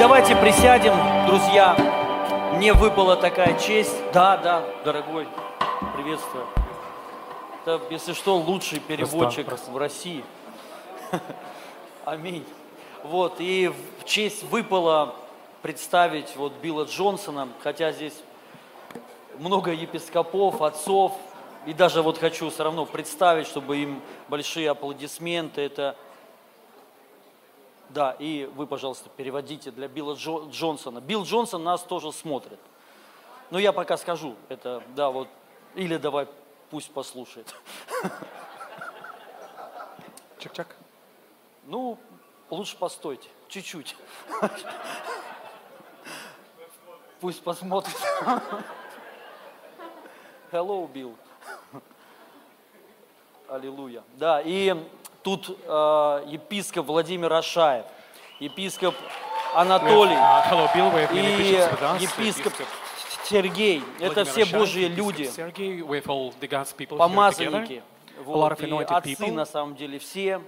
давайте присядем, друзья. Мне выпала такая честь. Да, да, дорогой, приветствую. Это, если что, лучший переводчик в России. Аминь. Вот, и в честь выпала представить вот Билла Джонсона, хотя здесь много епископов, отцов, и даже вот хочу все равно представить, чтобы им большие аплодисменты. Это да, и вы, пожалуйста, переводите для Билла Джо, Джонсона. Билл Джонсон нас тоже смотрит. Но я пока скажу, это, да, вот, или давай пусть послушает. Чак-чак. Ну, лучше постойте, чуть-чуть. Пусть посмотрит. Hello, Билл. Аллилуйя. Да, и тут э, епископ Владимир Ашаев, епископ Анатолий have many и епископ Сергей. Это все Божьи люди, помазанники. Вот, и отцы на самом деле все.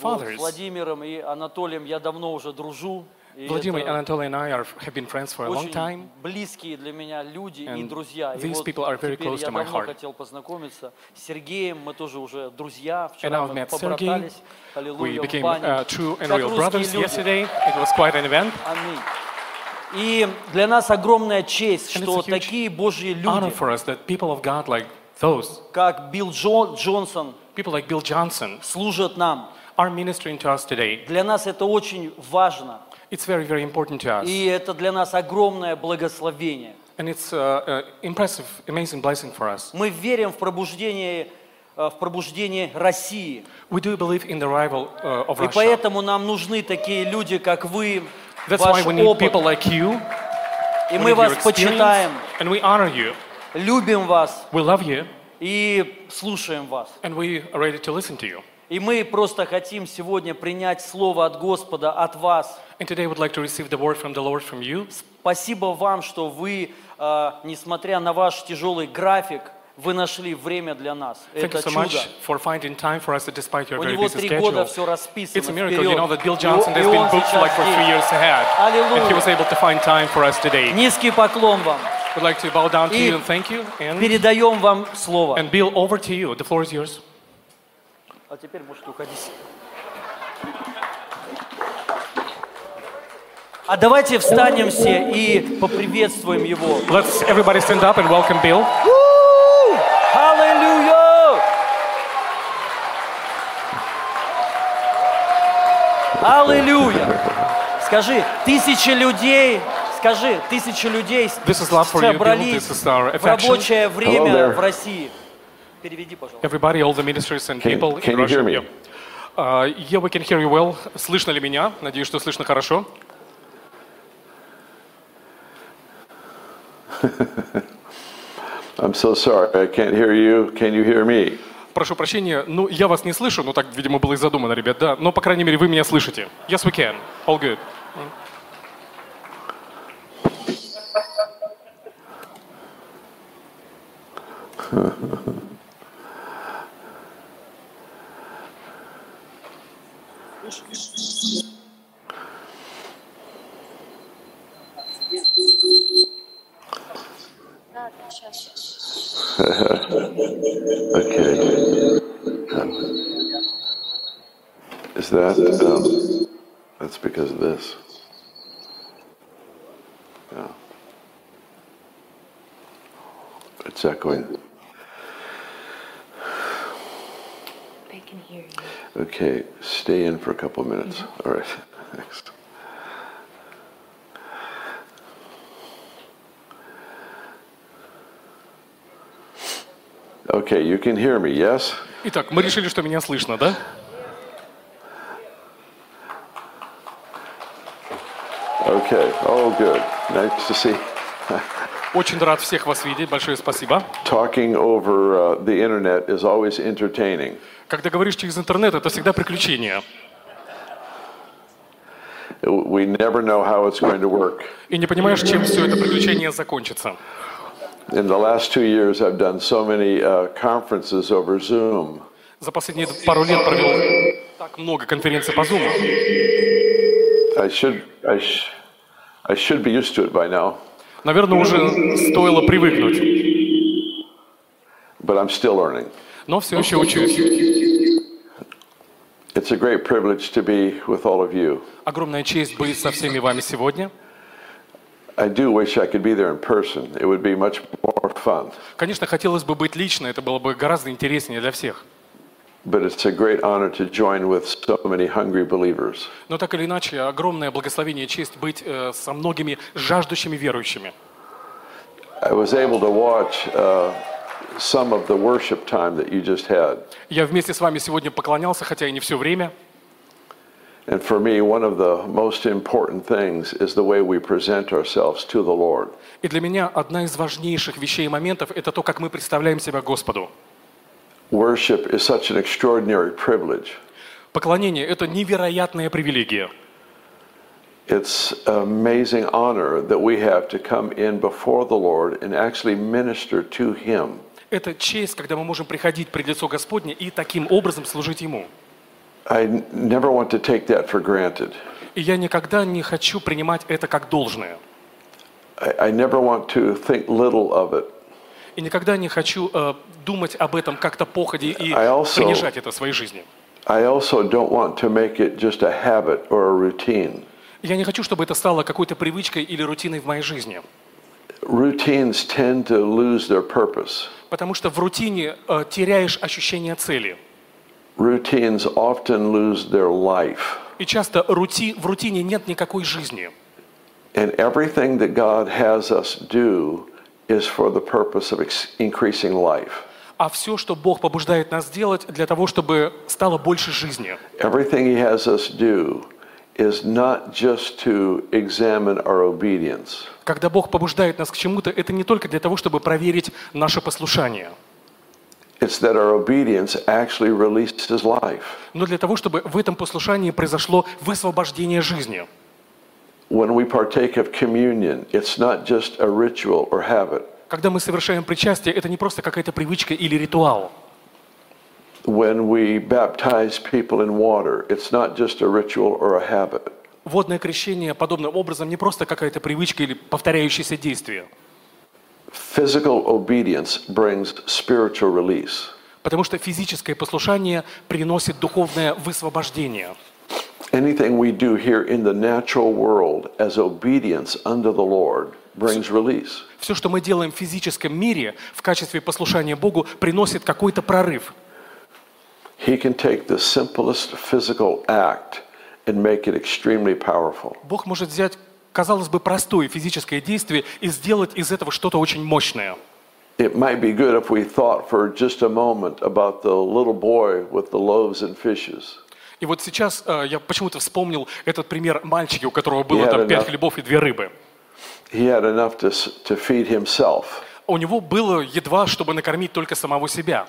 Вот, с Владимиром и Анатолием я давно уже дружу. И Vladimir, это Anatoly and I are, have been friends for a long очень time. близкие для меня люди и And друзья. И these вот people are very теперь close я to my давно heart. хотел познакомиться с Сергеем, мы тоже уже друзья. And Вчера I've мы met Sergey. побратались, We аллилуйя, в became бане. uh, true and Как real русские brothers люди. yesterday. It was quite an event. Аминь. И для нас огромная честь, And что it's a huge такие Божьи Honor люди, for us that people of God like those, как Билл Джон- Джонсон, people like Bill Johnson, служат нам. are ministering to us today. Для нас это очень важно. It's very, very important to us. И это для нас огромное благословение. And it's uh, uh, impressive, amazing blessing for us. Мы верим в пробуждение, э, в пробуждение России. We do believe in the arrival uh, of И Russia. поэтому нам нужны такие люди, как вы, That's ваш why we need опыт. people like you. И мы вас почитаем, And we honor you. любим вас We love you. и слушаем вас. And we are ready to listen to you. И мы просто хотим сегодня принять слово от Господа, от вас. And today we'd like to receive the word from the Lord from you. Спасибо вам, что вы, э, несмотря на ваш тяжелый график, вы нашли время для нас. Thank Это you so чудо. much for finding time for us despite your У very него busy три года все расписано It's a miracle, вперед. you know, that Bill И Johnson он- has и been он booked сейчас like for three здесь. years ahead. And he was Аллилуйя. able to find time for us today. Низкий поклон вам. We'd like to bow down to И you and thank you. And, Передаем вам слово. and Bill, over to you. The floor is yours. А теперь можете уходить. А давайте встанем все и поприветствуем его. Let's everybody stand up and welcome Bill. Аллилуйя! Аллилуйя! Скажи, тысячи людей, скажи, тысячи людей собрались в рабочее время в России. Переведи, пожалуйста. Everybody, all the ministers and Can- people can in you Russia. hear me? Yeah. Uh, yeah, we can hear you well. Слышно ли меня? Надеюсь, что слышно хорошо. I'm so sorry. I can't hear you. Can you hear me? Прошу прощения, ну, я вас не слышу, ну, так, видимо, было и задумано, ребят, да. Но, по крайней мере, вы меня слышите. Yes, we can. All good. Okay. Is that? Um, that's because of this. Yeah. It's echoing. They can hear you. Okay, stay in for a couple of minutes. All right. Thanks. Okay, you can hear me, yes? Итак, мы решили, что меня слышно, да? Okay. Oh, good. Nice to see. Очень рад всех вас видеть. Большое спасибо. Talking over uh, the internet is always entertaining. Когда говоришь через интернет, это всегда приключение. We never know how it's going to work. И не понимаешь, чем все это приключение закончится. In the last two years, I've done so many uh, conferences over Zoom. За последние пару лет провел так много конференций по Zoom. I should, I, sh- I should be used to it by now, Наверное, уже стоило привыкнуть, but I'm still learning. но все еще учусь. It's a great privilege to be with all of you. Огромная честь быть со всеми вами сегодня. I do wish I could be there in person. It would be much more fun. Конечно, хотелось бы быть лично, это было бы гораздо интереснее для всех. But it's a great honor to join with so many hungry believers. Но так или иначе, огромное благословение и честь быть э, со многими жаждущими верующими. I was able to watch uh, some of the worship time that you just had. Я вместе с вами сегодня поклонялся, хотя и не все время. And for me, one of the most important things is the way we present ourselves to the Lord. И для меня одна из важнейших вещей и моментов – это то, как мы представляем себя Господу. Worship is such an extraordinary privilege. Поклонение – это невероятная привилегия. It's an amazing honor that we have to come in before the Lord and actually minister to Him. Это честь, когда мы можем приходить пред лицо Господне и таким образом служить Ему. I never want to take that for granted. И я никогда не хочу принимать это как должное. I, I never want to think little of it. И никогда не хочу э, думать об этом как-то походе и also- принижать это в своей жизни. I also don't want to make it just a habit or a routine. Я не хочу, чтобы это стало какой-то привычкой или рутиной в моей жизни. Routines tend to lose their purpose. Потому что в рутине э, теряешь ощущение цели. Routines often lose their life. И часто рути, в рутине нет никакой жизни. And everything that God has us do is for the purpose of ex- increasing life. А все, что Бог побуждает нас делать, для того, чтобы стало больше жизни. Everything He has us do is not just to examine our obedience, Когда Бог побуждает нас к чему-то, это не только для того, чтобы проверить наше послушание, it's that our obedience actually releases life. но для того, чтобы в этом послушании произошло высвобождение жизни. When we partake of communion, it's not just a ritual or habit. Когда мы совершаем причастие, это не просто какая-то привычка или ритуал. When we baptize people in water, it's not just a ritual or a habit. Водное крещение подобным образом не просто какая-то привычка или повторяющееся действие. Physical obedience brings spiritual release. Потому что физическое послушание приносит духовное высвобождение. Anything we do here in the natural world as obedience unto the Lord brings release. Все, что мы делаем в физическом мире в качестве послушания Богу, приносит какой-то прорыв. He can take the simplest physical act and make it extremely powerful. Бог может взять, казалось бы, простое физическое действие и сделать из этого что-то очень мощное. It might be good if we thought for just a moment about the little boy with the loaves and fishes. И вот сейчас э, я почему-то вспомнил этот пример мальчика, у которого было Я там рада. пять хлебов и две рыбы. He had enough to, s- to feed himself. У него было едва, чтобы накормить только самого себя.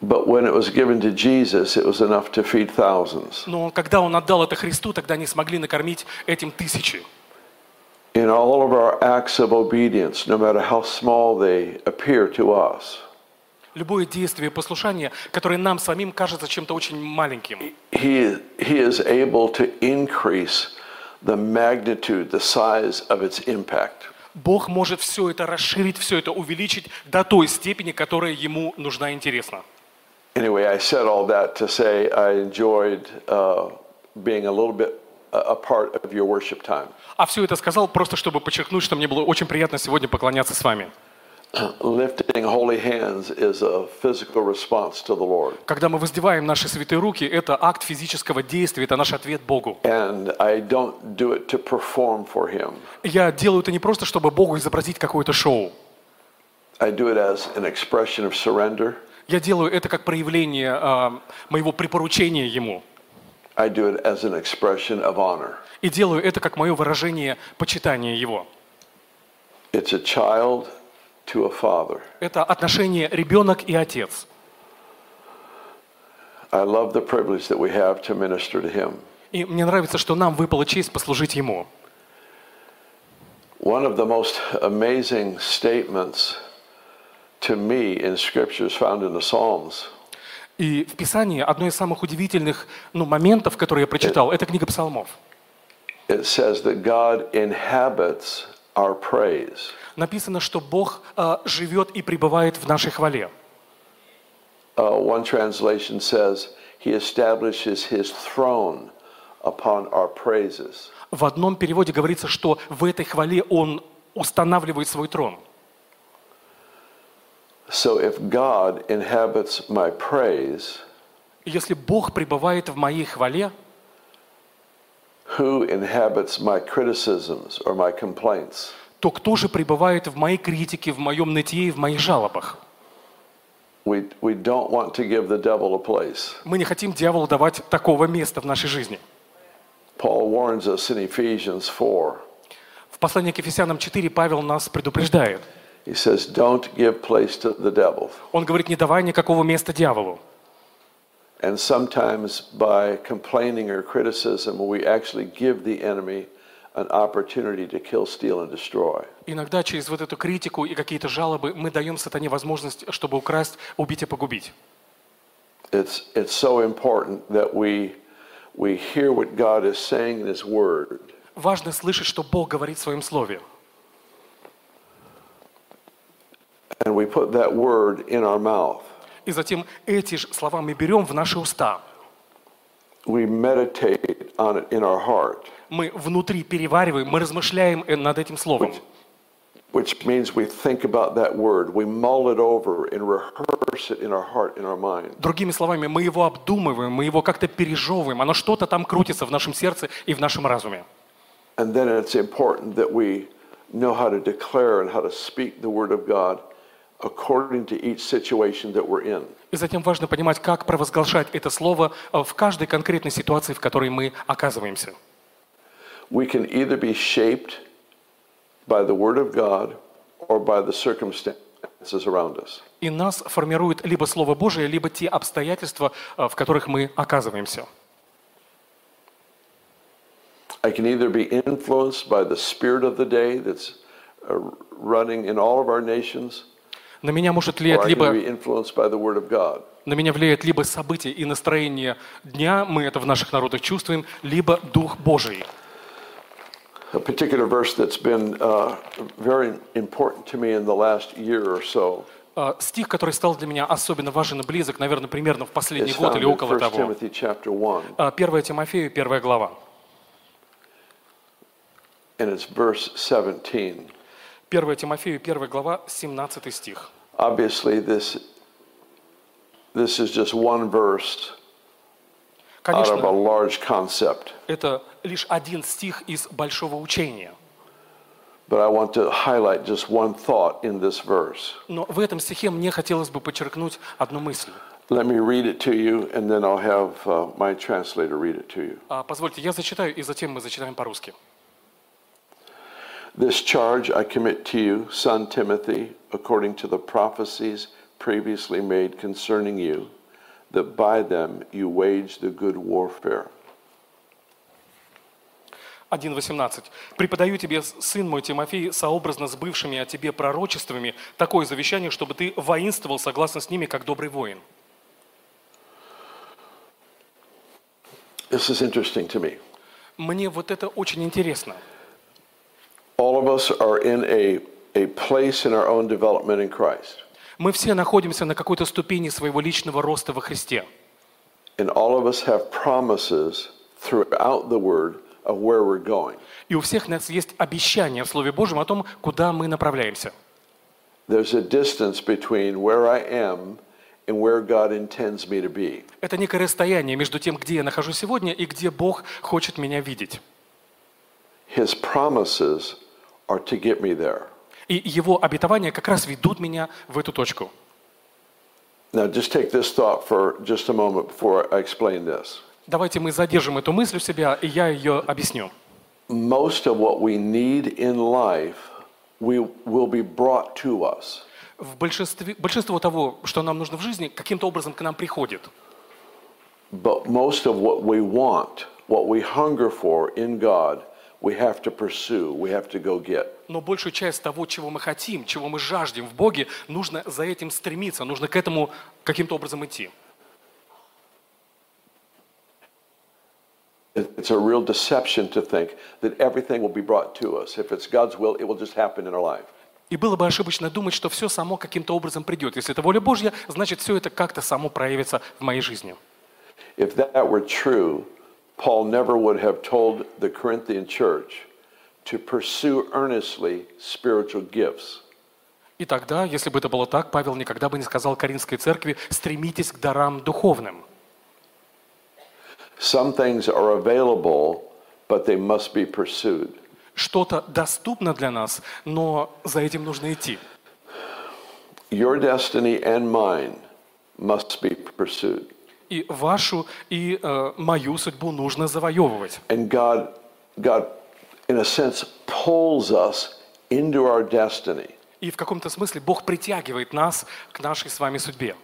But when it was given to Jesus, it was enough to feed thousands. Но когда он отдал это Христу, тогда не смогли накормить этим тысячи. In all of our acts of obedience, no matter how small they appear to us, Любое действие послушания, которое нам самим кажется чем-то очень маленьким, he, he is able to increase the magnitude, the size of its impact. Бог может все это расширить, все это увеличить до той степени, которая ему нужна и интересна. Anyway, I said all that to say I enjoyed uh, being a little bit a, part of your worship time. А все это сказал просто, чтобы подчеркнуть, что мне было очень приятно сегодня поклоняться с вами. Lifting holy hands is a physical response to the Lord. Когда мы воздеваем наши святые руки, это акт физического действия, это наш ответ Богу. And I don't do it to perform for Him. Я делаю это не просто, чтобы Богу изобразить какое-то шоу. I do it as an expression of surrender. Я делаю это как проявление а, моего припоручения Ему. I do it as an expression of honor. И делаю это как мое выражение почитания Его. It's a child to a father. Это отношение ребенок и отец. I love the privilege that we have to minister to Him. И мне нравится, что нам выпала честь послужить Ему. One of the most amazing statements to me in scriptures found in the Psalms И в Писании одно из самых удивительных ну, моментов, которые я прочитал, это книга псалмов. it says that God inhabits our praise. Написано, что Бог э, живет и пребывает в нашей хвале. Uh, one translation says, He establishes His throne upon our praises. В одном переводе говорится, что в этой хвале Он устанавливает свой трон. So if God inhabits my praise, Если Бог пребывает в моей хвале, who inhabits my criticisms or my complaints? то кто же пребывает в моей критике, в моем нытье и в моих жалобах? We, we don't want to give the devil a place. Мы не хотим дьяволу давать такого места в нашей жизни. Paul warns us in Ephesians 4. В послании к Ефесянам 4 Павел нас предупреждает. He says, Don't give place to the devil. Он говорит, не давай никакого места дьяволу. And sometimes by complaining or criticism, we actually give the enemy an opportunity to kill, steal, and destroy. Иногда через вот эту критику и какие-то жалобы мы даем сатане возможность, чтобы украсть, убить и погубить. It's, it's so important that we, we hear what God is saying in His Word Важно слышать, что Бог говорит в своем слове. And we put that Word in our mouth. И затем эти же слова мы берем в наши уста. We meditate on it in our heart, Мы внутри перевариваем, мы размышляем э, над этим словом. which means we think about that Word, we mull it over and rehearse it in our heart, in our mind. Другими словами, мы его обдумываем, мы его как-то пережевываем. Оно что-то там крутится в нашем сердце и в нашем разуме. And then it's important that we know how to declare and how to speak the Word of God according to each situation that we're in. И затем важно понимать, как провозглашать это слово э, в каждой конкретной ситуации, в которой мы оказываемся. We can either be shaped by the Word of God or by the circumstances around us. И нас формирует либо Слово Божие, либо те обстоятельства, э, в которых мы оказываемся. I can either be influenced by the spirit of the day that's uh, running in all of our nations, На меня может влиять либо на меня влияет либо события и настроение дня, мы это в наших народах чувствуем, либо Дух Божий. A particular verse that's been uh, very important to me in the last year or so Э, Стих, который стал для меня особенно важен и близок, наверное, примерно в последний год или около 1 того. Chapter 1, Э, 1 Тимофею, первая глава. and it's verse 17. 1 Тимофею, первая глава, 17 стих. Obviously, this, this is just one verse out of a Конечно, large concept, это лишь один стих из большого учения. but I want to highlight just one thought in this verse. Но в этом стихе мне хотелось бы подчеркнуть одну мысль. Let me read it to you, and then I'll have uh, my translator read it to you. А, Позвольте, я зачитаю, и затем мы зачитаем по-русски. This charge I commit to you, son Timothy, according to the prophecies previously made concerning you, that by them you wage the good warfare. 1.18. «Преподаю тебе, сын мой Тимофей, сообразно с бывшими о тебе пророчествами, такое завещание, чтобы ты воинствовал согласно с ними, как добрый воин». This is interesting to me. Мне вот это очень интересно. All of us are in a, a place in our own development in Christ. Мы все находимся на какой-то ступени своего личного роста во Христе. And all of us have promises throughout the Word of where we're going. И у всех нас есть обещание в Слове Божьем о том, куда мы направляемся. There's a distance between where I am and where God intends me to be. Это некое расстояние между тем, где я нахожусь сегодня и где Бог хочет меня видеть. His promises are to get me there. И Его обетования как раз ведут меня в эту точку. Now, just take this thought for just a moment before I explain this. Давайте мы задержим эту мысль у себя, и я ее объясню. Most of what we need in life we, will be brought to us. В большинстве, большинство того, что нам нужно в жизни, каким-то образом к нам приходит. But most of what we want, what we hunger for in God, we have to pursue, we have to go get. Но большую часть того, чего мы хотим, чего мы жаждем в Боге, нужно за этим стремиться, нужно к этому каким-то образом идти. it- it's a real deception to think that everything will be brought to us. If it's God's will, it will just happen in our life. И было бы ошибочно думать, что все само каким-то образом придет. Если это воля Божья, значит все это как-то само проявится в моей жизни. If that were true, Paul never would have told the Corinthian church to pursue earnestly spiritual gifts. И тогда, если бы это было так, Павел никогда бы не сказал Каринской церкви «стремитесь к дарам духовным». Some things are available, but they must be pursued. Что-то доступно для нас, но за этим нужно идти. Your destiny and mine must be pursued. И вашу, и э, мою судьбу нужно завоевывать. And God, God, in a sense, pulls us into our destiny. И в каком-то смысле Бог притягивает нас к нашей с вами судьбе.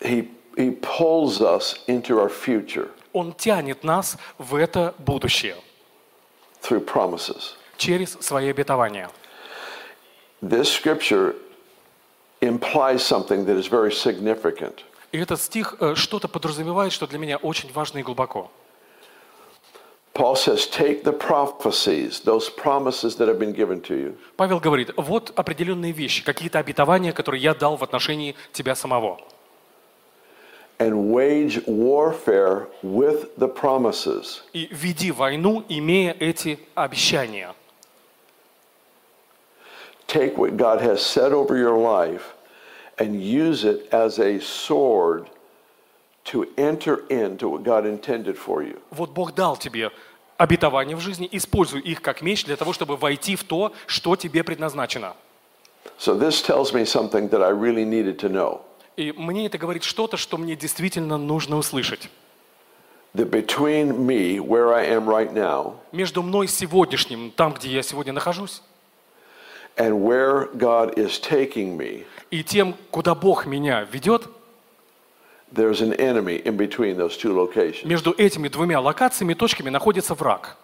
He, he pulls us into our future Он тянет нас в это будущее through promises. через свои обетования. This scripture implies something that is very significant. И этот стих э, что-то подразумевает, что для меня очень важно и глубоко. Paul says, Take the prophecies, those promises that have been given to you, Павел говорит, вот определенные вещи, какие-то обетования, которые я дал в отношении тебя самого. and wage warfare with the promises. И веди войну, имея эти обещания. Take what God has said over your life and use it as a sword to enter into what God intended for you. Вот Бог дал тебе обетования в жизни, используй их как меч для того, чтобы войти в то, что тебе предназначено. So this tells me something that I really needed to know. И мне это говорит что-то, что мне действительно нужно услышать. That between me, where I am right now, Между мной сегодняшним, там, где я сегодня нахожусь, and where God is taking me, и тем, куда Бог меня ведет, there's an enemy in between those two locations. между этими двумя локациями, точками находится враг.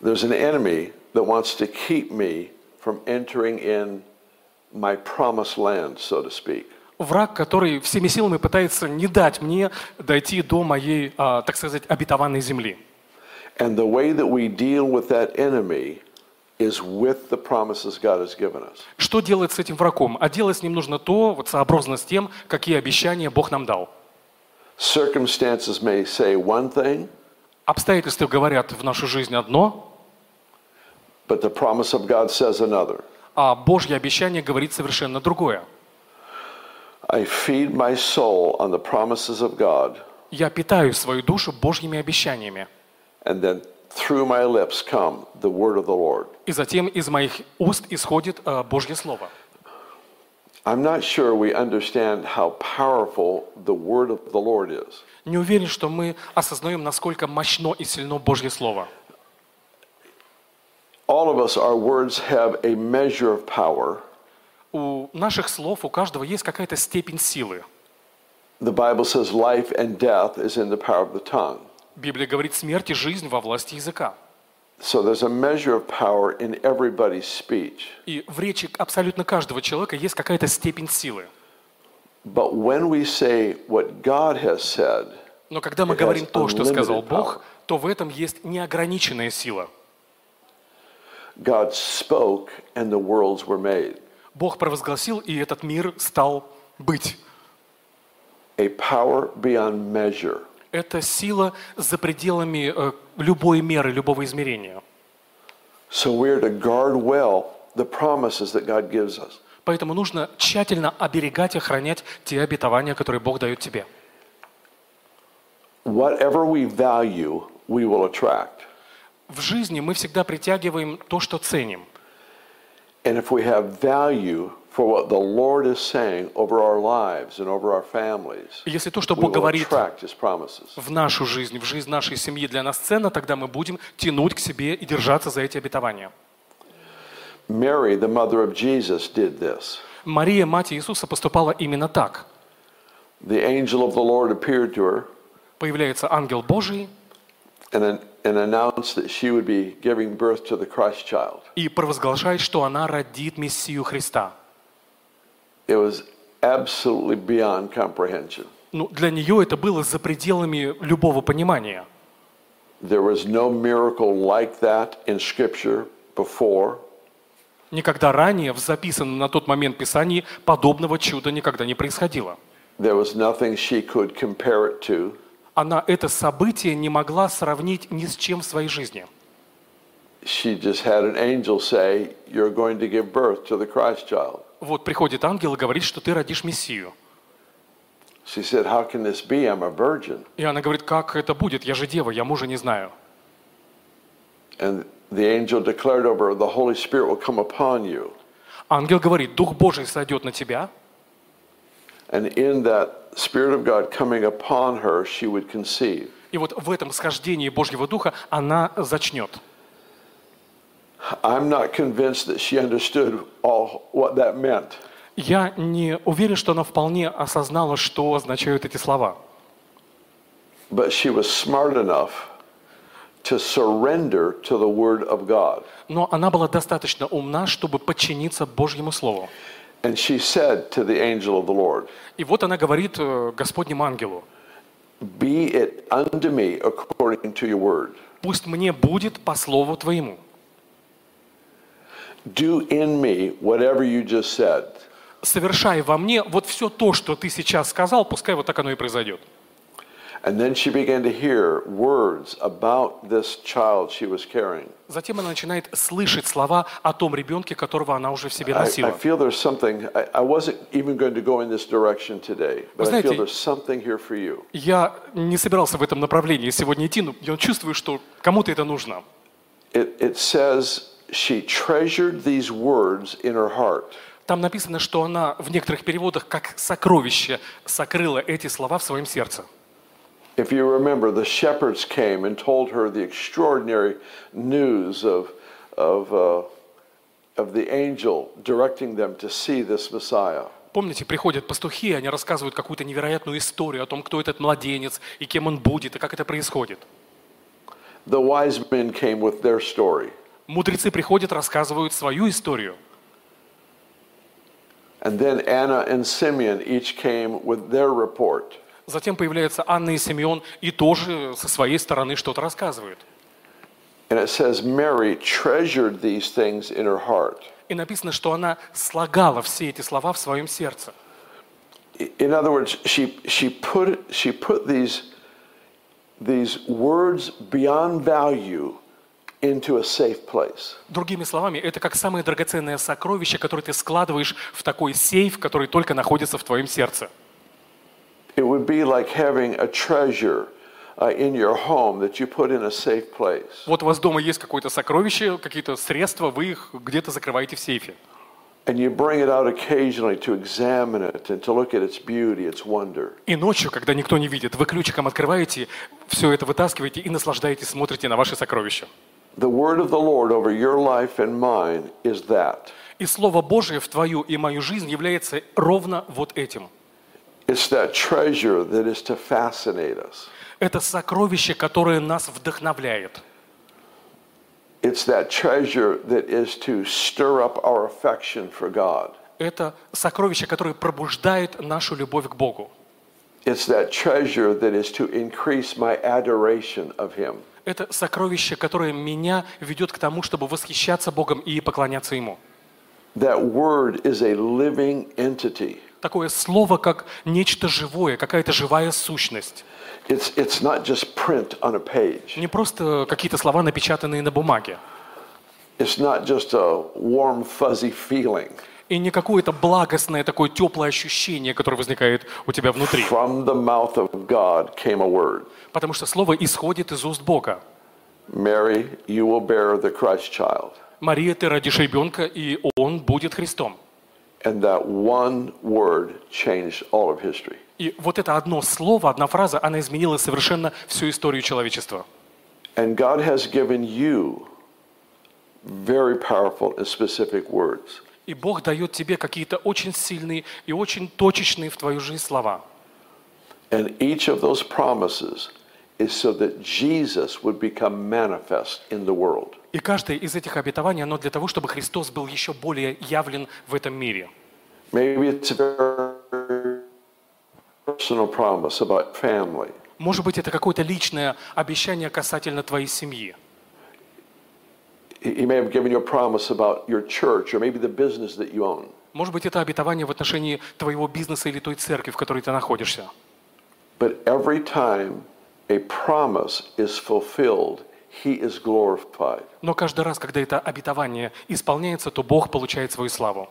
There's an enemy that wants to keep me from entering in my promised land, so to speak. Враг, который всеми силами пытается не дать мне дойти до моей, а, так сказать, обетованной земли. And the way that we deal with that enemy is with the promises God has given us. Что делать с этим врагом? А делать с ним нужно то, вот сообразно с тем, какие обещания Бог нам дал. Circumstances may say one thing, Обстоятельства говорят в нашу жизнь одно, but the promise of God says another. а Божье обещание говорит совершенно другое. I feed my soul on the promises of God, Я питаю свою душу Божьими обещаниями. and then through my lips come the word of the Lord. И затем из моих уст исходит э, Божье Слово. I'm not sure we understand how powerful the word of the Lord is. Не уверен, что мы осознаем, насколько мощно и сильно Божье Слово. All of us, our words have a measure of power. У наших слов, у каждого есть какая-то степень силы. The Bible says life and death is in the power of the tongue. Библия говорит, смерть и жизнь во власти языка. So there's a measure of power in everybody's speech. И в речи абсолютно каждого человека есть какая-то степень силы. But when we say what God has said, Но когда мы говорим то, что сказал Бог, то в этом есть неограниченная сила. God spoke and the worlds were made. Бог провозгласил, и этот мир стал быть. A power beyond measure. Это сила за пределами э, любой меры, любого измерения. So we're to guard well the promises that God gives us. Поэтому нужно тщательно оберегать и охранять те обетования, которые Бог дает тебе. Whatever we value, we will attract. В жизни мы всегда притягиваем то, что ценим. And if we have value for what the Lord is saying over our lives and over our families, Если то, что Бог говорит в нашу жизнь, в жизнь нашей семьи для нас ценно, тогда мы будем тянуть к себе и держаться за эти обетования. Mary, the mother of Jesus, did this. Мария, мать Иисуса, поступала именно так. The angel of the Lord appeared to her Появляется ангел Божий and, an- and announced that she would be giving birth to the Christ child. и провозглашает, что она родит Мессию Христа. It was absolutely beyond comprehension. Ну, для нее это было за пределами любого понимания. There was no miracle like that in Scripture before. Никогда ранее в записанном на тот момент Писании подобного чуда никогда не происходило. There was nothing she could compare it to. Она это событие не могла сравнить ни с чем в своей жизни. She just had an angel say, You're going to give birth to the Christ child. Вот приходит ангел и говорит, что ты родишь Мессию. She said, How can this be? I'm a virgin. И она говорит, как это будет? Я же дева, я мужа не знаю. And the angel declared over her, The Holy Spirit will come upon you. Ангел говорит, Дух Божий сойдет на тебя, And in that Spirit of God coming upon her, she would conceive. и вот в этом схождении Божьего Духа она зачнет. I'm not convinced that she understood all what that meant. Я не уверен, что она вполне осознала, что означают эти слова. But she was smart enough to surrender to the Word of God. Но она была достаточно умна, чтобы подчиниться Божьему Слову. And she said to the angel of the Lord, И вот она говорит э, Господнему ангелу, Be it unto me according to your word. пусть мне будет по слову твоему. Do in me whatever you just said. Совершай во мне вот все то, что ты сейчас сказал, пускай вот так оно и произойдет. And then she began to hear words about this child she was carrying. Затем она начинает слышать слова о том ребенке, которого она уже в себе I, I носила. feel there's something, I, I wasn't even going to go in this direction today, but I feel знаете, there's something here for you. Я не собирался в этом направлении сегодня идти, но я чувствую, что кому-то это нужно. It, it says she treasured these words in her heart. Там написано, что она в некоторых переводах как сокровище сокрыла эти слова в своем сердце. If you remember, the shepherds came and told her the extraordinary news of, of, uh, of the angel directing them to see this Messiah. Помните, приходят пастухи, и они рассказывают какую-то невероятную историю о том, кто этот младенец, и кем он будет, и как это происходит. The wise men came with their story. Мудрецы приходят, рассказывают свою историю. And then Anna and Simeon each came with their report. Затем появляются Анна и Симеон, и тоже со своей стороны что-то рассказывают. And it says Mary treasured these things in her heart. И написано, что она слагала все эти слова в своем сердце. In other words, she, she, put, she put these, these words beyond value into a safe place. Другими словами, это как самое драгоценное сокровище, которое ты складываешь в такой сейф, который только находится в твоем сердце. It would be like having a treasure uh, in your home that you put in a safe place. Вот у вас дома есть какое-то сокровище, какие-то средства, вы их где-то закрываете в сейфе. And you bring it out occasionally to examine it and to look at its beauty, its wonder. И ночью, когда никто не видит, вы ключиком открываете, все это вытаскиваете и наслаждаетесь, смотрите на ваши сокровища. The word of the Lord over your life and mine is that. И Слово Божие в твою и мою жизнь является ровно вот этим. It's that treasure that is to fascinate us. Это сокровище, которое нас вдохновляет. It's that treasure that is to stir up our affection for God. Это сокровище, которое пробуждает нашу любовь к Богу. It's that treasure that is to increase my adoration of Him. Это сокровище, которое меня ведет к тому, чтобы восхищаться Богом и поклоняться Ему. That word is a living entity. Такое слово, как нечто живое, какая-то живая сущность. It's, it's not just print on a page. Не просто какие-то слова, напечатанные на бумаге. It's not just a warm, fuzzy feeling. И не какое-то благостное, такое теплое ощущение, которое возникает у тебя внутри. From the mouth of God came a word Потому что слово исходит из уст Бога. Mary, you will bear the Christ child. Мария, ты родишь ребенка, и он будет Христом. And that one word changed all of history. И вот это одно слово, одна фраза, она изменила совершенно всю историю человечества. And God has given you very powerful and specific words. И Бог дает тебе какие-то очень сильные и очень точечные в твою жизнь слова. And each of those promises is so that Jesus would become manifest in the world. И каждое из этих обетований, оно для того, чтобы Христос был еще более явлен в этом мире. Maybe it's very personal promise about family. Может быть, это какое-то личное обещание касательно твоей семьи. He he may have given you a promise about your church or maybe the business that you own. Может быть, это обетование в отношении твоего бизнеса или той церкви, в которой ты находишься. But every time a promise is fulfilled, he is glorified. Но каждый раз, когда это обетование исполняется, то Бог получает свою славу.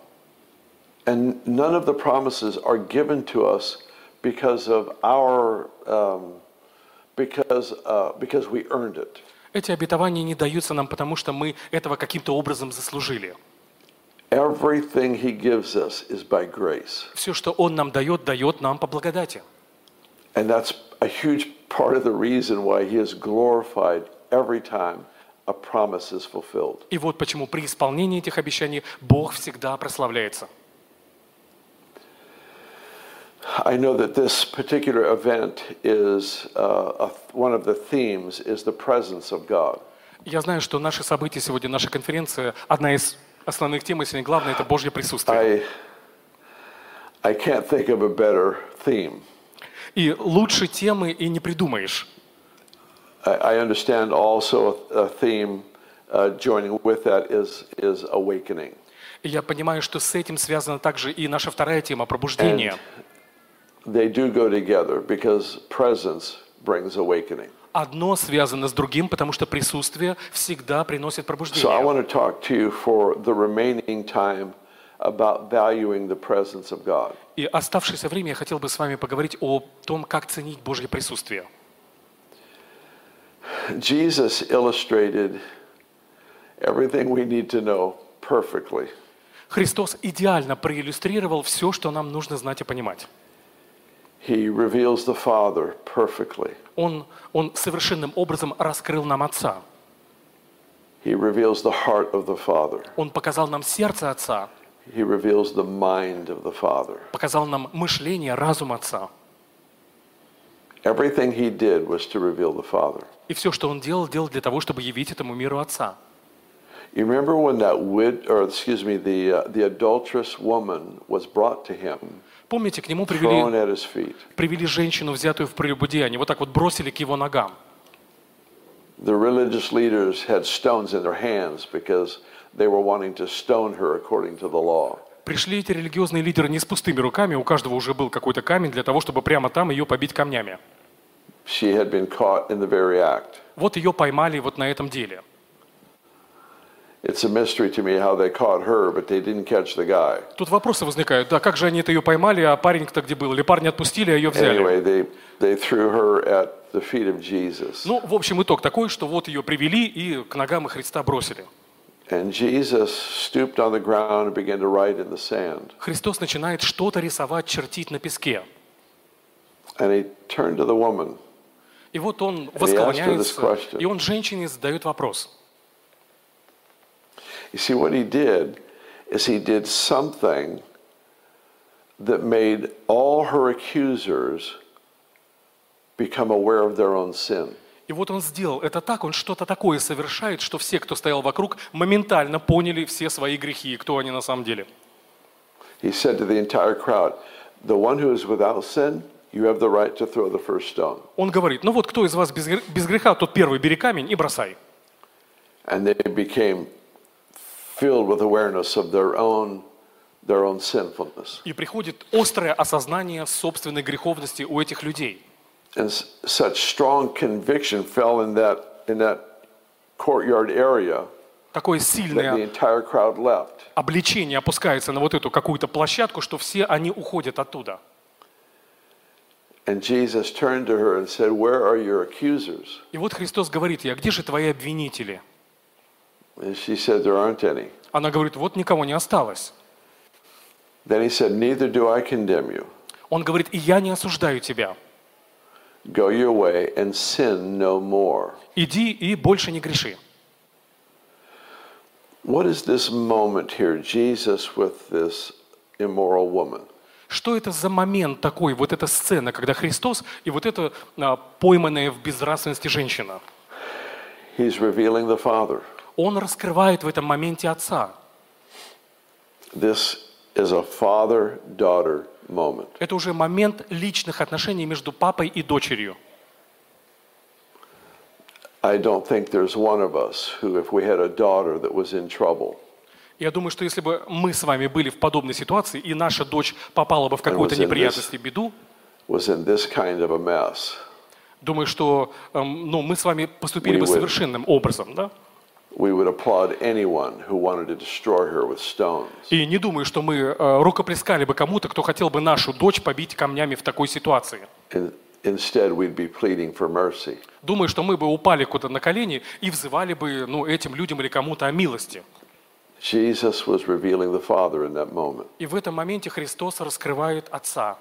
And none of the promises are given to us because of our, um, because, uh, because we earned it. Эти обетования не даются нам, потому что мы этого каким-то образом заслужили. Everything he gives us is by grace. Все, что Он нам дает, дает нам по благодати. And that's a huge part of the reason why he is glorified every time a promise is fulfilled. И вот почему при исполнении этих обещаний Бог всегда прославляется. I know that this particular event is uh, a, one of the themes is the presence of God. Я знаю, что наши события сегодня, наша конференция, одна из основных тем, если не главное, это Божье присутствие. I, I can't think of a better theme. И лучше темы и не придумаешь. I, I understand also a, theme uh, joining with that is, is awakening. И я понимаю, что с этим связана также и наша вторая тема – пробуждение. They do go together because presence brings awakening. Одно связано с другим, потому что присутствие всегда приносит So I пробуждение. want to talk to you for the remaining time about valuing the presence of God. И оставшееся время я хотел бы с вами поговорить о том, как ценить Божье присутствие. Jesus illustrated everything we need to know perfectly. Христос идеально проиллюстрировал все, что нам нужно знать и понимать. He reveals the Father perfectly. Он, он совершенным образом раскрыл нам Отца. He reveals the heart of the Father. Он показал нам сердце Отца, He reveals the mind of the Father. показал нам мышление, разум Отца. Everything he did was to reveal the Father. И все, что Он делал, делал для того, чтобы явить этому миру Отца. You remember when that wid, or excuse me, the uh, the adulterous woman was brought to him, Помните, к Нему привели, привели женщину, взятую в прелюбодеяние, вот так вот бросили к Его ногам. The religious leaders had stones in their hands because they were wanting to stone her according to the law. Пришли эти религиозные лидеры не с пустыми руками, у каждого уже был какой-то камень для того, чтобы прямо там ее побить камнями. She had been caught in the very act. Вот ее поймали вот на этом деле. Тут вопросы возникают. Да, как же они это ее поймали, а парень-то где был? Или парня отпустили, а ее взяли? Anyway, they, they threw her at the feet of Jesus. Ну, в общем, итог такой, что вот ее привели и к ногам Христа бросили. And Jesus stooped on the ground and began to write in the sand. Христос начинает что-то рисовать, чертить на песке. And he turned to the woman. И вот он восклоняется, и он женщине задает вопрос. You see, what he did is he did something that made all her accusers become aware of their own sin. И вот он сделал это так, он что-то такое совершает, что все, кто стоял вокруг, моментально поняли все свои грехи, и кто они на самом деле. He said to the entire crowd, The one who is without sin, you have the right to throw the first stone. Он говорит, ну вот кто из вас без без греха, тот первый бери камень и бросай. And they became filled with awareness of their own, their own sinfulness. И приходит острое осознание собственной греховности у этих людей. And such strong conviction fell in that, in that courtyard area Такое that the сильное entire crowd left. обличение опускается на вот эту какую-то площадку, что все они уходят оттуда. And Jesus turned to her and said, Where are your accusers? И вот Христос говорит а где же твои обвинители? And she said, There aren't any. Она говорит, вот никого не осталось. Then he said, Neither do I condemn you. Он говорит, и я не осуждаю тебя. Go your way and sin no more. Иди и больше не греши. What is this moment here, Jesus with this immoral woman? Что это за момент такой, вот эта сцена, когда Христос и вот эта а, пойманная в безнравственности женщина? He's revealing the Father. Он раскрывает в этом моменте Отца. This is a moment. Это уже момент личных отношений между папой и дочерью. I don't think there's one of us who, if we had a daughter that was in trouble, Я думаю, что если бы мы с вами были в подобной ситуации, и наша дочь попала бы в какую-то неприятность и беду, kind of mess, думаю, что эм, ну, мы с вами поступили бы We would. совершенным образом, да? И не думаю, что мы э, рукоплескали бы кому-то, кто хотел бы нашу дочь побить камнями в такой ситуации. In, instead, we'd be pleading for mercy. Думаю, что мы бы упали куда на колени и взывали бы ну, этим людям или кому-то о милости. Jesus was revealing the Father in that moment. И в этом моменте Христос раскрывает Отца.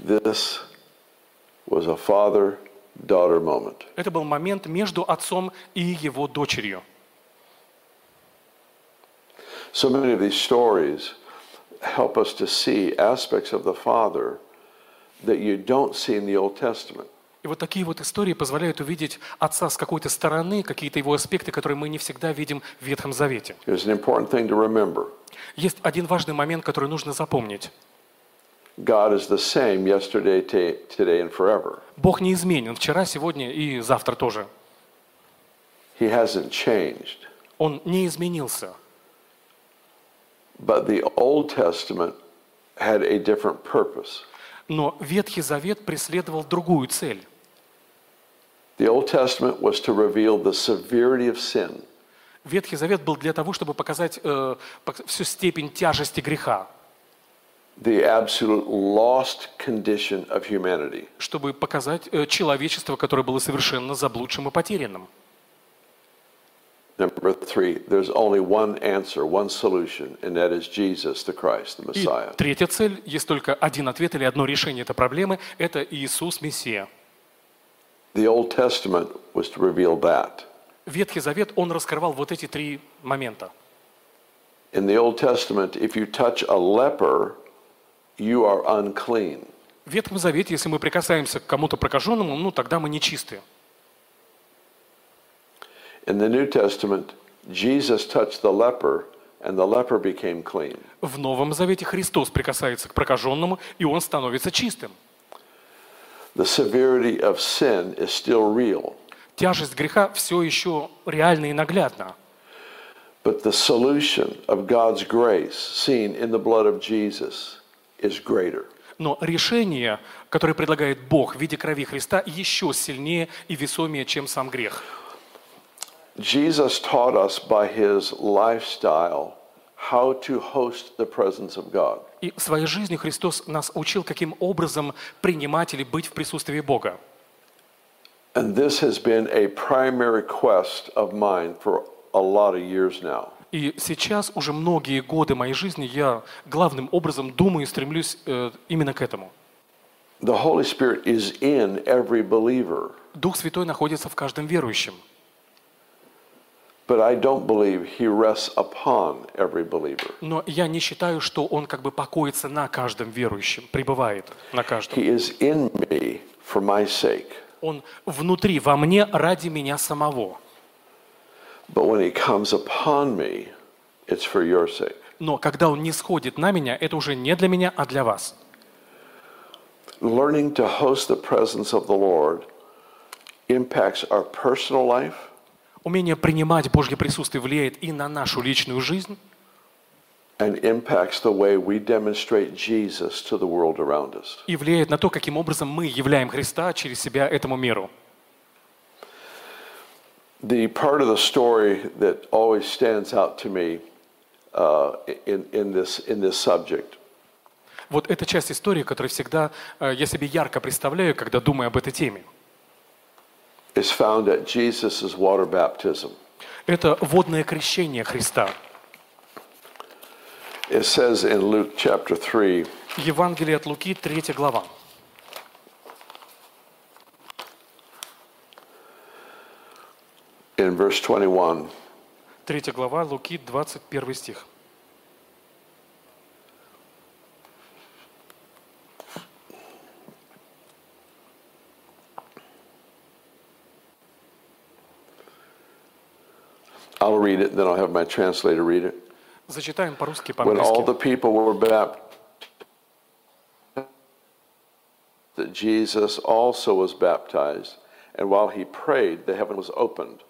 This was a father daughter moment. Это был момент между Отцом и его дочерью. So many of these stories help us to see aspects of the Father that you don't see in the Old Testament. И вот такие вот истории позволяют увидеть Отца с какой-то стороны, какие-то его аспекты, которые мы не всегда видим в Ветхом Завете. Here's an important thing to remember Есть один важный момент, который нужно запомнить. God is the same yesterday, today, and forever. Бог не изменен вчера, сегодня и завтра тоже. He hasn't changed. Он не изменился. But the Old Testament had a different purpose. Но Ветхий Завет преследовал другую цель. The Old Testament was to reveal the severity of sin, Ветхий Завет был для того, чтобы показать э, всю степень тяжести греха, the absolute lost condition of humanity. чтобы показать э, человечество, которое было совершенно заблудшим и потерянным. Number three, there's only one answer, one solution, and that is Jesus the Christ, the И Messiah. третья цель, есть только один ответ или одно решение этой проблемы, это Иисус Мессия. The Old Testament was to reveal that. Ветхий Завет, он раскрывал вот эти три момента. In the Old Testament, if you touch a leper, you are unclean. В Ветхом Завете, если мы прикасаемся к кому-то прокаженному, ну тогда мы нечисты. In the New Testament, Jesus touched the leper, and the leper became clean. В Новом Завете Христос прикасается к прокаженному, и он становится чистым. The severity of sin is still real, Тяжесть греха все еще реальна и наглядна. but the solution of God's grace, seen in the blood of Jesus. Но решение, которое предлагает Бог в виде крови Христа, еще сильнее и весомее, чем сам грех. Jesus taught us by his lifestyle how to host the presence of God. И в своей жизни Христос нас учил, каким образом принимать или быть в присутствии Бога. And this has been a primary quest of mine for a lot of years now. И сейчас уже многие годы моей жизни я главным образом думаю и стремлюсь э, именно к этому. The Holy Spirit is in every believer, Дух Святой находится в каждом верующем. but I don't believe he rests upon every believer. Но я не считаю, что Он как бы покоится на каждом верующем, пребывает на каждом. He is in me for my sake. Он внутри, во мне, ради меня самого. But when he comes upon me, it's for your sake. Но когда Он не сходит на меня, это уже не для меня, а для вас. Learning to host the presence of the Lord impacts our personal life, Умение принимать Божье присутствие влияет и на нашу личную жизнь, and impacts the way we demonstrate Jesus to the world around us. и влияет на то, каким образом мы являем Христа через себя этому миру. The part of the story that always stands out to me uh, in, in, this, in this subject Вот эта часть истории, которую всегда э, я себе ярко представляю, когда думаю об этой теме. is found at Jesus' water baptism. Это водное крещение Христа. It says in Luke chapter 3, Евангелие от Луки, 3 глава. in verse 21. 3 глава Луки, 21 стих. I'll read it, then I'll have my translator read it. Зачитаем по-русски, When all the people were baptized, that Jesus also was baptized, and while he prayed, the heaven was opened.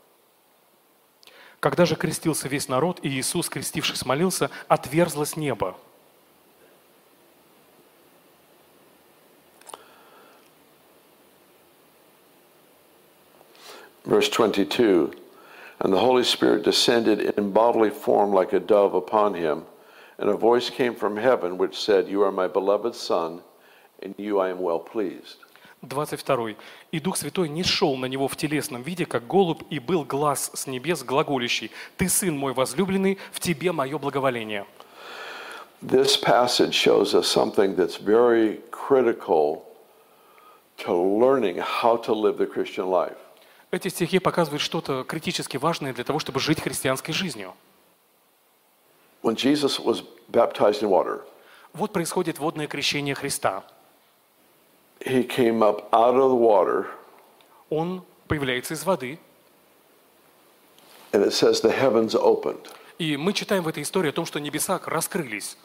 Когда же крестился весь народ, и Иисус, крестившись, молился, отверзлось небо. Verse 22 And the Holy Spirit descended in bodily form like a dove upon him, and a voice came from heaven which said, You are my beloved Son, in you I am well pleased. 22. «И Дух Святой не шел на него в телесном виде, как голубь, и был глаз с небес глаголящий, «Ты, Сын мой возлюбленный, в тебе мое благоволение». This passage shows us something that's very critical to learning how to live the Christian life. Эти стихи показывают что-то критически важное для того, чтобы жить христианской жизнью. When Jesus was baptized in water, Вот происходит водное крещение Христа. He came up out of the water, Он появляется из воды, and it says the heavens opened. и мы читаем в этой истории о том, что небеса раскрылись.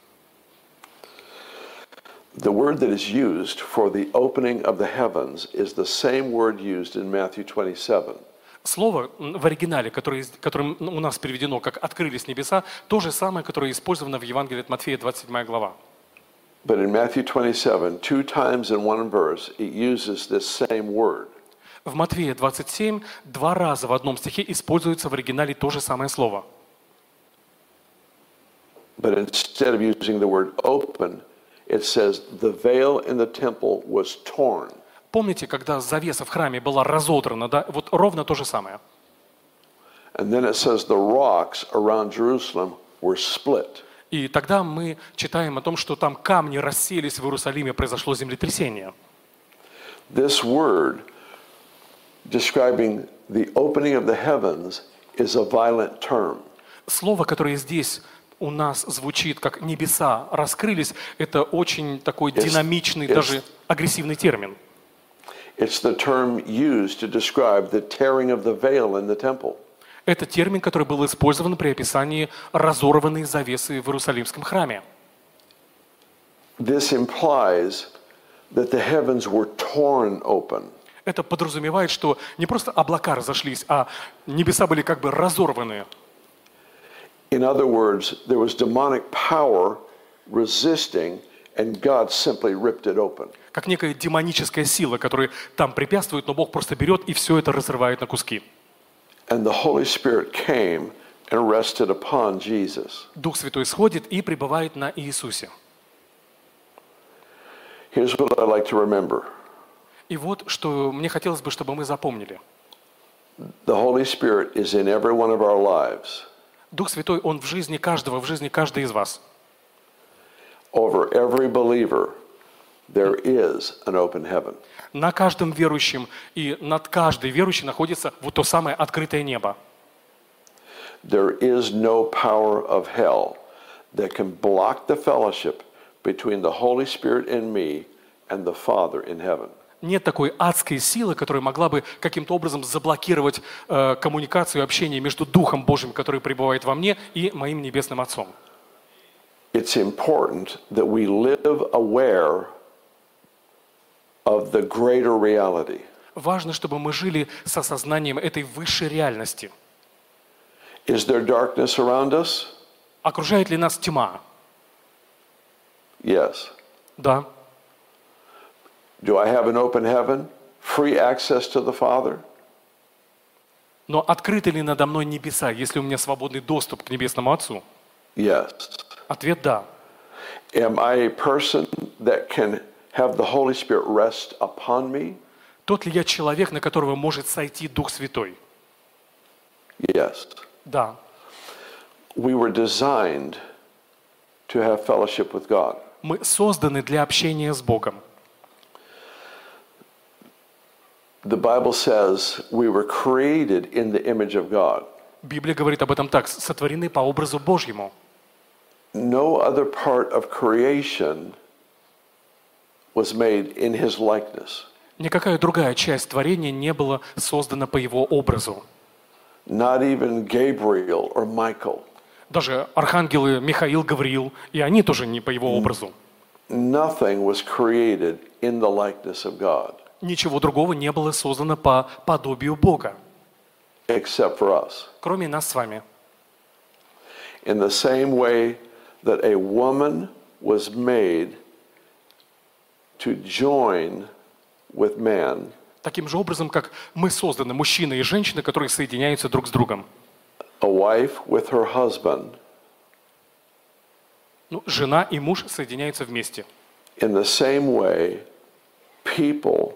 The word that is used for the opening of the heavens is the same word used in Matthew 27. Слово в оригинале, которое, которым у нас переведено как «открылись небеса», то же самое, которое использовано в Евангелии от Матфея, 27 глава. But in Matthew 27, two times in one verse, it uses this same word. В Матфея 27 два раза в одном стихе используется в оригинале то же самое слово. But instead of using the word open, it says the veil in the temple was torn. Помните, когда завеса в храме была разодрана, да? Вот ровно то же самое. And then it says the rocks around Jerusalem were split. И тогда мы читаем о том, что там камни расселись в Иерусалиме, произошло землетрясение. This word describing the opening of the heavens is a violent term. Слово, которое здесь у нас звучит как «небеса раскрылись», это очень такой Yes. динамичный, Yes. даже агрессивный термин. It's the term used to describe the tearing of the veil in the temple. Это термин, который был использован при описании разорванной завесы в Иерусалимском храме. This implies that the heavens were torn open. Это подразумевает, что не просто облака разошлись, а небеса были как бы разорваны. In other words, there was demonic power resisting, and God simply ripped it open. Как некая демоническая сила, которая там препятствует, но Бог просто берет и все это разрывает на куски. And the Holy Spirit came and rested upon Jesus. Дух Святой сходит и пребывает на Иисусе. Here's what I like to remember И вот что мне хотелось бы, чтобы мы запомнили. the Holy Spirit is in every one of our lives. Дух Святой, Он в жизни каждого, в жизни каждой из вас. Over every believer, there is an open heaven. На каждом верующем и над каждой верующей находится вот то самое открытое небо. There is no power of hell that can block the fellowship between the Holy Spirit in me and the Father in heaven. Нет такой адской силы, которая могла бы каким-то образом заблокировать э, коммуникацию и общение между Духом Божьим, который пребывает во мне, и моим Небесным Отцом. It's important that we live aware of the greater reality. Важно, чтобы мы жили с осознанием этой высшей реальности. Is there darkness around us? Окружает ли нас тьма? Yes. Да. Do I have an open heaven? Free access to the Father? Но открыты ли надо мной небеса, если у меня свободный доступ к Небесному Отцу? Yes. Ответ – да. Am I a person that can have the Holy Spirit rest upon me? Тот ли я человек, на которого может сойти Дух Святой? Yes. Да. We were designed to have fellowship with God. Мы созданы для общения с Богом. The Bible says we were created in the image of God. Библия говорит об этом так, сотворены по образу Божьему. No other part of creation was made in his likeness. Никакая другая часть творения не была создана по его образу. Not even Gabriel or Michael. Даже архангелы Михаил, Гавриил, и они тоже не по его образу. nothing was created in the likeness of God Ничего другого не было создано по подобию Бога, except for us. кроме нас с вами. In the same way that a woman was made to join with man, Таким же образом, как мы созданы, мужчина и женщина, которые соединяются друг с другом. a wife with her husband, Ну, жена и муж соединяются вместе. in the same way, people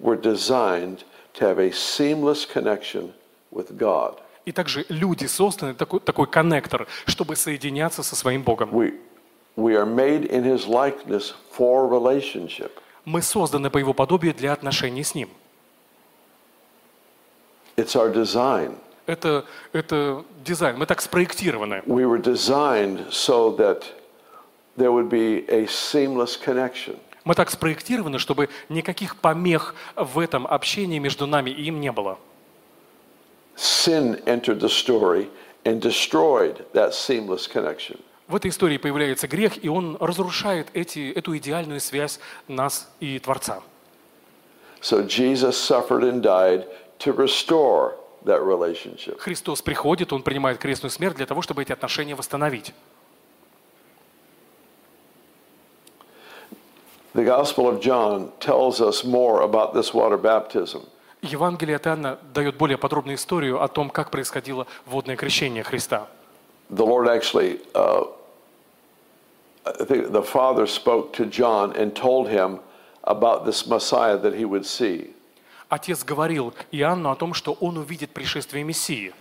were designed to have a seamless connection with God. И также люди созданы, такой, такой коннектор, чтобы соединяться со своим Богом. We, we are made in his likeness for relationship. Мы созданы по его подобию для отношений с ним. It's our design. Это, это дизайн, мы так спроектированы. We were designed so that there would be a seamless connection. Мы так спроектированы, чтобы никаких помех в этом общении между нами и им не было. Sin entered the story and destroyed that seamless connection. В этой истории появляется грех, и он разрушает эти, эту идеальную связь нас и Творца. So Jesus suffered and died to restore that relationship. Христос приходит, Он принимает крестную смерть для того, чтобы эти отношения восстановить. The Gospel of John tells us more about this water baptism. Евангелие от Иоанна дает более подробную историю о том, как происходило водное крещение Христа. The Lord actually, uh, I think the Father spoke to John and told him about this Messiah that he would see. Отец говорил Иоанну о том, что он увидит пришествие Мессии.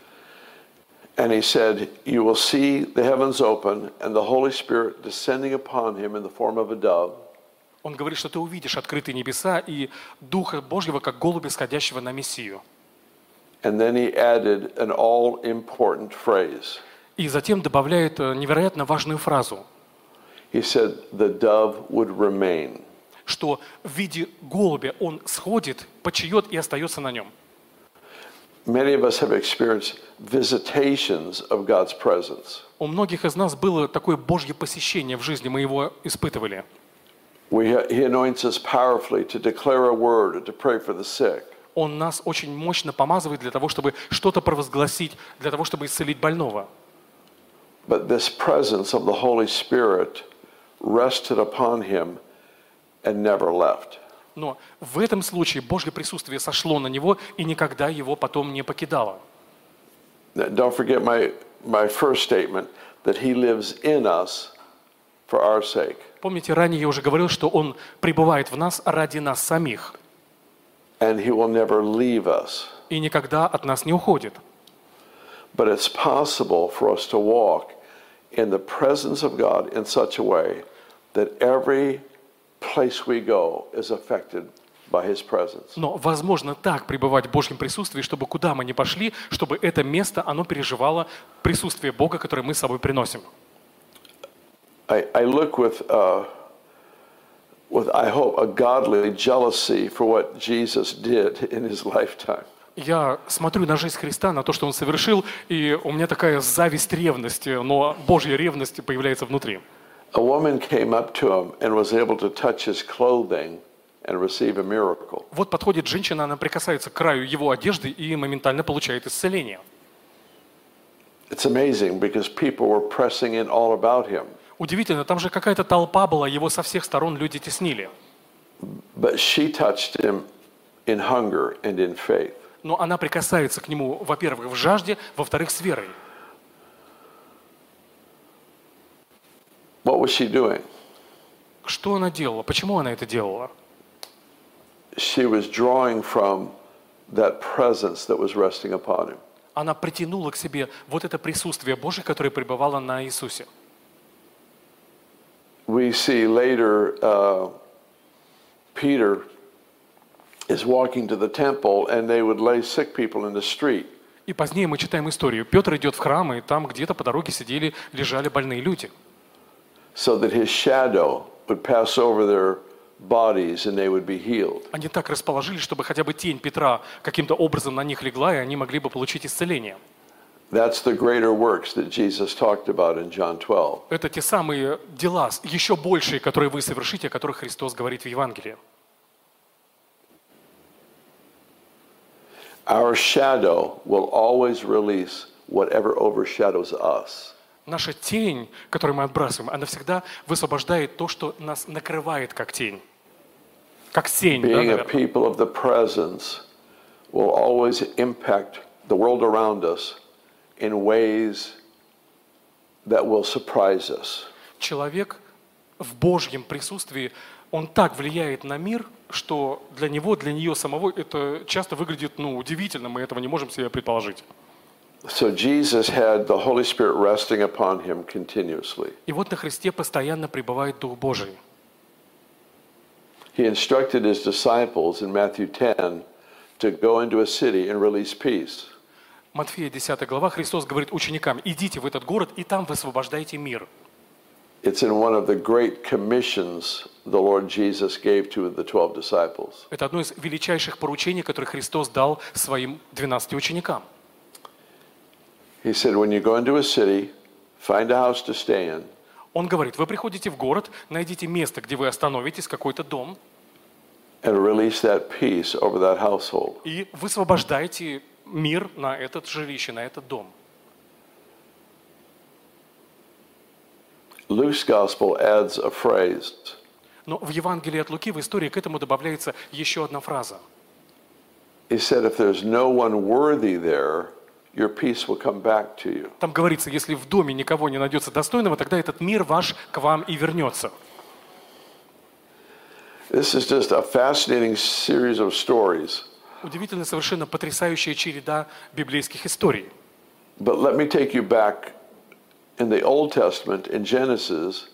And he said, You will see the heavens open and the Holy Spirit descending upon him in the form of a dove. Он говорит, что ты увидишь открытые небеса и Духа Божьего, как голубя, сходящего на Мессию. And then he added an all important phrase. И затем добавляет э, невероятно важную фразу, He said, The dove would remain. что в виде голубя он сходит, почает и остается на нем. Many of us have experienced visitations of God's presence. У многих из нас было такое Божье посещение в жизни, мы его испытывали. We, he anoints us powerfully to declare a word or to pray for the sick. Он нас очень мощно помазывает для того, чтобы что-то провозгласить, для того, чтобы исцелить больного. But this presence of the Holy Spirit rested upon him and never left. Но в этом случае Божье присутствие сошло на него и никогда его потом не покидало. Don't forget my, my first statement that he lives in us for our sake. Помните, ранее я уже говорил, что Он пребывает в нас ради нас самих And he will never leave us. и никогда от нас не уходит. But it's possible for us to walk in the presence of God in such a way that every place we go is affected by his presence. Но возможно так пребывать в Божьем присутствии, чтобы куда мы ни пошли, чтобы это место, оно переживало присутствие Бога, которое мы с собой приносим. I, I look with, uh, with, I hope, a godly jealousy for what Jesus did in his lifetime. Я смотрю на жизнь Христа, на то, что Он совершил, и у меня такая зависть, ревность, но Божья ревность появляется внутри. A woman came up to him and was able to touch his clothing and receive a miracle. Вот подходит женщина, она прикасается к краю его одежды и моментально получает исцеление. It's amazing because people were pressing in all about him. Удивительно, там же какая-то толпа была, его со всех сторон люди теснили. But she touched him in hunger and in faith. Но она прикасается к нему, во-первых, в жажде, во-вторых, с верой. What was she doing? Что она делала? Почему она это делала? She was drawing from that presence that was resting upon him. Она притянула к себе вот это присутствие Божие, которое пребывало на Иисусе. We see later uh, Peter is walking to the temple and they would lay sick people in the street. И позднее мы читаем историю. Петр идет в храм, и там где-то по дороге сидели, лежали больные люди. so that his shadow would pass over their bodies and they would be healed. Они так расположились, чтобы хотя бы тень Петра каким-то образом на них легла, и они могли бы получить исцеление. That's the greater works that Jesus talked about in John 12. Это те самые дела, еще большие, которые вы совершите, о которых Христос говорит в Евангелии. Our shadow will always release whatever overshadows us. Наша тень, которую мы отбрасываем, она всегда высвобождает то, что нас накрывает как тень. Как тень, да, Being a наверное. people of the presence will always impact the world around us in ways that will surprise us. Человек в Божьем присутствии, он так влияет на мир, что для него, для нее самого это часто выглядит ну, удивительно, мы этого не можем себе предположить. So Jesus had the Holy Spirit resting upon him continuously. И вот на Христе постоянно пребывает Дух Божий. He instructed his disciples in Matthew 10 to go into a city and release peace. Матфея 10 глава, Христос говорит ученикам, идите в этот город и там высвобождайте мир. It's in one of the great commissions the Lord Jesus gave to the 12 disciples. Это одно из величайших поручений, которые Христос дал своим 12 ученикам. He said, When you go into a city, find a house to stay in, Он говорит, вы приходите в город, найдите место, где вы остановитесь, какой-то дом, and release that peace over that household. и высвобождайте мир на этот жилище, на этот дом. Luke's gospel adds a phrase Но в Евангелии от Луки в истории к этому добавляется еще одна фраза. He said, If there's no one worthy there, your peace will come back to you. Там говорится, если в доме никого не найдется достойного, тогда этот мир ваш к вам и вернется. This is just a fascinating series of stories. Удивительно, совершенно потрясающая череда библейских историй. But let me take you back in the Old Testament, in Genesis,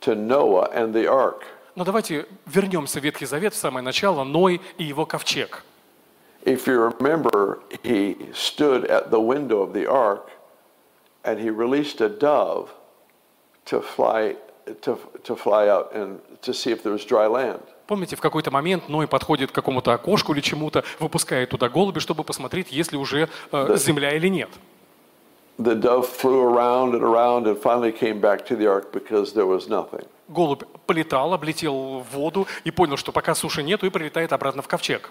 to Noah and the ark. Но давайте вернемся в Ветхий Завет, в самое начало, Ной и его ковчег. If you remember, he stood at the window of the ark and he released a dove to fly, to, to fly out and to see if there was dry land. Помните, в какой-то момент Ной подходит к какому-то окошку или чему-то, выпускает туда голуби, чтобы посмотреть, есть ли уже э, земля или нет. The dove flew around and around and finally came back to the ark because there was nothing. Голубь полетал, облетел в воду и понял, что пока суши нету, и прилетает обратно в ковчег.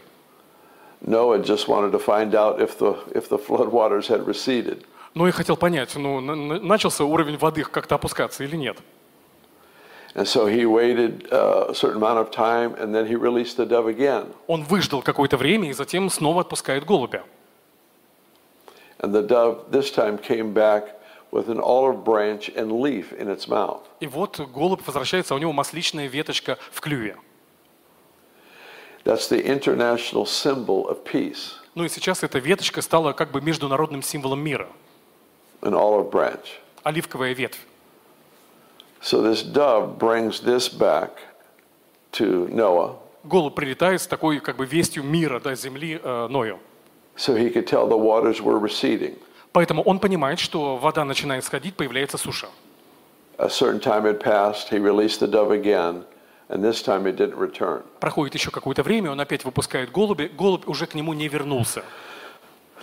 Noah just wanted to find out if the, if the flood waters had receded. Ной хотел понять, ну, на- на- начался уровень воды как-то опускаться или нет. And so he waited uh, a certain amount of time and then he released the dove again. Он выждал какое-то время и затем снова отпускает голубя. And the dove this time came back with an olive branch and leaf in its mouth. И вот голубь возвращается, а у него масличная веточка в клюве. That's the international symbol of peace, Ну и сейчас эта веточка стала как бы международным символом мира. an olive branch. Оливковая ветвь. So this dove brings this back to Noah Голубь прилетает с такой как бы вестью мира, да, земли э, Ною. So he could tell the waters were receding. Поэтому он понимает, что вода начинает сходить, появляется суша. A certain time had passed, he released the dove again, and this time it didn't return. Проходит еще какое-то время, он опять выпускает голуби, голубь уже к нему не вернулся.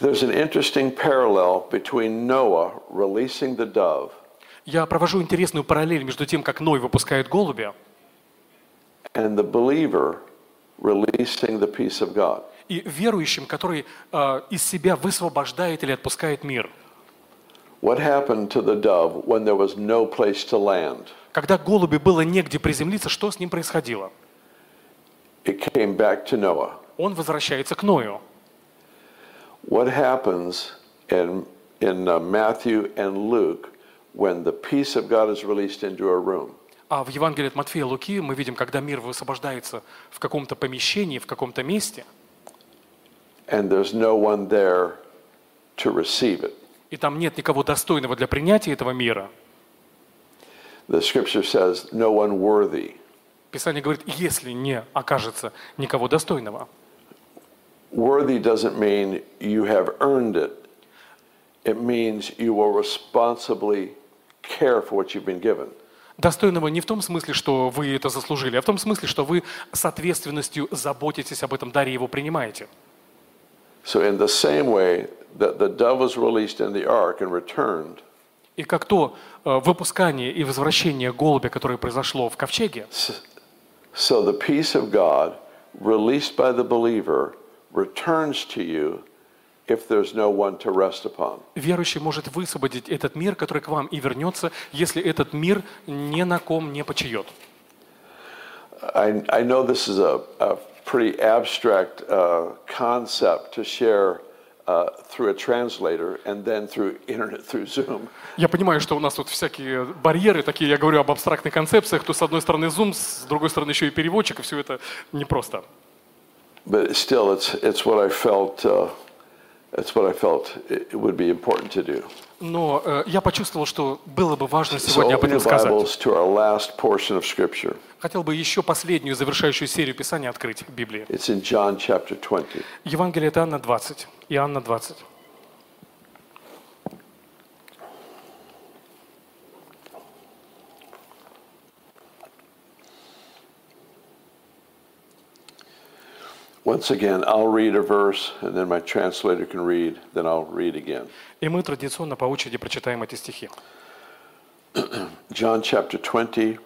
There's an interesting parallel between Noah releasing the dove Я провожу интересную параллель между тем, как Ной выпускает голубя, and the believer releasing the peace of God. И верующим, который э, из себя высвобождает или отпускает мир. What happened to the dove when there was no place to land? Когда голуби было негде приземлиться, что с ним происходило? It came back to Noah. Он возвращается к Ною. What happens in, in uh, Matthew and Luke when the peace of God is released into a room? А в Евангелии от Матфея и Луки мы видим, когда мир высвобождается в каком-то помещении, в каком-то месте, and there's no one there to receive it. и там нет никого достойного для принятия этого мира, The scripture says, no one worthy. Писание говорит, если не окажется никого достойного. Worthy doesn't mean you have earned it, it means you will responsibly care for what you've been given. Достойного не в том смысле, что вы это заслужили, а в том смысле, что вы с ответственностью заботитесь об этом даре и его принимаете. So, in the same way, that the dove was released in the ark and returned, И как то э, выпускание и возвращение голубя, которое произошло в ковчеге, so the peace of God released by the believer returns to you if there's no one to rest upon. верующий может высвободить этот мир, который к вам и вернется, если этот мир ни на ком не почиет. I, I know this is a, a pretty abstract uh, concept to share uh, through a translator and then through internet, through Zoom. Я понимаю, что у нас тут всякие барьеры, такие, я говорю об абстрактных концепциях, то с одной стороны Zoom, с другой стороны еще и переводчик, и все это непросто. But still, it's, it's what I felt, uh, it's what I felt it would be important to do. Но э, я почувствовал, что было бы важно So сегодня об open этом сказать. Хотел бы еще последнюю завершающую серию Писания открыть Библии. It's in John chapter 20. Евангелие от Иоанна 20. Иоанна 20. Once again, I'll read a verse and then my translator can read, then I'll read again. И мы традиционно по очереди прочитаем эти стихи. John chapter 20,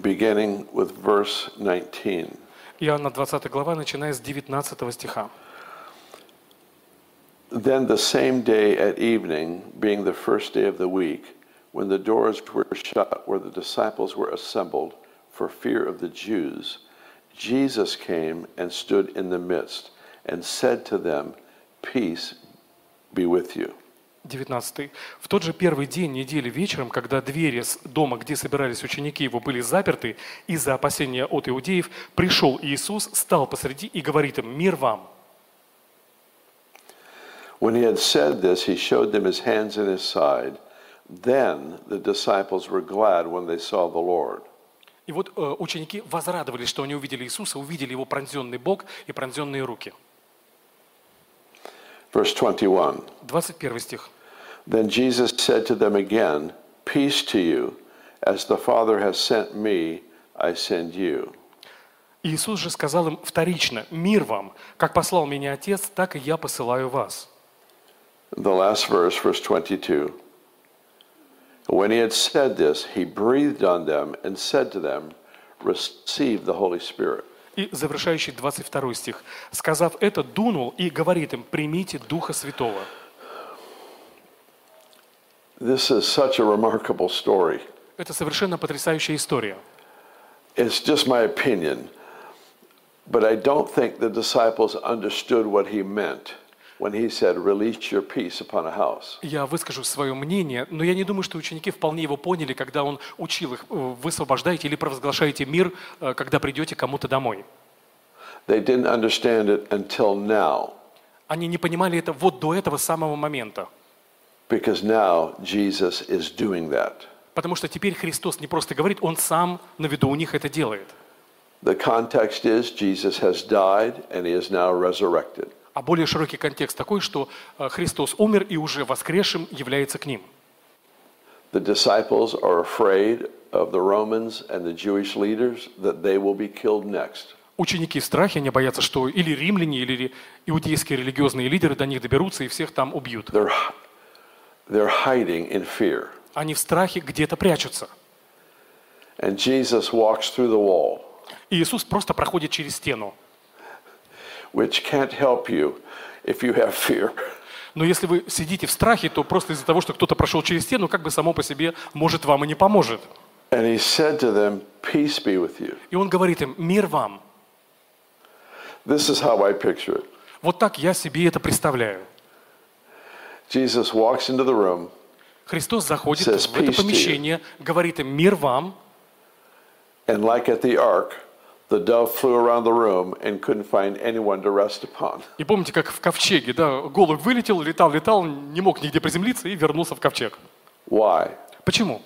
beginning with verse 19. Иоанна 20 глава, начиная с 19 стиха. Then the same day at evening, being the first day of the week, when the doors were shut where the disciples were assembled for fear of the Jews, Jesus came and stood in the midst and said to them, Peace be with you. 19. В тот же первый день недели вечером, когда двери с дома, где собирались ученики его, были заперты из-за опасения от иудеев, пришел Иисус, стал посреди и говорит им, мир вам. When he had said this, he showed them his hands and his side. Then the disciples were glad when they saw the Lord. И вот э, ученики возрадовались, что они увидели Иисуса, увидели его пронзенный бок и пронзенные руки. Verse 21. 21 стих. Then Jesus said to them again, Peace to you. As the Father has sent me, I send you. Иисус же сказал им вторично, мир вам, как послал меня Отец, так и я посылаю вас. The last verse, verse 22. When he had said this, he breathed on them and said to them, Receive the Holy Spirit. И завершающий 22 стих. Сказав это, дунул и говорит им, примите Духа Святого. This is such a remarkable story. Это совершенно потрясающая история. It's just my opinion, but I don't think the disciples understood what he meant When he said, Release your peace upon a house. Я выскажу свое мнение, но я не думаю, что ученики вполне его поняли, когда он учил их, э, высвобождаете или провозглашаете мир, э, когда придете кому-то домой. They didn't understand it until now, Они не понимали это вот до этого самого момента. because now Jesus is doing that. Потому что теперь Христос не просто говорит, Он сам на виду у них это делает. The context is Jesus has died and he is now resurrected. А более широкий контекст такой, что э, Христос умер и уже воскресшим является к ним. The disciples are afraid of the Romans and the Jewish leaders that they will be killed next. Ученики в страхе, они боятся, что или римляне, или иудейские религиозные лидеры до них доберутся и всех там убьют. They're, they're hiding in fear. Они в страхе где-то прячутся. And Jesus walks through the wall, И Иисус просто проходит через стену. Which can't help you if you have fear. Но если вы сидите в страхе, то просто из-за того, что кто-то прошел через стену, как бы само по себе, может, вам и не поможет. And he said to them, Peace be with you. И он говорит им, мир вам. This is how I picture it. Вот так я себе это представляю. Jesus walks into the room, Христос заходит Says, в это помещение, говорит им, мир вам. and like at the ark, the dove flew around the room and couldn't find anyone to rest upon. И помните, как в ковчеге, да, голубь вылетел, летал, летал, не мог нигде приземлиться и вернулся в ковчег. Why? Почему?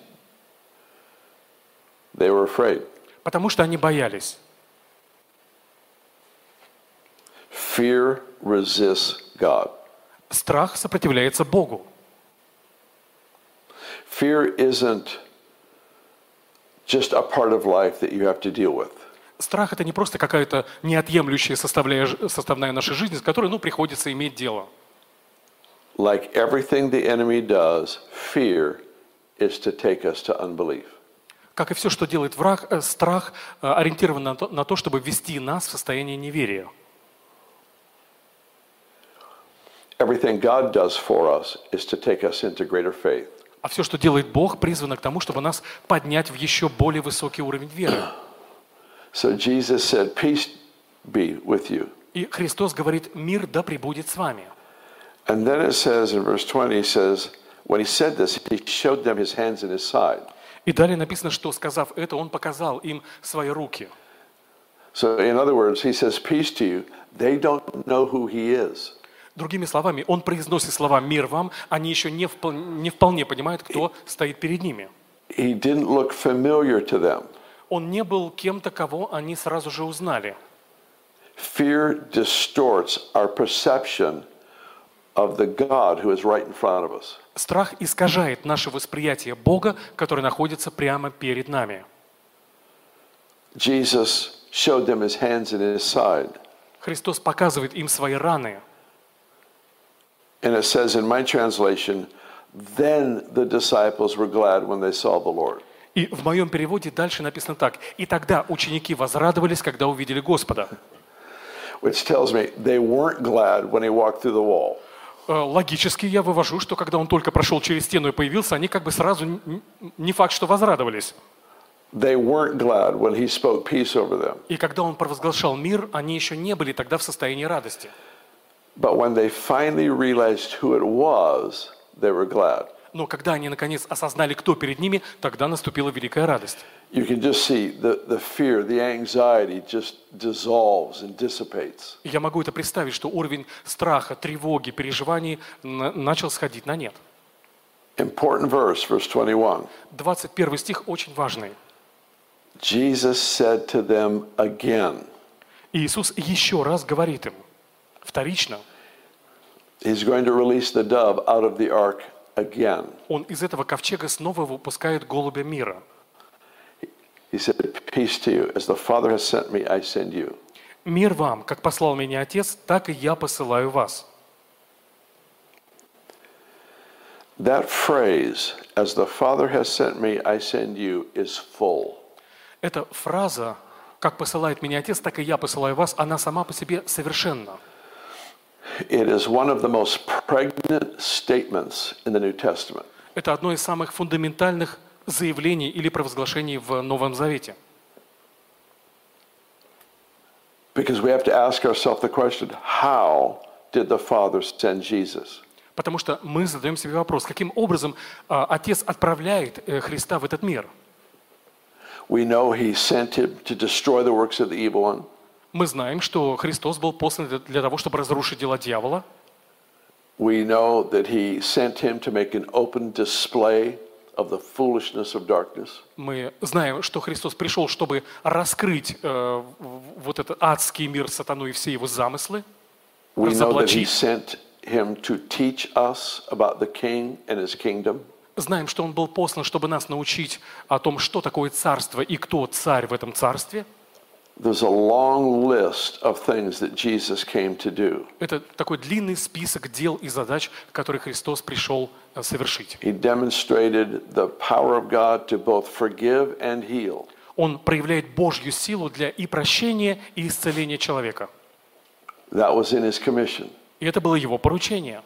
They were afraid. Потому что они боялись. Fear resists God. Страх сопротивляется Богу. Fear isn't just a part of life that you have to deal with. Страх это не просто какая-то неотъемлющая составная нашей жизни, с которой, ну, приходится иметь дело. Like everything the enemy does, fear is to take us to unbelief. Как и все, что делает враг, э, страх э, ориентирован на то, на то, чтобы ввести нас в состояние неверия. Everything God does for us is to take us into greater faith. А все, что делает Бог, призвано к тому, чтобы нас поднять в еще более высокий уровень веры. So Jesus said, Peace be with you. И Христос говорит, мир да пребудет с вами. And then it says in verse 20, he says, when he said this, he showed them his hands and his side. И далее написано, что сказав это, Он показал им свои руки. So, in other words, he says, Peace to you. They don't know who he is. Другими словами, Он произносит слова «мир вам», они еще не, впол- не вполне понимают, кто стоит перед ними. He didn't look familiar to them. Он не был кем-то, кого они сразу же узнали. Fear distorts our perception of the God who is right in front of us. Страх искажает наше восприятие Бога, который находится прямо перед нами. Jesus showed them his hands and his side. Христос показывает им свои раны. And it says in my translation, then the disciples were glad when they saw the Lord. И в моем переводе дальше написано так. «И тогда ученики возрадовались, когда увидели Господа». Which tells me they weren't glad when he walked through the wall. Э, Логически я вывожу, что когда он только прошел через стену и появился, они как бы сразу не факт, что возрадовались. They weren't glad when he spoke peace over them. И когда он провозглашал мир, они еще не были тогда в состоянии радости. But when they finally realized who it was, they were glad. Но когда они наконец осознали, кто перед ними, тогда наступила великая радость. You can just see the, the fear, the anxiety just dissolves and dissipates. И я могу это представить, что уровень страха, тревоги, переживаний на- начал сходить на нет. Important verse, verse 21. 21 стих очень важный. Jesus said to them again, И Иисус еще раз говорит им, вторично, He's going to release the dove out of the ark again. Он из этого ковчега снова выпускает голубя мира. He said, Peace to you. As the Father has sent me, I send you. «Мир вам, как послал меня Отец, так и я посылаю вас». That phrase, as the Father has sent me, I send you, is full. Эта фраза «как посылает меня Отец, так и я посылаю вас», она сама по себе совершенна. It is one of the most pregnant statements in the New Testament. Это одно из самых фундаментальных заявлений или провозглашений в Новом Завете. Because we have to ask ourselves the question how did the Father send Jesus? Потому что мы задаем себе вопрос, каким образом а, Отец отправляет э, Христа в этот мир. We know He sent Him to destroy the works of the evil one. Мы знаем, что Христос был послан для- для того, чтобы разрушить дела дьявола. We know that He sent Him to make an open display of the foolishness of darkness. Мы знаем, что Христос пришел, чтобы раскрыть э, вот этот адский мир сатану и все его замыслы, We know that He sent Him to teach us about the King and His kingdom. Знаем, что Он был послан, чтобы нас научить о том, что такое царство и кто царь в этом царстве. There's a long list of things that Jesus came to do. Это такой длинный список дел и задач, которые Христос пришел э, совершить. He demonstrated the power of God to both forgive and heal. Он проявляет Божью силу для и прощения, и исцеления человека. That was in his commission. И это было его поручение.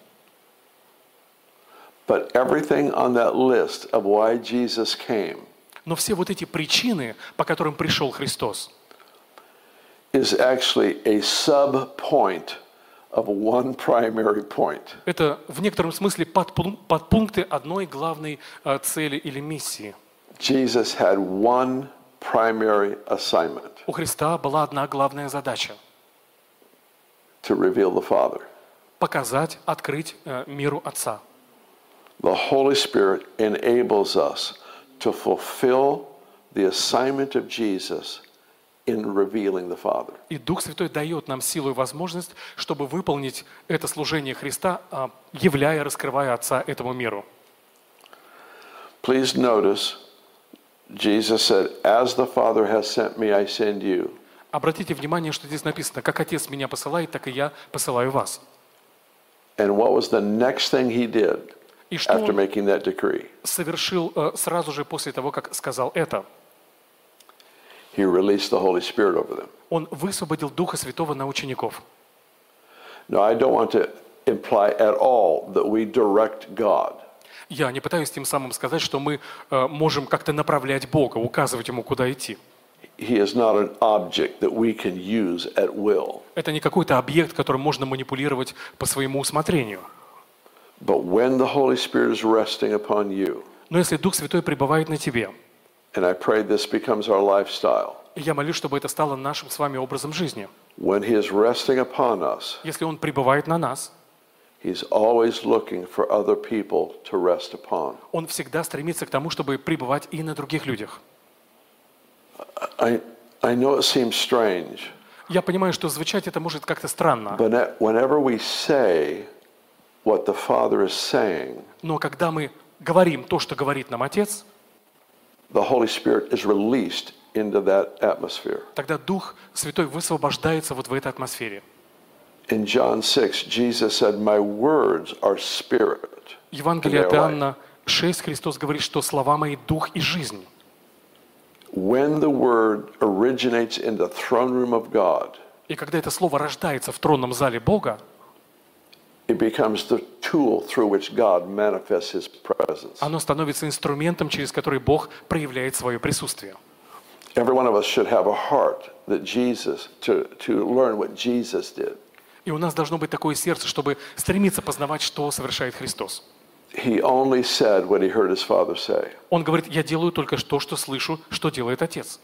But everything on that list of why Jesus came Но все вот эти причины, по которым пришел Христос, is actually a sub point of one primary point. это в некотором смысле подпун- подпункты одной главной э, цели или миссии. Jesus had one primary assignment У Христа была одна главная задача to reveal the Father. – показать, открыть э, миру Отца. The Holy Spirit enables us to fulfill the assignment of Jesus in revealing the Father. И Дух Святой дает нам силу и возможность, чтобы выполнить это служение Христа, а, являя, раскрывая Отца этому миру. Please notice Jesus said, As the Father has sent me, I send you. Обратите внимание, что здесь написано, как Отец меня посылает, так и я посылаю вас. And what was the next thing he did И что after making that decree? совершил э, сразу же после того, как сказал это? He released the Holy Spirit over them. Он высвободил Духа Святого на учеников. Now, I don't want to imply at all that we direct God. Я не пытаюсь тем самым сказать, что мы э, можем как-то направлять Бога, указывать Ему, куда идти. He is not an object that we can use at will. Это не какой-то объект, которым можно манипулировать по своему усмотрению. But when the Holy Spirit is resting upon you, Но если Дух Святой пребывает на тебе, and I pray this becomes our lifestyle, я молюсь, чтобы это стало нашим с вами образом жизни, when He is resting upon us, если Он пребывает на нас, He's always looking for other people to rest upon. Он всегда стремится к тому, чтобы пребывать и на других людях. I, I know it seems strange, Я понимаю, что звучать это может как-то странно, but ne- whenever we say what the Father is saying, но когда мы говорим то, что говорит нам Отец, the Holy Spirit is released into that atmosphere. тогда Дух Святой высвобождается вот в этой атмосфере. In John 6, Jesus said, My words are spirit. Евангелие от they are life." Иоанна 6 Христос говорит, что слова мои – дух и жизнь. When the word originates in the throne room of God, И когда это слово рождается в тронном зале Бога, оно становится инструментом, через который Бог проявляет свое присутствие. Every one of us should have a heart that Jesus, to, to learn what Jesus did. И у нас должно быть такое сердце, чтобы стремиться познавать, что совершает Христос. He only said what he heard his Father say. Он говорит, я делаю только то, что слышу, что делает Отец.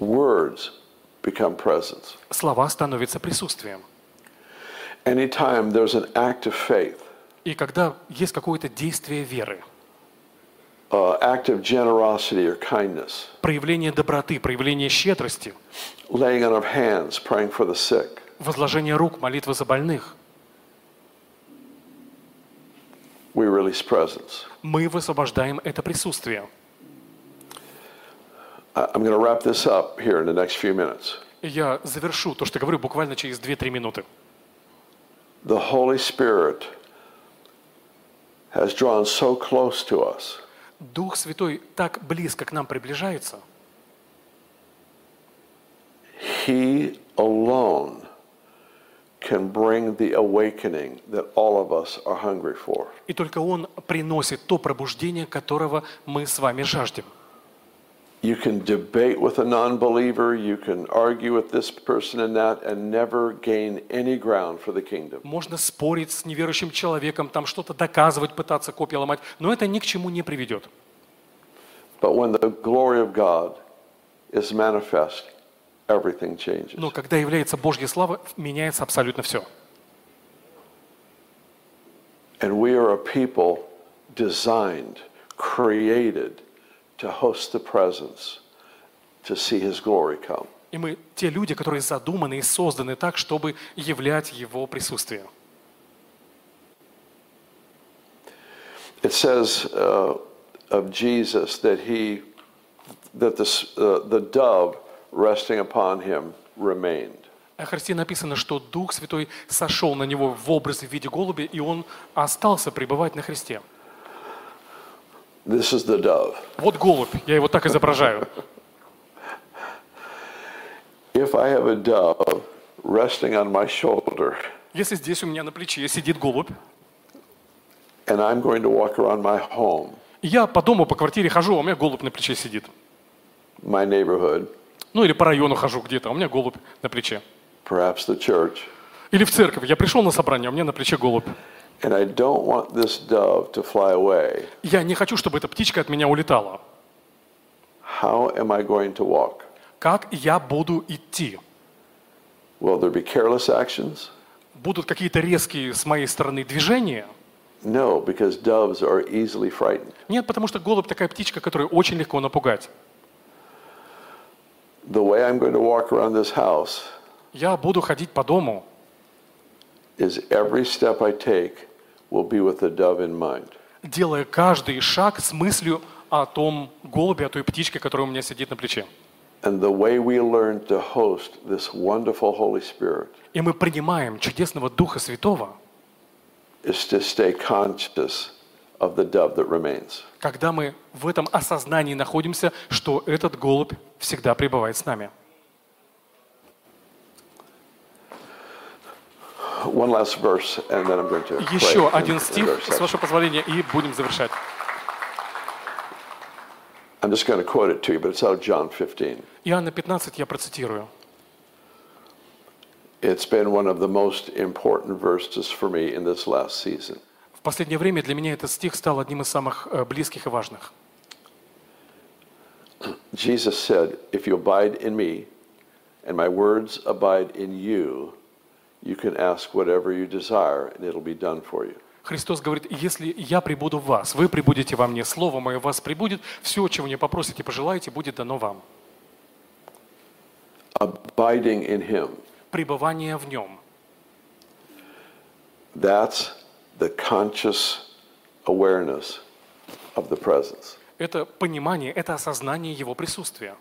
Words become presence. Слова становятся присутствием. Anytime there's an act of faith, И когда есть какое-то действие веры, uh, act of generosity or kindness, проявление доброты, проявление щедрости, laying on of hands, praying for the sick, возложение рук, молитва за больных, we release presence. мы высвобождаем это присутствие. I- I'm going to wrap this up here in the next few minutes. И Я завершу то, что говорю, буквально через 2-3 минуты. The Holy Spirit has drawn so close to us Дух Святой так близко к нам приближается, He alone can bring the awakening that all of us are hungry for. и только Он приносит то пробуждение, которого мы с вами жаждем. You can debate with a non believer, you can argue with this person and that, and never gain any ground for the kingdom. Можно спорить с неверующим человеком, там что-то доказывать, пытаться копья ломать, но это ни к чему не приведет. But when the glory of God is manifest, everything changes. Но когда является Божья слава, меняется абсолютно все. And we are a people designed, created to host the presence, to see His glory come. И мы те люди, которые задуманы и созданы так, чтобы являть Его присутствие. It says uh, of Jesus that he, that the, uh, the dove resting upon him remained. О Христе написано, что Дух Святой сошел на Него в образе в виде голубя, и Он остался пребывать на Христе. This is the dove. Вот голубь, я его так изображаю. If I have a dove resting on my shoulder Если здесь у меня на плече сидит голубь, and I'm going to walk around my home, я по дому, по квартире хожу, а у меня голубь на плече сидит. my neighborhood, Ну или по району хожу где-то, а у меня голубь на плече. perhaps the church, Или в церковь, я пришел на собрание, а у меня на плече голубь. And I don't want this dove to fly away, Я не хочу, чтобы эта птичка от меня улетала. how am I going to walk? Как я буду идти? Will there be careless actions? Будут какие-то резкие с моей стороны движения? No, because doves are easily frightened. Нет, потому что голубь такая птичка, которую очень легко напугать. The way I'm going to walk around this house Я буду ходить по дому, is every step I take will be with the dove in mind. делая каждый шаг с мыслью о том голубе, о той птичке, которая у меня сидит на плече. And the way we learn to host this wonderful Holy Spirit И мы принимаем чудесного Духа Святого, is to stay conscious of the dove that remains. когда мы в этом осознании находимся, что этот голубь всегда пребывает с нами. One last verse, and then I'm going to pray Еще and один end стих, our с session. вашего позволения, и будем завершать. I'm just going to quote it to you, but it's out of John 15. Иоанна 15 я процитирую. It's been one of the most important verses for me in this last season. В последнее время для меня этот стих стал одним из самых э, близких и важных. Jesus said, If you abide in me and my words abide in you, you can ask whatever you desire and it'll be done for you. Христос говорит, если я прибуду в вас, вы прибудете во мне, Слово Мое в вас прибудет, все, чего не попросите, пожелаете, будет дано вам. Abiding in him, Пребывание в Нем. that's the conscious awareness of the presence. Это понимание, это осознание Его присутствия.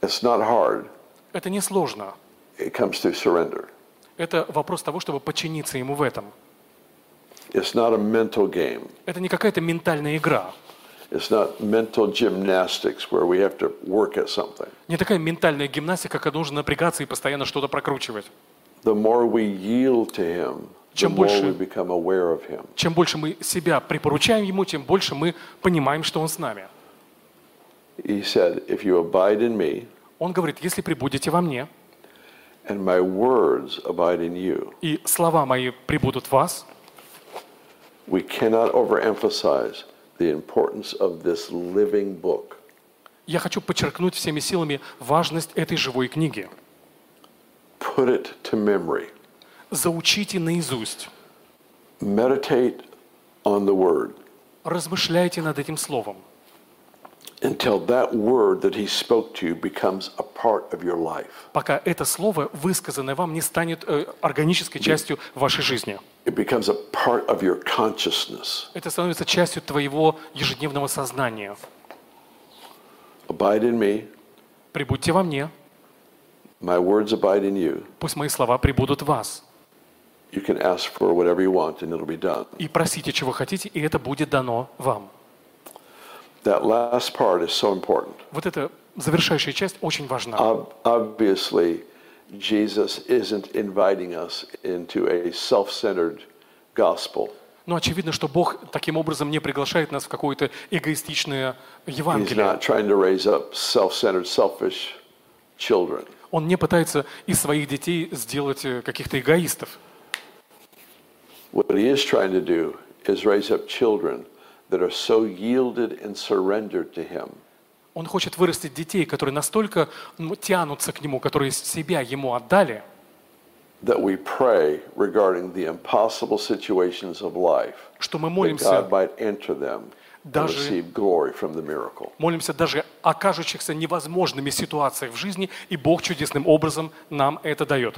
It's not hard, Это не сложно. It comes through surrender. Это вопрос того, чтобы подчиниться Ему в этом. It's not a mental game. Это не какая-то ментальная игра. It's not mental gymnastics where we have to work at something. Не такая ментальная гимнастика, когда нужно напрягаться и постоянно что-то прокручивать. The more we yield to him, the Чем more больше- we become aware of him. Чем больше мы себя припоручаем Ему, тем больше мы понимаем, что Он с нами. He said, If you abide in me Он говорит, если прибудете во мне, and my words abide in you, и слова мои прибудут в вас, we cannot overemphasize the importance of this living book. я хочу подчеркнуть всеми силами важность этой живой книги. Put it to memory. Заучите наизусть, Meditate on the word размышляйте над этим словом, until that word that he spoke to you becomes a part of your life. пока это слово, высказанное вам, не станет э, органической частью вашей жизни. It becomes a part of your consciousness. Это становится частью твоего ежедневного сознания. Abide in me, Прибудьте во мне, my words abide in you. пусть мои слова прибудут в вас. You can ask for whatever you want and it'll be done. И просите, чего хотите, и это будет дано вам. That last part is so important. Вот эта завершающая часть очень важна. Ob- Obviously, Jesus isn't inviting us into a self centered gospel. Но очевидно, что Бог таким образом не приглашает нас в какое-то эгоистичное He's Евангелие. not trying to raise up self centered, selfish children. Он не пытается из своих детей сделать э, каких-то эгоистов. What he is trying to do is raise up children that are so yielded and surrendered to him Он хочет вырастить детей, которые настолько ну, тянутся к Нему, которые себя Ему отдали, that we pray regarding the impossible situations of life, что мы that молимся, God might enter them and Даже- receive glory from the miracle. молимся даже о кажущихся невозможными ситуациях в жизни, и Бог чудесным образом нам это дает.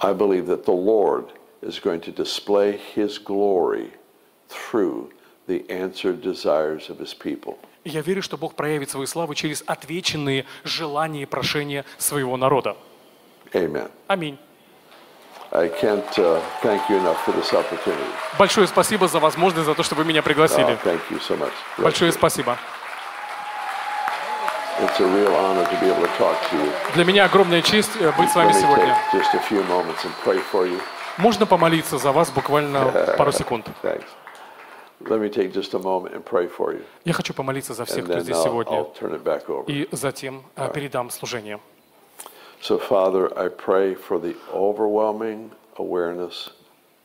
I believe that the Lord is going to display his glory through the answered desires of his people. И я верю, что Бог проявит свою славу через отвеченные желания и прошения своего народа. Amen. Аминь. I can't uh, thank you enough for this opportunity. Большое спасибо за возможность, за то, что вы меня пригласили. thank you so much. Большое спасибо. It's a real honor to be able to talk to you. Для меня огромная честь э, быть с вами сегодня. take just a few moments and pray for you. Можно помолиться за вас буквально пару секунд. Thanks. Я хочу помолиться за всех, And кто здесь сегодня, и затем э, передам служение.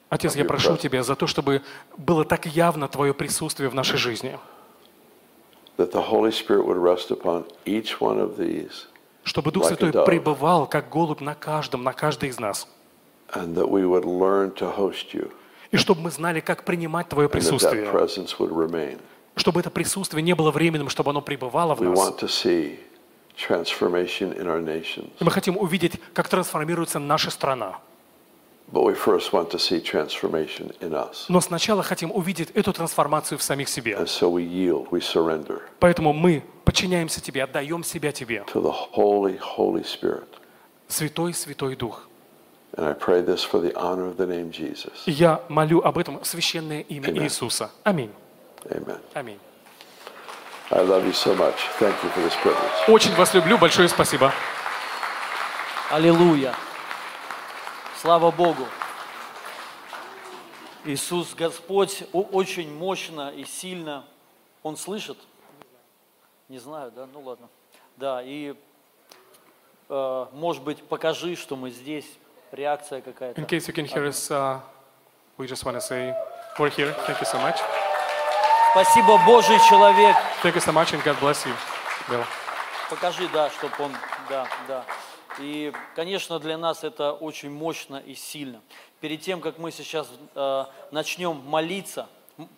Отец, я прошу Тебя за то, чтобы было так явно Твое присутствие в нашей жизни, that the Holy Spirit would rest upon each one of these, чтобы Дух Святой пребывал, как голубь, на каждом, на каждой из нас, and that we would learn to host you, и чтобы мы знали, как принимать Твое присутствие, чтобы это присутствие не было временным, чтобы оно пребывало в нас. И мы хотим увидеть, как трансформируется наша страна. Но сначала хотим увидеть эту трансформацию в самих себе. Поэтому мы подчиняемся Тебе, отдаем себя Тебе. Святой, Святой Дух. Я молю об этом в священное имя Amen. Иисуса. Аминь. Amen. Аминь. I love you so much. Thank you for this privilege. Очень вас люблю. Большое спасибо. Аллилуйя. Слава Богу. Иисус Господь очень мощно и сильно. Он слышит? Не знаю, да? Ну ладно. Да, и э, может быть покажи, что мы здесь. Реакция какая-то. In case you can hear us, uh, we just want to say we're here. Thank you so much. Спасибо, Божий человек. Thank you so much and God bless you. Bill. Покажи, да, чтобы он, да, да. И, конечно, для нас это очень мощно и сильно. Перед тем, как мы сейчас э, начнем молиться,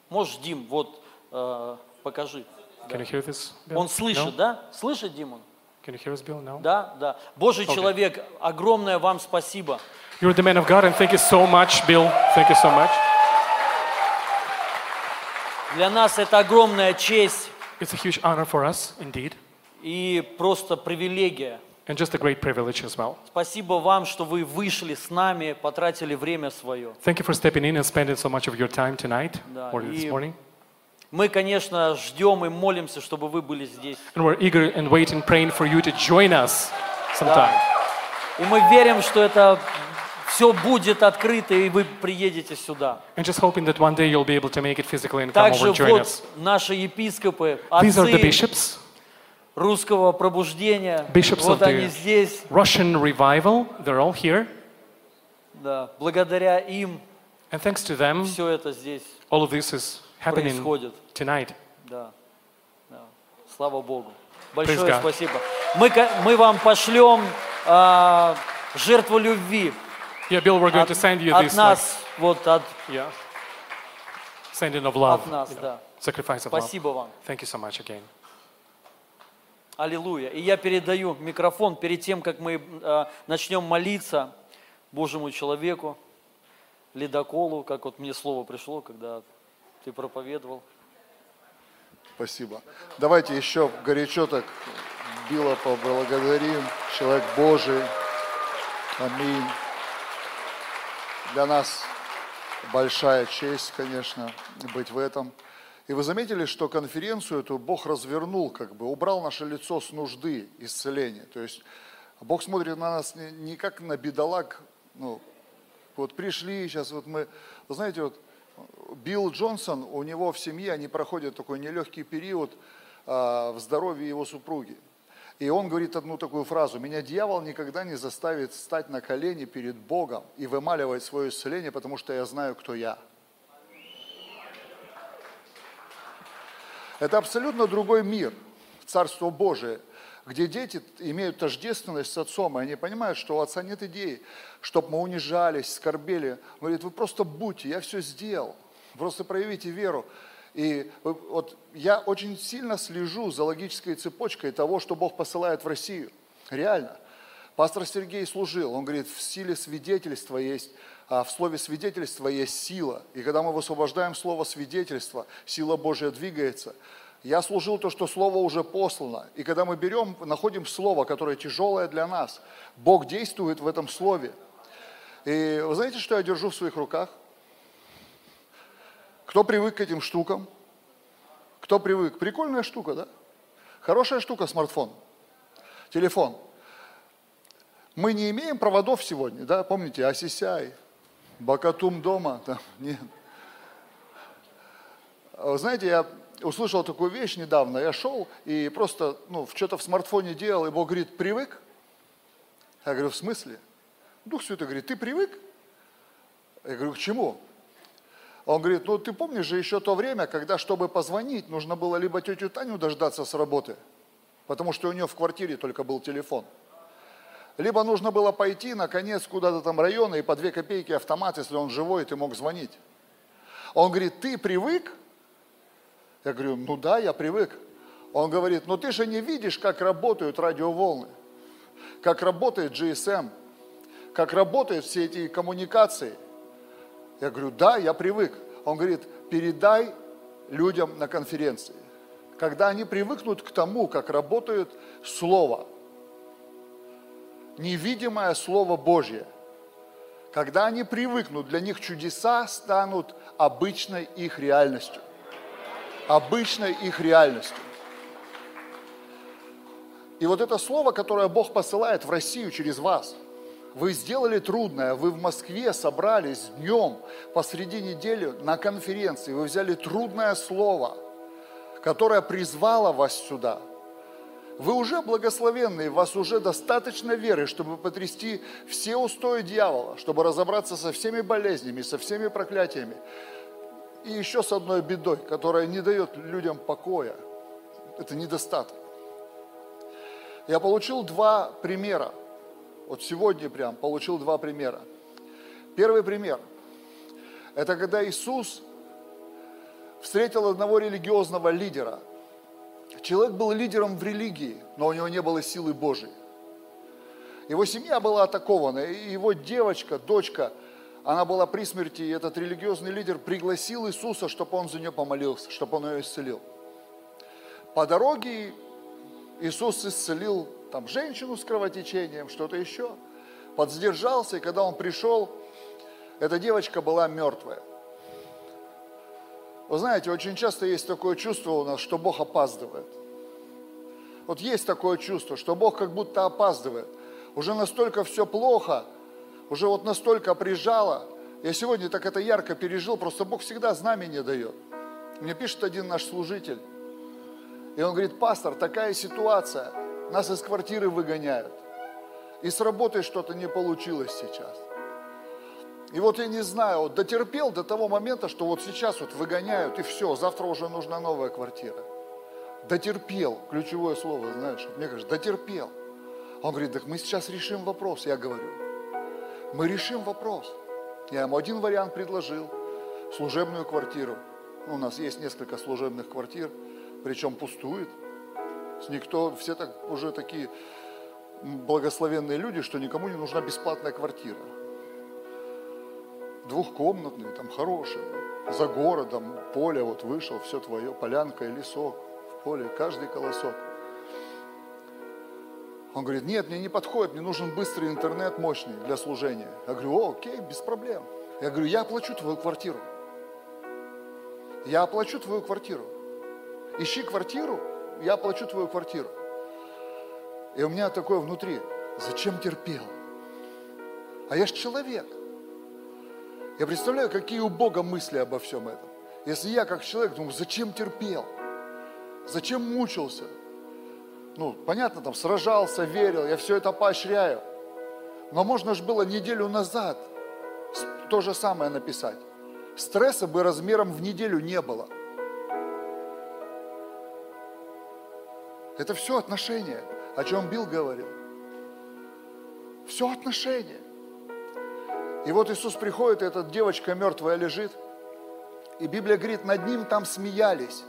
можешь, Дим, вот э, покажи. Can you hear this? Bill? Он слышит, No? да? Слышит, Димон? Can you hear us, Bill? No? Да, да. Божий человек, огромное вам спасибо. You're the man of God, and thank you so much, Bill. Thank you so much. Для нас это огромная честь It's a huge honor for us, indeed, и просто привилегия. and just a great privilege as well. Спасибо вам, что вы вышли с нами, потратили время свое. Thank you for stepping in and spending so much of your time tonight Да, or this morning. Мы, конечно, ждем и молимся, чтобы вы были здесь. And we're eager and waiting, praying for you to join us sometime. И мы верим, что это все будет открыто, и вы приедете сюда. And just hoping that one day you'll be able to make it physically and come over Также and join вот us. наши епископы, These are the отцы bishops, русского пробуждения. Bishops вот of они the- здесь. Russian revival. They're all here. Да. Благодаря им And thanks to them, все это здесь all of this is happening происходит. tonight. Да. Да. Слава Богу. Большое спасибо. Мы, мы вам пошлем а, жертву любви Yeah, Bill, we're going от, to send you от this, like, нас, вот от, yeah, sending of love, от нас, know, да. sacrifice of love. Спасибо вам. Thank you so much again. Аллилуйя. И я передаю микрофон перед тем, как мы э, начнем молиться Божьему человеку, ледоколу, как вот мне слово пришло, когда ты проповедовал. Спасибо. Давайте еще горячо так Билла поблагодарим. Человек Божий. Аминь. Для нас большая честь, конечно, быть в этом. И вы заметили, что конференцию эту Бог развернул, как бы убрал наше лицо с нужды исцеления. То есть Бог смотрит на нас не, не как на бедолаг, ну, вот пришли, сейчас вот мы, знаете, вот Билл Джонсон, у него в семье, они проходят такой нелегкий период а, в здоровье его супруги. И он говорит одну такую фразу, меня дьявол никогда не заставит встать на колени перед Богом и вымаливать свое исцеление, потому что я знаю, кто я. Это абсолютно другой мир, Царство Божие, где дети имеют тождественность с отцом, и они понимают, что у отца нет идеи, чтобы мы унижались, скорбели. Он говорит, вы просто будьте, я все сделал, просто проявите веру. И вот я очень сильно слежу за логической цепочкой того, что Бог посылает в Россию. Реально. Пастор Сергей служил, он говорит, в силе свидетельства есть, а в слове свидетельства есть сила. И когда мы высвобождаем слово свидетельства, сила Божья двигается. Я служил то, что слово уже послано. И когда мы берем, находим слово, которое тяжелое для нас, Бог действует в этом слове. И вы знаете, что я держу в своих руках? Кто привык к этим штукам? Кто привык? Прикольная штука, да? Хорошая штука смартфон, телефон. Мы не имеем проводов сегодня, да? Помните, Асисяй, Бакатум дома, там, нет. Вы знаете, я услышал такую вещь недавно. Я шел и просто, ну, что-то в смартфоне делал, и Бог говорит, привык? Я говорю, в смысле? Дух Святой говорит, ты привык? Я говорю, к чему? Он говорит, ну ты помнишь же еще то время, когда, чтобы позвонить, нужно было либо тетю Таню дождаться с работы, потому что у нее в квартире только был телефон, либо нужно было пойти, наконец, куда-то там района и по две копейки автомат, если он живой, ты мог звонить. Он говорит, ты привык? Я говорю, ну да, я привык. Он говорит, ну ты же не видишь, как работают радиоволны, как работает GSM, как работают все эти коммуникации. Я говорю, да, я привык. Он говорит, передай людям на конференции. Когда они привыкнут к тому, как работает Слово, невидимое Слово Божье, когда они привыкнут, для них чудеса станут обычной их реальностью. Обычной их реальностью. И вот это слово, которое Бог посылает в Россию через вас, вы сделали трудное, вы в Москве собрались днем посреди недели на конференции, вы взяли трудное слово, которое призвало вас сюда. Вы уже благословенные, у вас уже достаточно веры, чтобы потрясти все устои дьявола, чтобы разобраться со всеми болезнями, со всеми проклятиями. И еще с одной бедой, которая не дает людям покоя. Это недостаток. Я получил два примера. Вот сегодня прям получил два примера. Первый пример – это когда Иисус встретил одного религиозного лидера. Человек был лидером в религии, но у него не было силы Божией. Его семья была атакована, и его девочка, дочка, она была при смерти, и этот религиозный лидер пригласил Иисуса, чтобы он за нее помолился, чтобы он ее исцелил. По дороге Иисус исцелил там женщину с кровотечением, что-то еще. Подсдержался, и когда он пришел, эта девочка была мертвая. Вы знаете, очень часто есть такое чувство у нас, что Бог опаздывает. Вот есть такое чувство, что Бог как будто опаздывает. Уже настолько все плохо, уже вот настолько прижало. Я сегодня так это ярко пережил, просто Бог всегда знамение дает. Мне пишет один наш служитель, и он говорит, пастор, такая ситуация, нас из квартиры выгоняют. И с работой что-то не получилось сейчас. И вот я не знаю, вот дотерпел до того момента, что вот сейчас вот выгоняют, и все, завтра уже нужна новая квартира. Дотерпел, ключевое слово, знаешь, мне кажется, дотерпел. Он говорит, так мы сейчас решим вопрос. Я говорю, мы решим вопрос. Я ему один вариант предложил, служебную квартиру. Ну, у нас есть несколько служебных квартир – причем пустует. Никто, все так, уже такие благословенные люди, что никому не нужна бесплатная квартира. Двухкомнатные, там хорошие, за городом, поле вот вышел, все твое, полянка и лесок, в поле, каждый колосок. Он говорит, нет, мне не подходит, мне нужен быстрый интернет мощный для служения. Я говорю, о, окей, без проблем. Я говорю, я оплачу твою квартиру. Я оплачу твою квартиру ищи квартиру, я оплачу твою квартиру. И у меня такое внутри, зачем терпел? А я же человек. Я представляю, какие у Бога мысли обо всем этом. Если я как человек думаю, зачем терпел? Зачем мучился? Ну, понятно, там сражался, верил, я все это поощряю. Но можно же было неделю назад то же самое написать. Стресса бы размером в неделю не было. Это все отношения, о чем Билл говорил. Все отношения. И вот Иисус приходит, и эта девочка мертвая лежит, и Библия говорит, над ним там смеялись.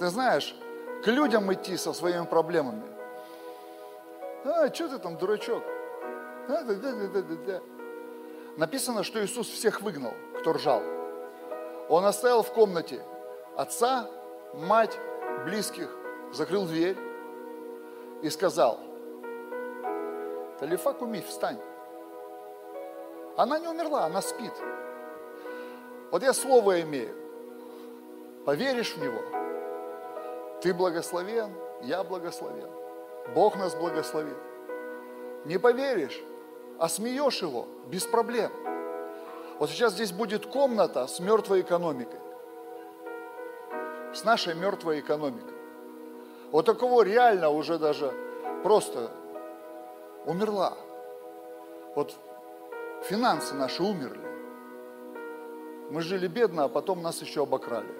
Ты знаешь, к людям идти со своими проблемами. А, что ты там, дурачок? А, да, да, да, да, да. Написано, что Иисус всех выгнал, кто ржал. Он оставил в комнате отца, мать, близких, закрыл дверь и сказал, Талифа Куми, встань. Она не умерла, она спит. Вот я слово имею. Поверишь в него, ты благословен, я благословен. Бог нас благословит. Не поверишь, а смеешь его без проблем. Вот сейчас здесь будет комната с мертвой экономикой с нашей мертвой экономикой. Вот такого реально уже даже просто умерла. Вот финансы наши умерли. Мы жили бедно, а потом нас еще обокрали.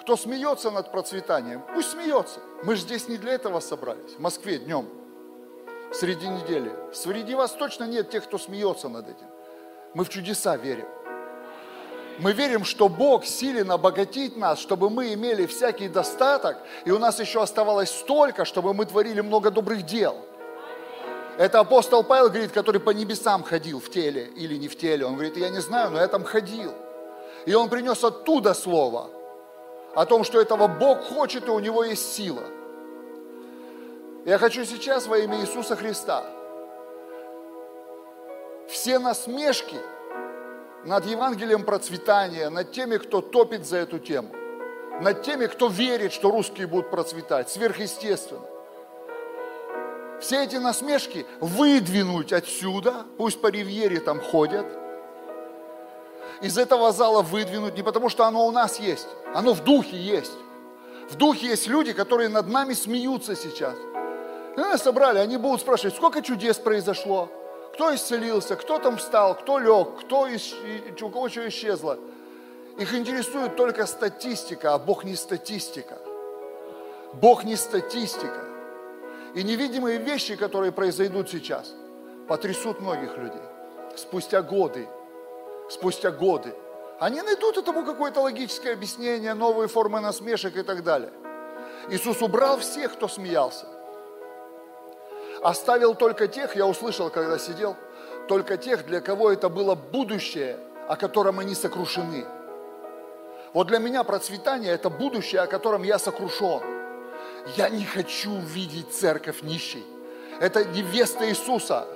Кто смеется над процветанием, пусть смеется. Мы же здесь не для этого собрались. В Москве днем, среди недели. Среди вас точно нет тех, кто смеется над этим. Мы в чудеса верим. Мы верим, что Бог силен обогатить нас, чтобы мы имели всякий достаток, и у нас еще оставалось столько, чтобы мы творили много добрых дел. Это апостол Павел говорит, который по небесам ходил в теле или не в теле. Он говорит, я не знаю, но я там ходил. И он принес оттуда слово о том, что этого Бог хочет, и у него есть сила. Я хочу сейчас во имя Иисуса Христа все насмешки над Евангелием процветания, над теми, кто топит за эту тему, над теми, кто верит, что русские будут процветать, сверхъестественно. Все эти насмешки выдвинуть отсюда, пусть по ривьере там ходят, из этого зала выдвинуть, не потому что оно у нас есть, оно в духе есть. В духе есть люди, которые над нами смеются сейчас. И нас собрали, они будут спрашивать, сколько чудес произошло, кто исцелился, кто там встал, кто лег, кто ис... у кого что исчезло. Их интересует только статистика, а Бог не статистика. Бог не статистика. И невидимые вещи, которые произойдут сейчас, потрясут многих людей. Спустя годы, спустя годы. Они найдут этому какое-то логическое объяснение, новые формы насмешек и так далее. Иисус убрал всех, кто смеялся. Оставил только тех, я услышал, когда сидел, только тех, для кого это было будущее, о котором они сокрушены. Вот для меня процветание – это будущее, о котором я сокрушен. Я не хочу видеть церковь нищей. Это невеста Иисуса.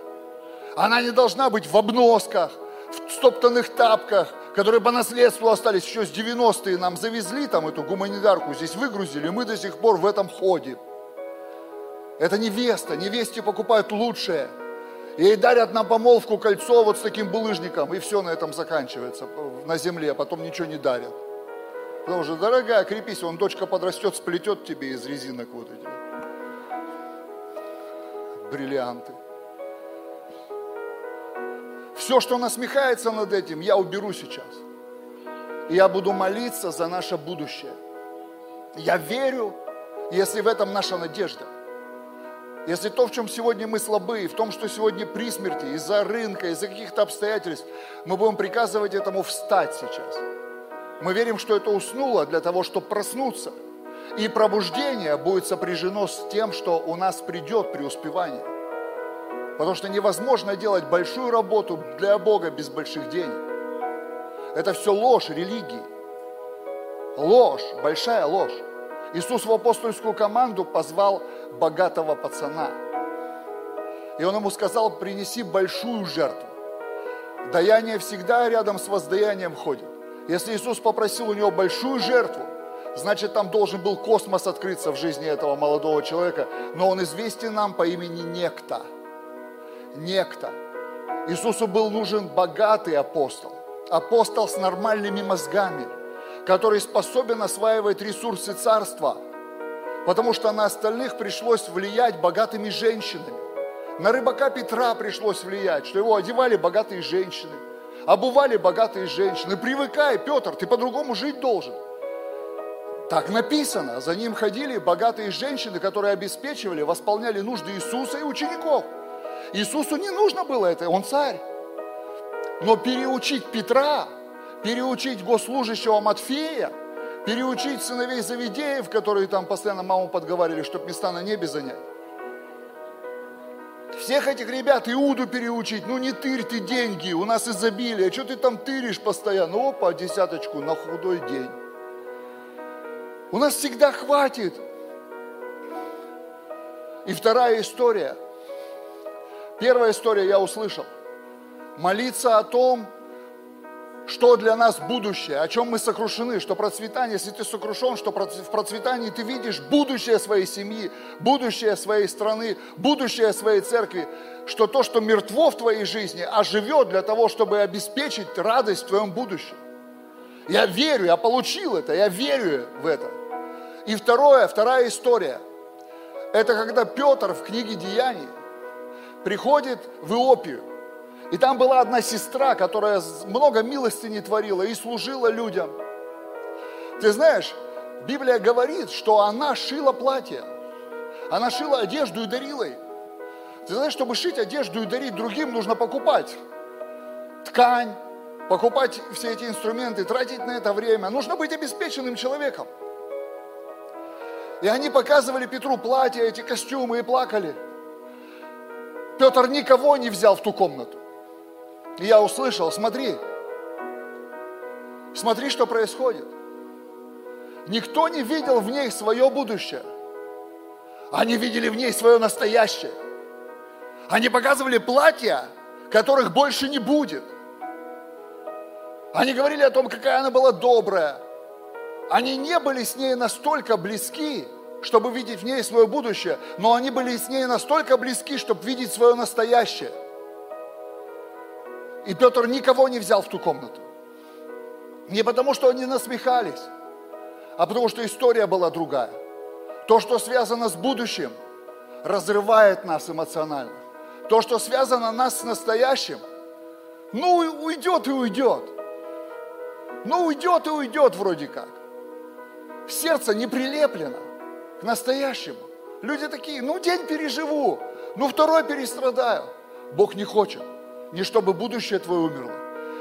Она не должна быть в обносках, в стоптанных тапках, которые по наследству остались еще с 90-е. Нам завезли там эту гуманитарку, здесь выгрузили, мы до сих пор в этом ходим. Это невеста, невесте покупают лучшее. Ей дарят на помолвку кольцо вот с таким булыжником, и все на этом заканчивается на земле, а потом ничего не дарят. Потому что, дорогая, крепись, он дочка подрастет, сплетет тебе из резинок вот эти. Бриллианты. Все, что насмехается над этим, я уберу сейчас. И я буду молиться за наше будущее. Я верю, если в этом наша надежда. Если то, в чем сегодня мы слабы, в том, что сегодня при смерти, из-за рынка, из-за каких-то обстоятельств, мы будем приказывать этому встать сейчас. Мы верим, что это уснуло для того, чтобы проснуться. И пробуждение будет сопряжено с тем, что у нас придет преуспевание. Потому что невозможно делать большую работу для Бога без больших денег. Это все ложь религии. Ложь, большая ложь. Иисус в апостольскую команду позвал богатого пацана. И он ему сказал, принеси большую жертву. Даяние всегда рядом с воздаянием ходит. Если Иисус попросил у него большую жертву, значит там должен был космос открыться в жизни этого молодого человека. Но он известен нам по имени Некто. Некто. Иисусу был нужен богатый апостол. Апостол с нормальными мозгами, который способен осваивать ресурсы царства – потому что на остальных пришлось влиять богатыми женщинами. На рыбака Петра пришлось влиять, что его одевали богатые женщины, обували богатые женщины. Привыкай, Петр, ты по-другому жить должен. Так написано. За ним ходили богатые женщины, которые обеспечивали, восполняли нужды Иисуса и учеников. Иисусу не нужно было это, он царь. Но переучить Петра, переучить госслужащего Матфея – переучить сыновей Завидеев, которые там постоянно маму подговаривали, чтобы места на небе занять. Всех этих ребят Иуду переучить, ну не тырь ты деньги, у нас изобилие, что ты там тыришь постоянно? Опа, десяточку на худой день. У нас всегда хватит. И вторая история. Первая история я услышал. Молиться о том, что для нас будущее, о чем мы сокрушены, что процветание, если ты сокрушен, что в процветании ты видишь будущее своей семьи, будущее своей страны, будущее своей церкви, что то, что мертво в твоей жизни, оживет для того, чтобы обеспечить радость в твоем будущем. Я верю, я получил это, я верю в это. И второе, вторая история, это когда Петр в книге Деяний приходит в Иопию, и там была одна сестра, которая много милости не творила и служила людям. Ты знаешь, Библия говорит, что она шила платье. Она шила одежду и дарила их. Ты знаешь, чтобы шить одежду и дарить другим, нужно покупать ткань, покупать все эти инструменты, тратить на это время. Нужно быть обеспеченным человеком. И они показывали Петру платья, эти костюмы и плакали. Петр никого не взял в ту комнату. И я услышал, смотри, смотри, что происходит. Никто не видел в ней свое будущее. Они видели в ней свое настоящее. Они показывали платья, которых больше не будет. Они говорили о том, какая она была добрая. Они не были с ней настолько близки, чтобы видеть в ней свое будущее, но они были с ней настолько близки, чтобы видеть свое настоящее. И Петр никого не взял в ту комнату. Не потому, что они насмехались, а потому, что история была другая. То, что связано с будущим, разрывает нас эмоционально. То, что связано нас с настоящим, ну уйдет и уйдет. Ну уйдет и уйдет вроде как. Сердце не прилеплено к настоящему. Люди такие, ну день переживу, ну второй перестрадаю. Бог не хочет. Не чтобы будущее твое умерло,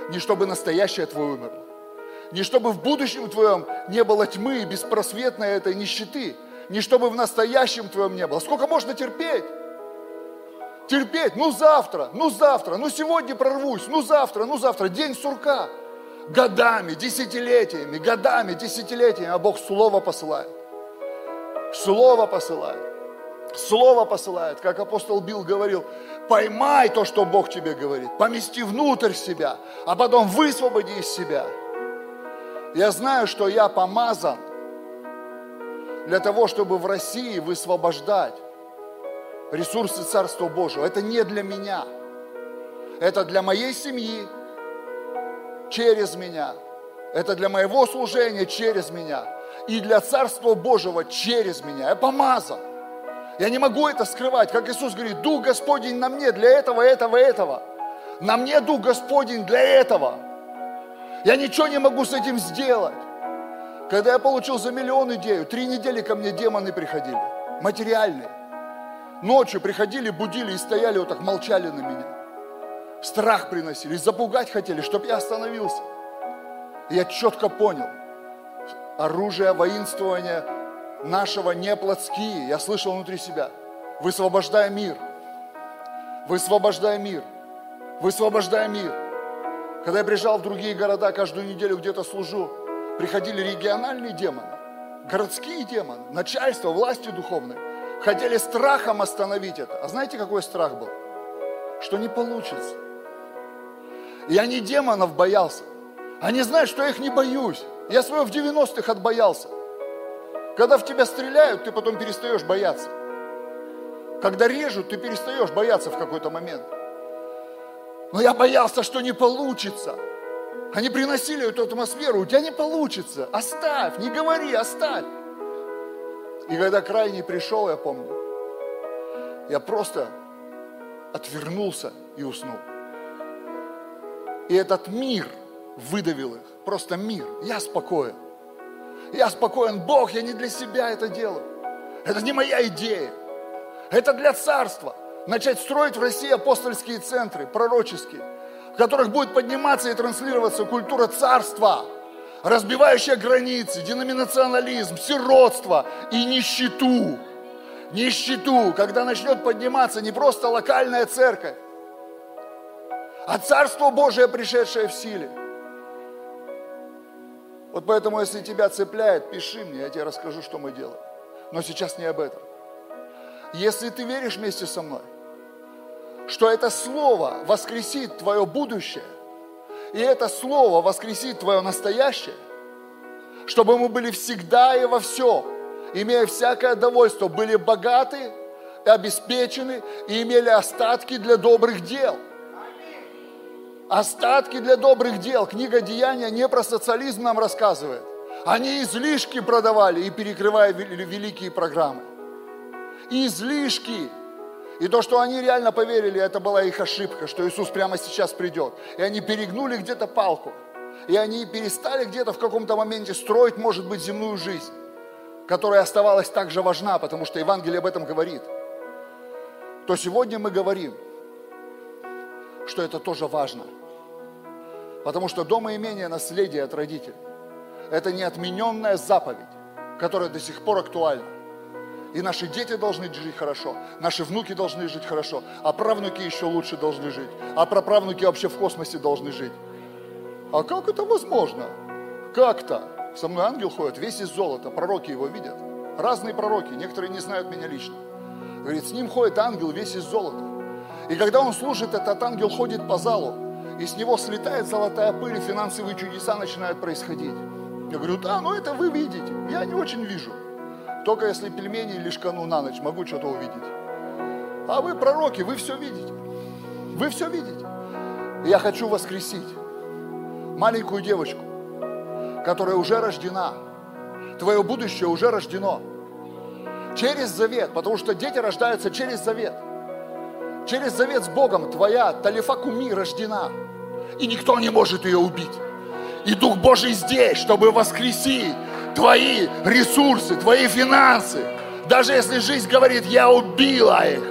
не чтобы настоящее твое умерло. Не чтобы в будущем твоем не было тьмы и беспросветной этой нищеты. Не чтобы в настоящем твоем не было. Сколько можно терпеть? Терпеть, ну завтра, ну завтра, ну сегодня прорвусь, ну завтра, ну завтра, день сурка. Годами, десятилетиями, годами, десятилетиями, а Бог Слово посылает. Слово посылает. Слово посылает, как апостол Билл говорил, поймай то, что Бог тебе говорит, помести внутрь себя, а потом высвободи из себя. Я знаю, что я помазан для того, чтобы в России высвобождать ресурсы Царства Божьего. Это не для меня. Это для моей семьи, через меня. Это для моего служения через меня. И для Царства Божьего через меня. Я помазан. Я не могу это скрывать. Как Иисус говорит, Дух Господень на мне для этого, этого, этого. На мне Дух Господень для этого. Я ничего не могу с этим сделать. Когда я получил за миллион идею, три недели ко мне демоны приходили, материальные. Ночью приходили, будили и стояли вот так, молчали на меня. Страх приносили, запугать хотели, чтобы я остановился. И я четко понял, оружие воинствования нашего не плотские. Я слышал внутри себя, высвобождай мир, высвобождай мир, высвобождай мир. Когда я приезжал в другие города, каждую неделю где-то служу, приходили региональные демоны, городские демоны, начальство, власти духовные – хотели страхом остановить это. А знаете, какой страх был? Что не получится. Я не демонов боялся. Они знают, что я их не боюсь. Я своего в 90-х отбоялся. Когда в тебя стреляют, ты потом перестаешь бояться. Когда режут, ты перестаешь бояться в какой-то момент. Но я боялся, что не получится. Они приносили эту атмосферу, у тебя не получится. Оставь, не говори, оставь. И когда крайний пришел, я помню, я просто отвернулся и уснул. И этот мир выдавил их, просто мир. Я спокоен. Я спокоен, Бог, я не для себя это делаю. Это не моя идея. Это для царства. Начать строить в России апостольские центры, пророческие, в которых будет подниматься и транслироваться культура царства – разбивающая границы, деноминационализм, сиротство и нищету. Нищету, когда начнет подниматься не просто локальная церковь, а Царство Божие, пришедшее в силе. Вот поэтому, если тебя цепляет, пиши мне, я тебе расскажу, что мы делаем. Но сейчас не об этом. Если ты веришь вместе со мной, что это слово воскресит твое будущее, и это слово воскресит твое настоящее, чтобы мы были всегда и во всем, имея всякое довольство, были богаты, обеспечены и имели остатки для добрых дел. Остатки для добрых дел. Книга Деяния не про социализм нам рассказывает. Они излишки продавали и перекрывая великие программы. Излишки. И то, что они реально поверили, это была их ошибка, что Иисус прямо сейчас придет. И они перегнули где-то палку. И они перестали где-то в каком-то моменте строить, может быть, земную жизнь, которая оставалась также важна, потому что Евангелие об этом говорит. То сегодня мы говорим, что это тоже важно. Потому что дом и имение – наследие от родителей. Это неотмененная заповедь, которая до сих пор актуальна. И наши дети должны жить хорошо, наши внуки должны жить хорошо, а правнуки еще лучше должны жить, а праправнуки вообще в космосе должны жить. А как это возможно? Как-то? Со мной ангел ходит, весь из золота, пророки его видят. Разные пророки, некоторые не знают меня лично. Говорит, с ним ходит ангел весь из золота. И когда он служит, этот ангел ходит по залу, и с него слетает золотая пыль, и финансовые чудеса начинают происходить. Я говорю, да, но это вы видите, я не очень вижу. Только если пельмени или шкану на ночь, могу что-то увидеть. А вы пророки, вы все видите. Вы все видите. Я хочу воскресить маленькую девочку, которая уже рождена. Твое будущее уже рождено. Через завет, потому что дети рождаются через завет. Через завет с Богом твоя Талифакуми рождена. И никто не может ее убить. И Дух Божий здесь, чтобы воскресить твои ресурсы, твои финансы. Даже если жизнь говорит, я убила их.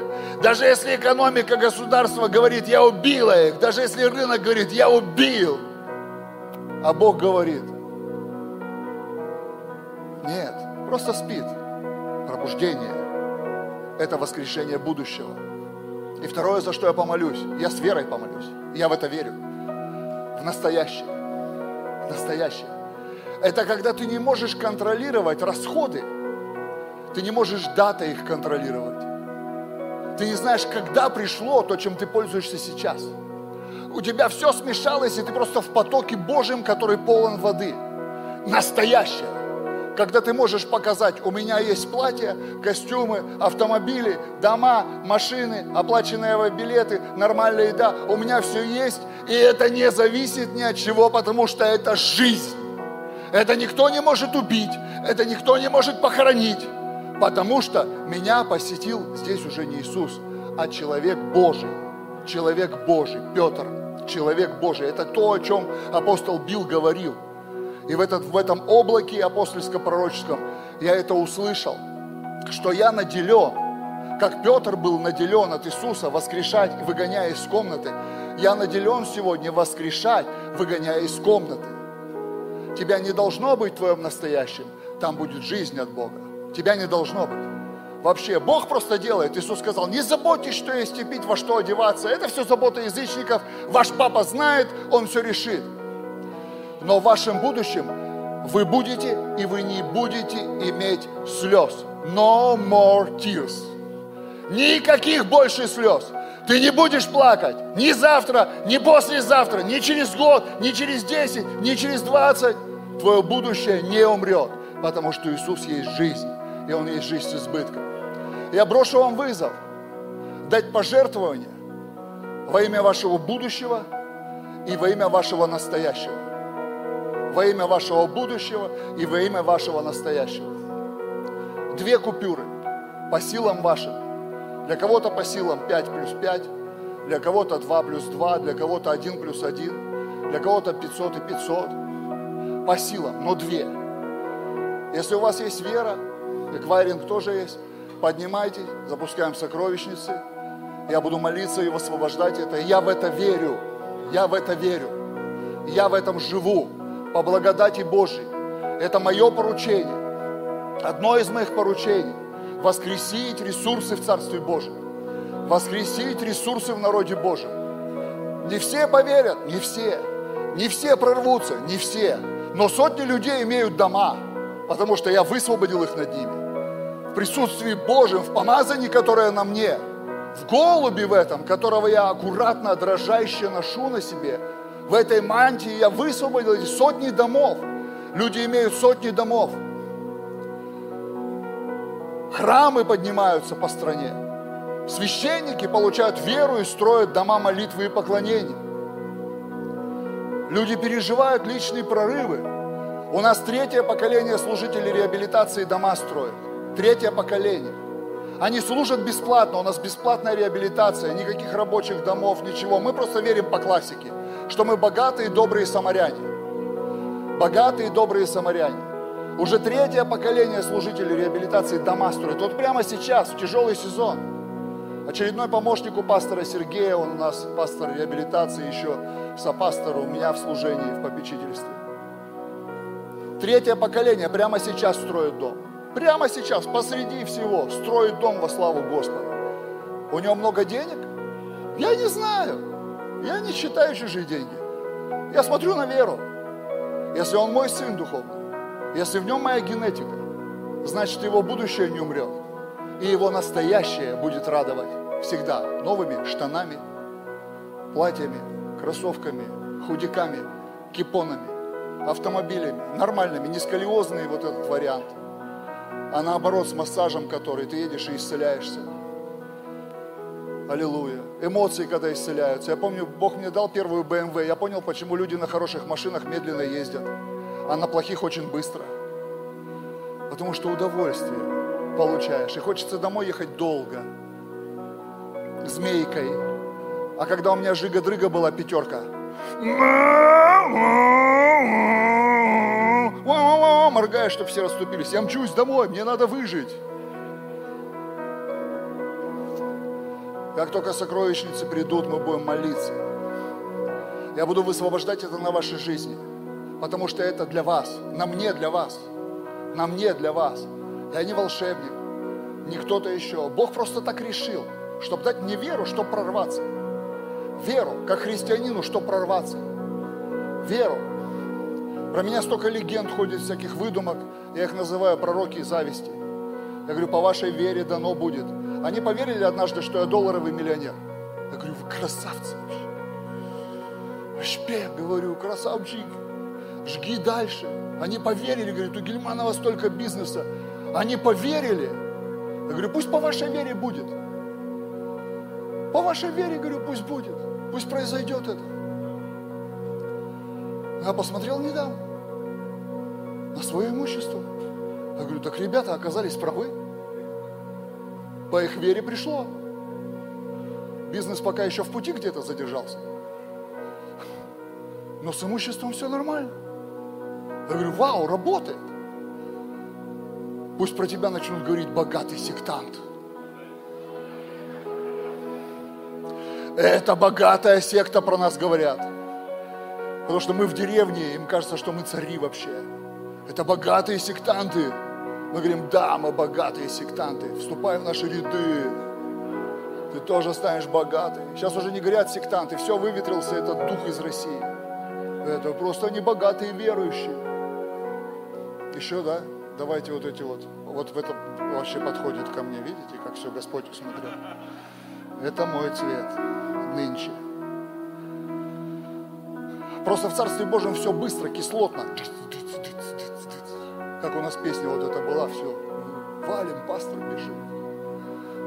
Даже если экономика государства говорит, я убила их. Даже если рынок говорит, я убил. А Бог говорит, нет, просто спит. Пробуждение – это воскрешение будущего. И второе, за что я помолюсь, я с верой помолюсь. Я в это верю. В настоящее. В настоящее. Это когда ты не можешь контролировать расходы, ты не можешь дата их контролировать. Ты не знаешь, когда пришло то, чем ты пользуешься сейчас. У тебя все смешалось, и ты просто в потоке Божьем, который полон воды. Настоящее. Когда ты можешь показать, у меня есть платья, костюмы, автомобили, дома, машины, оплаченные билеты, нормальная еда, у меня все есть, и это не зависит ни от чего, потому что это жизнь. Это никто не может убить, это никто не может похоронить, потому что меня посетил здесь уже не Иисус, а человек Божий. Человек Божий, Петр, человек Божий. Это то, о чем апостол Билл говорил. И в, этот, в этом облаке апостольско-пророческом я это услышал, что я наделен, как Петр был наделен от Иисуса воскрешать, выгоняя из комнаты, я наделен сегодня воскрешать, выгоняя из комнаты. Тебя не должно быть в твоем настоящем, там будет жизнь от Бога. Тебя не должно быть. Вообще, Бог просто делает. Иисус сказал, не заботьтесь, что есть и пить, во что одеваться. Это все забота язычников. Ваш папа знает, он все решит. Но в вашем будущем вы будете и вы не будете иметь слез. No more tears. Никаких больше слез. Ты не будешь плакать ни завтра, ни послезавтра, ни через год, ни через 10, ни через 20. Твое будущее не умрет, потому что Иисус есть жизнь, и Он есть жизнь с избытком. Я брошу вам вызов дать пожертвование во имя вашего будущего и во имя вашего настоящего. Во имя вашего будущего и во имя вашего настоящего. Две купюры по силам вашим. Для кого-то по силам 5 плюс 5, для кого-то 2 плюс 2, для кого-то 1 плюс 1, для кого-то 500 и 500. По силам, но две. Если у вас есть вера, эквайринг тоже есть, поднимайтесь, запускаем сокровищницы. Я буду молиться и высвобождать это. Я в это верю. Я в это верю. Я в этом живу. По благодати Божьей. Это мое поручение. Одно из моих поручений воскресить ресурсы в Царстве Божьем, воскресить ресурсы в народе Божьем. Не все поверят, не все, не все прорвутся, не все, но сотни людей имеют дома, потому что я высвободил их над ними. В присутствии Божьем, в помазании, которое на мне, в голубе в этом, которого я аккуратно, дрожаще ношу на себе, в этой мантии я высвободил сотни домов. Люди имеют сотни домов – Храмы поднимаются по стране. Священники получают веру и строят дома молитвы и поклонений. Люди переживают личные прорывы. У нас третье поколение служителей реабилитации дома строят. Третье поколение. Они служат бесплатно, у нас бесплатная реабилитация, никаких рабочих домов, ничего. Мы просто верим по классике, что мы богатые, добрые самаряне. Богатые, добрые самаряне. Уже третье поколение служителей реабилитации дома строят. Вот прямо сейчас, в тяжелый сезон. Очередной помощник у пастора Сергея, он у нас пастор реабилитации, еще сопастор у меня в служении, в попечительстве. Третье поколение прямо сейчас строит дом. Прямо сейчас, посреди всего, строит дом во славу Господа. У него много денег? Я не знаю. Я не считаю чужие деньги. Я смотрю на веру. Если он мой сын духовный, если в нем моя генетика, значит его будущее не умрет. И его настоящее будет радовать всегда новыми штанами, платьями, кроссовками, худиками, кипонами, автомобилями, нормальными, не сколиозный вот этот вариант, а наоборот с массажем, который ты едешь и исцеляешься. Аллилуйя. Эмоции, когда исцеляются. Я помню, Бог мне дал первую BMW. Я понял, почему люди на хороших машинах медленно ездят, а на плохих очень быстро. Потому что удовольствие получаешь. И хочется домой ехать долго. Змейкой. А когда у меня жига-дрыга была пятерка. Моргаю, чтобы все расступились. Я мчусь домой, мне надо выжить. Как только сокровищницы придут, мы будем молиться. Я буду высвобождать это на вашей жизни, потому что это для вас, на мне для вас, на мне для вас. Я не волшебник, не кто-то еще. Бог просто так решил, чтобы дать мне веру, чтобы прорваться. Веру, как христианину, чтобы прорваться. Веру. Про меня столько легенд ходит, всяких выдумок. Я их называю пророки зависти. Я говорю, по вашей вере дано будет. Они поверили однажды, что я долларовый миллионер. Я говорю, вы красавцы вообще. Шпе, говорю, красавчик, жги дальше. Они поверили, говорят, у Гельманова столько бизнеса. Они поверили. Я говорю, пусть по вашей вере будет. По вашей вере, говорю, пусть будет. Пусть произойдет это. Я посмотрел недавно на свое имущество. Я говорю, так ребята оказались правы. По их вере пришло. Бизнес пока еще в пути где-то задержался. Но с имуществом все нормально. Я говорю, вау, работает. Пусть про тебя начнут говорить богатый сектант. Это богатая секта про нас говорят. Потому что мы в деревне, им кажется, что мы цари вообще. Это богатые сектанты. Мы говорим, да, мы богатые сектанты, вступай в наши ряды. Ты тоже станешь богатый. Сейчас уже не говорят сектанты, все выветрился этот дух из России. Это просто не богатые верующие. Еще, да? Давайте вот эти вот, вот в это вообще подходит ко мне, видите, как все Господь усмотрел. Это мой цвет нынче. Просто в Царстве Божьем все быстро, кислотно. Как у нас песня вот эта была, все. Валим, пастор бежит.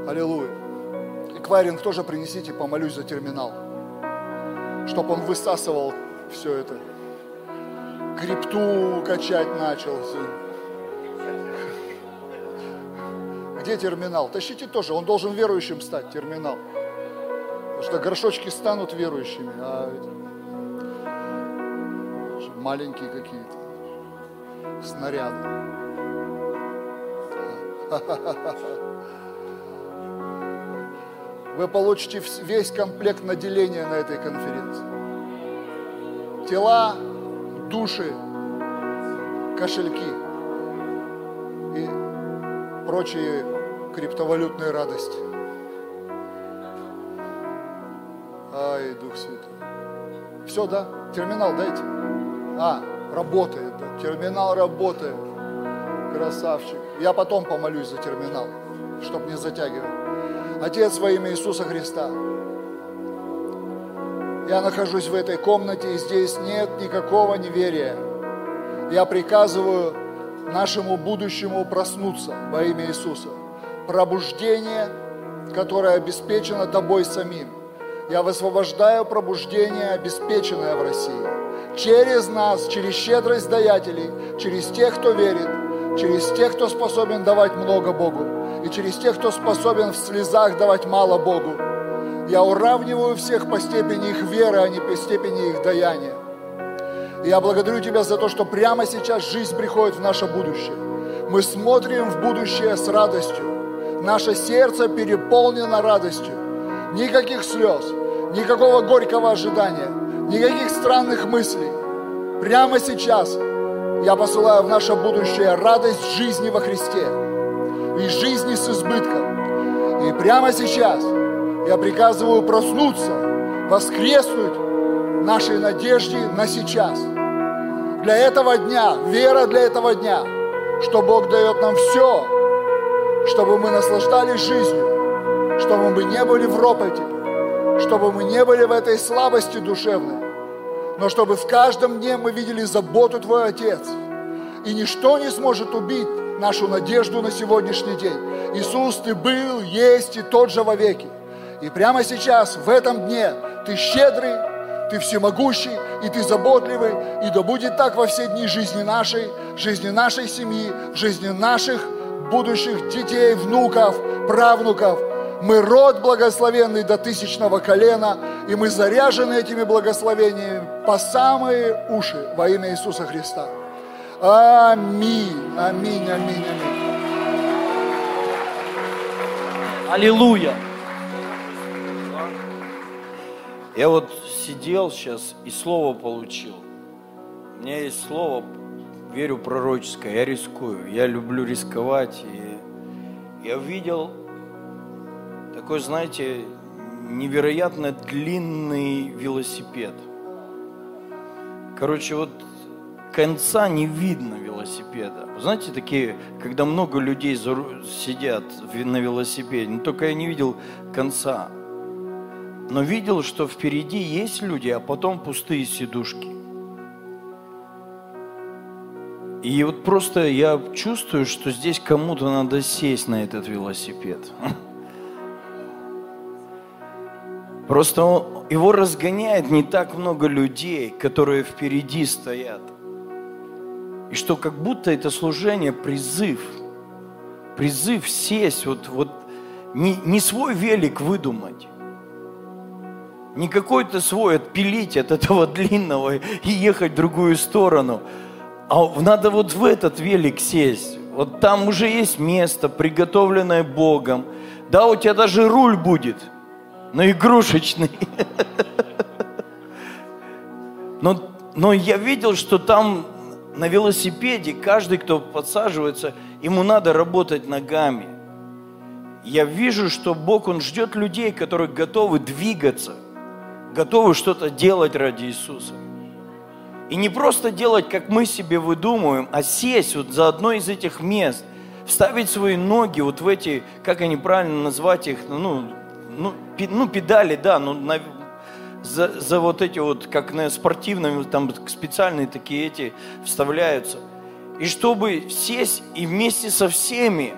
Аллилуйя. Эквайринг тоже принесите, помолюсь за терминал. Чтоб он высасывал все это. Крипту качать начал. Где терминал? Тащите тоже, он должен верующим стать, терминал. Потому что горшочки станут верующими, а маленькие какие-то снаряды. Вы получите весь комплект наделения на этой конференции. Тела, души, кошельки и прочие криптовалютные радости. Ай, Дух Святой. Все, да? Терминал дайте. А, работает. Терминал работает. Красавчик. Я потом помолюсь за терминал, чтобы не затягивать. Отец во имя Иисуса Христа. Я нахожусь в этой комнате, и здесь нет никакого неверия. Я приказываю нашему будущему проснуться во имя Иисуса. Пробуждение, которое обеспечено тобой самим. Я высвобождаю пробуждение, обеспеченное в России. Через нас, через щедрость даятелей, через тех, кто верит, через тех, кто способен давать много Богу, и через тех, кто способен в слезах давать мало Богу. Я уравниваю всех по степени их веры, а не по степени их даяния. И я благодарю Тебя за то, что прямо сейчас жизнь приходит в наше будущее. Мы смотрим в будущее с радостью. наше сердце переполнено радостью. Никаких слез, никакого горького ожидания, никаких странных мыслей. Прямо сейчас я посылаю в наше будущее радость жизни во Христе и жизни с избытком. И прямо сейчас я приказываю проснуться, воскреснуть нашей надежде на сейчас. Для этого дня, вера для этого дня, что Бог дает нам все, чтобы мы наслаждались жизнью, чтобы мы не были в ропоте, чтобы мы не были в этой слабости душевной, но чтобы в каждом дне мы видели заботу Твой Отец. И ничто не сможет убить нашу надежду на сегодняшний день. Иисус, Ты был, есть и тот же вовеки. И прямо сейчас, в этом дне, Ты щедрый, Ты всемогущий, и Ты заботливый, и да будет так во все дни жизни нашей, жизни нашей семьи, жизни наших будущих детей, внуков, правнуков. Мы род благословенный до тысячного колена, и мы заряжены этими благословениями по самые уши во имя Иисуса Христа. Аминь, аминь, аминь, аминь. Аллилуйя! Я вот сидел сейчас и слово получил. У меня есть слово, верю пророческое, я рискую. Я люблю рисковать. И я увидел такой, знаете, невероятно длинный велосипед. Короче, вот конца не видно велосипеда. Знаете, такие, когда много людей сидят на велосипеде, но только я не видел конца но видел, что впереди есть люди, а потом пустые сидушки. И вот просто я чувствую, что здесь кому-то надо сесть на этот велосипед. Просто его разгоняет не так много людей, которые впереди стоят. И что как будто это служение призыв. Призыв сесть, вот, вот не, не свой велик выдумать, не какой-то свой отпилить от этого длинного и ехать в другую сторону. А надо вот в этот велик сесть. Вот там уже есть место, приготовленное Богом. Да, у тебя даже руль будет, но игрушечный. Но, но я видел, что там на велосипеде каждый, кто подсаживается, ему надо работать ногами. Я вижу, что Бог, Он ждет людей, которые готовы двигаться – готовы что-то делать ради Иисуса. И не просто делать, как мы себе выдумываем, а сесть вот за одно из этих мест, вставить свои ноги вот в эти, как они правильно назвать их, ну, ну, пи, ну педали, да, ну, на, за, за вот эти вот, как на спортивном, там специальные такие эти вставляются. И чтобы сесть и вместе со всеми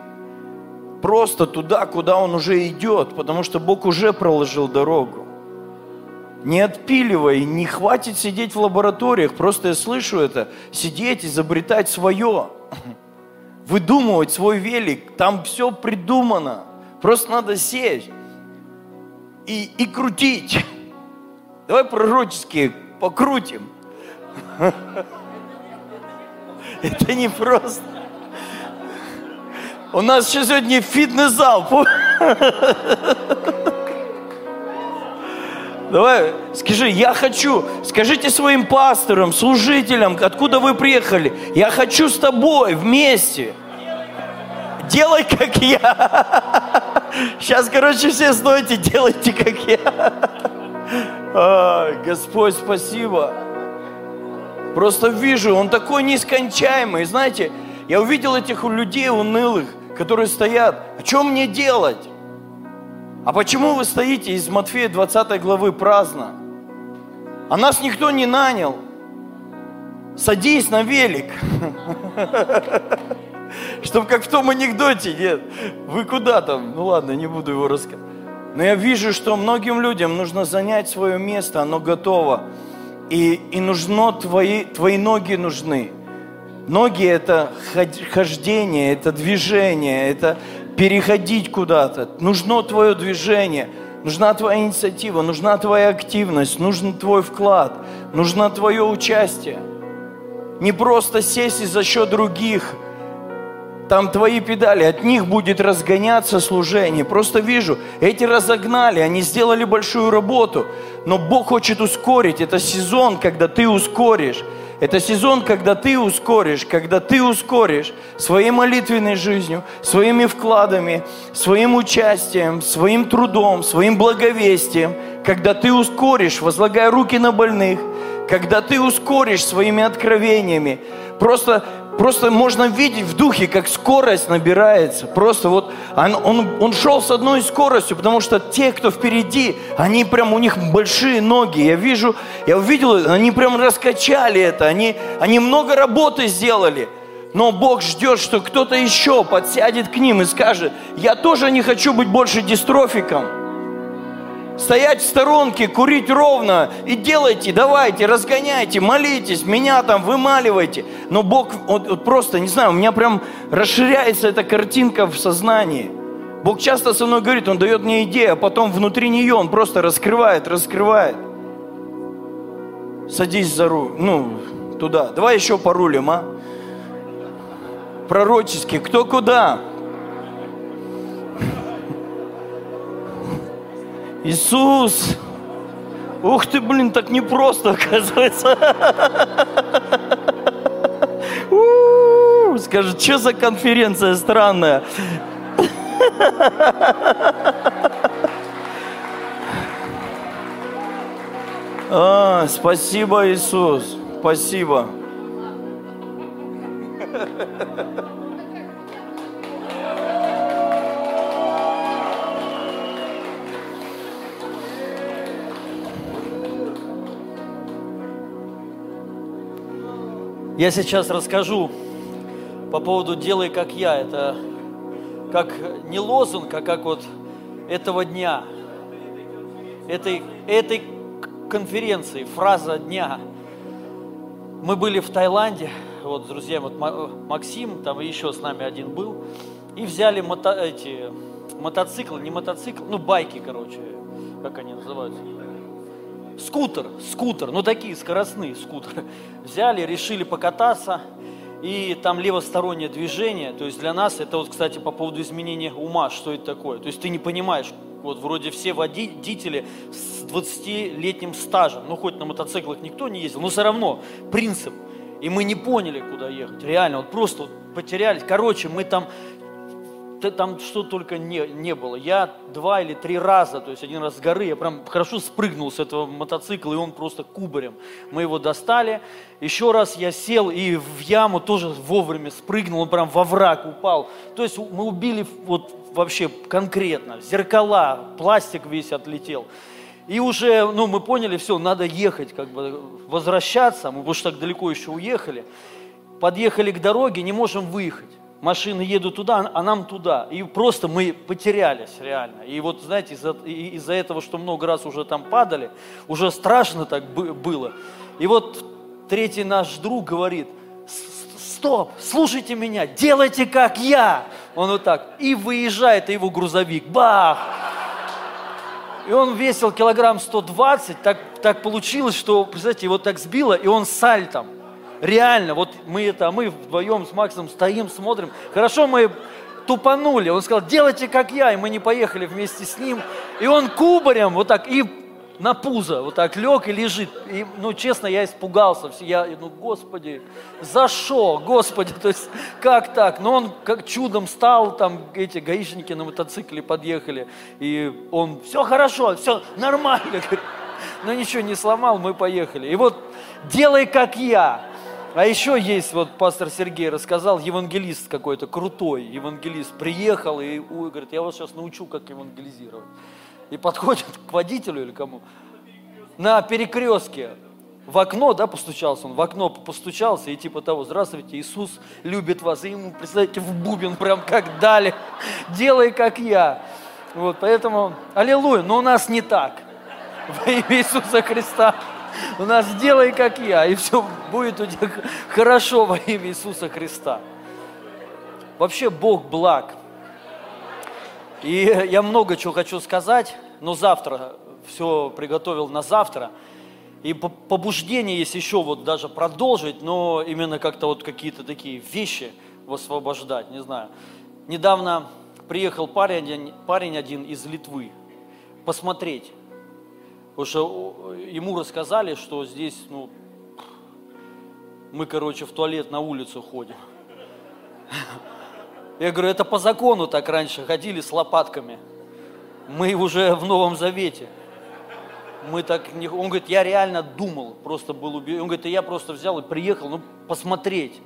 просто туда, куда он уже идет, потому что Бог уже проложил дорогу. Не отпиливай, не хватит сидеть в лабораториях, просто я слышу это, сидеть, изобретать свое, выдумывать свой велик, там все придумано, просто надо сесть и, и крутить. Давай пророческие покрутим. Это не просто. У нас еще сегодня фитнес-зал. Давай, скажи, я хочу, скажите своим пасторам, служителям, откуда вы приехали, я хочу с тобой вместе. Делай, как я. Сейчас, короче, все стойте, делайте, как я. А, Господь, спасибо. Просто вижу, он такой нескончаемый. Знаете, я увидел этих людей унылых, которые стоят. А что мне делать? А почему вы стоите из Матфея 20 главы праздно? А нас никто не нанял. Садись на велик. Чтоб как в том анекдоте, нет. Вы куда там? Ну ладно, не буду его рассказывать. Но я вижу, что многим людям нужно занять свое место, оно готово. И, и нужно твои, твои ноги нужны. Ноги – это хождение, это движение, это, переходить куда-то. Нужно твое движение, нужна твоя инициатива, нужна твоя активность, нужен твой вклад, нужно твое участие. Не просто сесть и за счет других там твои педали, от них будет разгоняться служение. Просто вижу, эти разогнали, они сделали большую работу, но Бог хочет ускорить. Это сезон, когда ты ускоришь. Это сезон, когда ты ускоришь, когда ты ускоришь своей молитвенной жизнью, своими вкладами, своим участием, своим трудом, своим благовестием, когда ты ускоришь, возлагая руки на больных, когда ты ускоришь своими откровениями. Просто Просто можно видеть в духе, как скорость набирается. Просто вот он, он, он шел с одной скоростью, потому что те, кто впереди, они прям, у них большие ноги. Я вижу, я увидел, они прям раскачали это, они, они много работы сделали. Но Бог ждет, что кто-то еще подсядет к ним и скажет, я тоже не хочу быть больше дистрофиком стоять в сторонке, курить ровно и делайте, давайте, разгоняйте, молитесь, меня там вымаливайте. Но Бог, вот, вот просто, не знаю, у меня прям расширяется эта картинка в сознании. Бог часто со мной говорит, Он дает мне идею, а потом внутри нее Он просто раскрывает, раскрывает. Садись за руль, ну, туда. Давай еще порулим, а? Пророчески, кто куда? Иисус! Ух ты, блин, так непросто оказывается. Скажет, что за конференция странная? А, спасибо, Иисус. Спасибо. Я сейчас расскажу по поводу «делай как я». Это как не лозунг, а как вот этого дня, этой, этой конференции, фраза дня. Мы были в Таиланде, вот с друзьями, вот Максим, там еще с нами один был, и взяли мото, эти, мотоциклы, не мотоциклы, ну байки, короче, как они называются, скутер, скутер, ну такие скоростные скутеры. Взяли, решили покататься, и там левостороннее движение, то есть для нас это вот, кстати, по поводу изменения ума, что это такое. То есть ты не понимаешь, вот вроде все водители с 20-летним стажем, ну хоть на мотоциклах никто не ездил, но все равно принцип. И мы не поняли, куда ехать. Реально, вот просто вот потерялись. Короче, мы там там что только не, не было. Я два или три раза, то есть один раз с горы, я прям хорошо спрыгнул с этого мотоцикла, и он просто кубарем. Мы его достали. Еще раз я сел и в яму тоже вовремя спрыгнул, он прям во враг упал. То есть мы убили вот вообще конкретно. Зеркала, пластик весь отлетел. И уже, ну, мы поняли, все, надо ехать, как бы возвращаться. Мы, что так далеко еще уехали. Подъехали к дороге, не можем выехать машины едут туда, а нам туда. И просто мы потерялись реально. И вот, знаете, из-за, из этого, что много раз уже там падали, уже страшно так было. И вот третий наш друг говорит, стоп, слушайте меня, делайте как я. Он вот так, и выезжает, его грузовик, бах! И он весил килограмм 120, так, так получилось, что, представляете, его так сбило, и он сальтом. Реально, вот мы это, а мы вдвоем с Максом стоим, смотрим. Хорошо, мы тупанули. Он сказал, делайте как я, и мы не поехали вместе с ним. И он кубарем вот так и на пузо вот так лег и лежит. И, ну, честно, я испугался. Я, ну, господи, за что, господи, то есть, как так? Но он как чудом стал, там эти гаишники на мотоцикле подъехали, и он, все хорошо, все нормально, но ничего не сломал, мы поехали. И вот, делай как я. А еще есть, вот пастор Сергей рассказал, евангелист какой-то крутой, евангелист приехал и говорит, я вас сейчас научу, как евангелизировать. И подходит к водителю или кому, на перекрестке, в окно, да, постучался он, в окно постучался и типа того, здравствуйте, Иисус любит вас. И ему, представляете, в бубен прям как дали, делай как я. Вот, поэтому, аллилуйя, но у нас не так. Во имя Иисуса Христа. У нас делай как я, и все будет у тебя хорошо во имя Иисуса Христа. Вообще Бог благ. И я много чего хочу сказать, но завтра все приготовил на завтра. И побуждение есть еще вот даже продолжить, но именно как-то вот какие-то такие вещи высвобождать, не знаю. Недавно приехал парень, парень один из Литвы посмотреть. Потому что ему рассказали, что здесь, ну, мы, короче, в туалет на улицу ходим. Я говорю, это по закону так раньше ходили с лопатками. Мы уже в Новом Завете. Мы так не... Он говорит, я реально думал, просто был убежден. Он говорит, и я просто взял и приехал, ну, посмотреть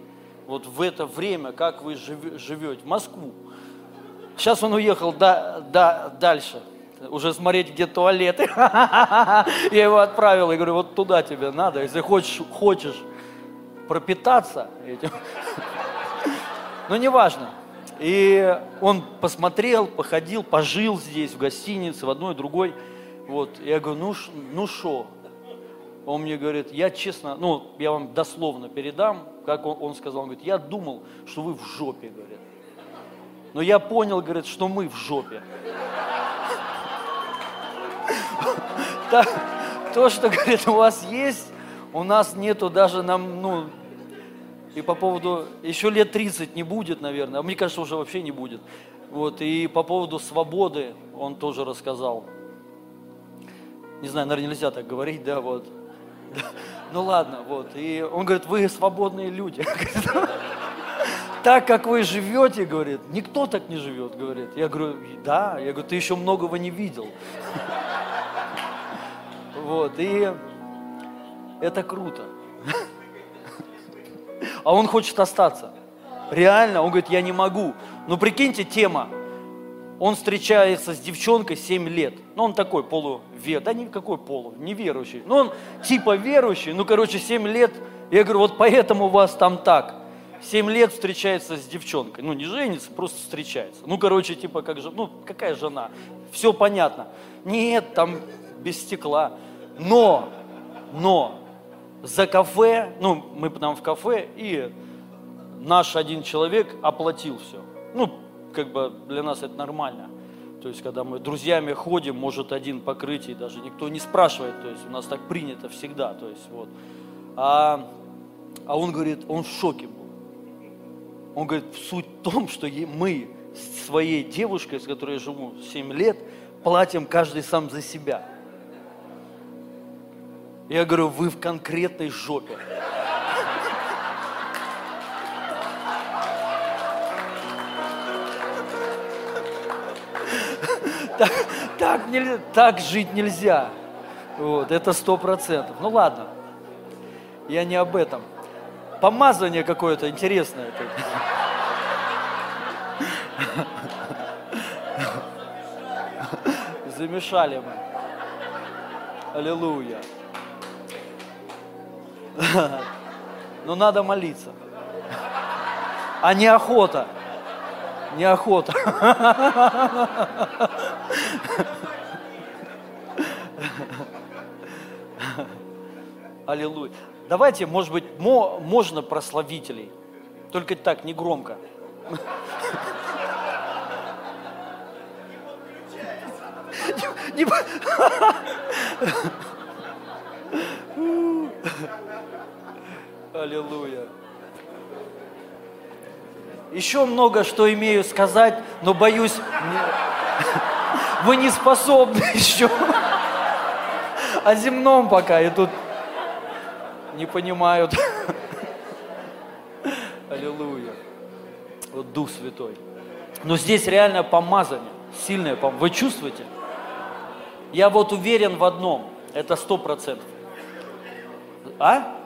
вот в это время, как вы живе- живете, в Москву. Сейчас он уехал да, да, дальше, уже смотреть, где туалеты. Я его отправил, и говорю, вот туда тебе надо, если хочешь, хочешь пропитаться этим. Но неважно. И он посмотрел, походил, пожил здесь, в гостинице, в одной, другой. Вот. Я говорю, ну ну? Он мне говорит, я честно, ну, я вам дословно передам, как он, он сказал. Он говорит, я думал, что вы в жопе, говорит. Но я понял, говорит, что мы в жопе. То, что, говорит, у вас есть, у нас нету даже нам, ну, и по поводу, еще лет 30 не будет, наверное, а мне кажется, уже вообще не будет. Вот, и по поводу свободы он тоже рассказал. Не знаю, наверное, нельзя так говорить, да, вот. Ну ладно, вот. И он говорит, вы свободные люди. Так, как вы живете, говорит, никто так не живет, говорит. Я говорю, да, я говорю, ты еще многого не видел. Вот, и это круто. А он хочет остаться. Реально, он говорит, я не могу. Ну, прикиньте, тема. Он встречается с девчонкой 7 лет. Ну, он такой полувер, да никакой полу, неверующий. Ну, он типа верующий, ну, короче, 7 лет. Я говорю, вот поэтому у вас там так. 7 лет встречается с девчонкой. Ну, не женится, просто встречается. Ну, короче, типа, как же, ну, какая жена? Все понятно. Нет, там без стекла. Но, но, за кафе, ну, мы там в кафе, и наш один человек оплатил все. Ну, как бы для нас это нормально. То есть, когда мы друзьями ходим, может один покрыть, и даже никто не спрашивает. То есть, у нас так принято всегда. То есть, вот. А, а он говорит, он в шоке был. Он говорит, суть в том, что мы с своей девушкой, с которой я живу 7 лет, платим каждый сам за себя. Я говорю, вы в конкретной жопе. Так, так, так жить нельзя. Вот, это сто процентов. Ну ладно, я не об этом. Помазание какое-то интересное. Замешали мы. Аллилуйя. Но надо молиться. А не охота. Неохота. Аллилуйя. Давайте, может быть, мо- можно прославителей. Только так, не громко. Не по- Аллилуйя. Еще много что имею сказать, но боюсь, вы не способны еще. О земном пока, и тут не понимают. Аллилуйя. Вот Дух Святой. Но здесь реально помазание, сильное помазание. Вы чувствуете? Я вот уверен в одном, это сто процентов. А?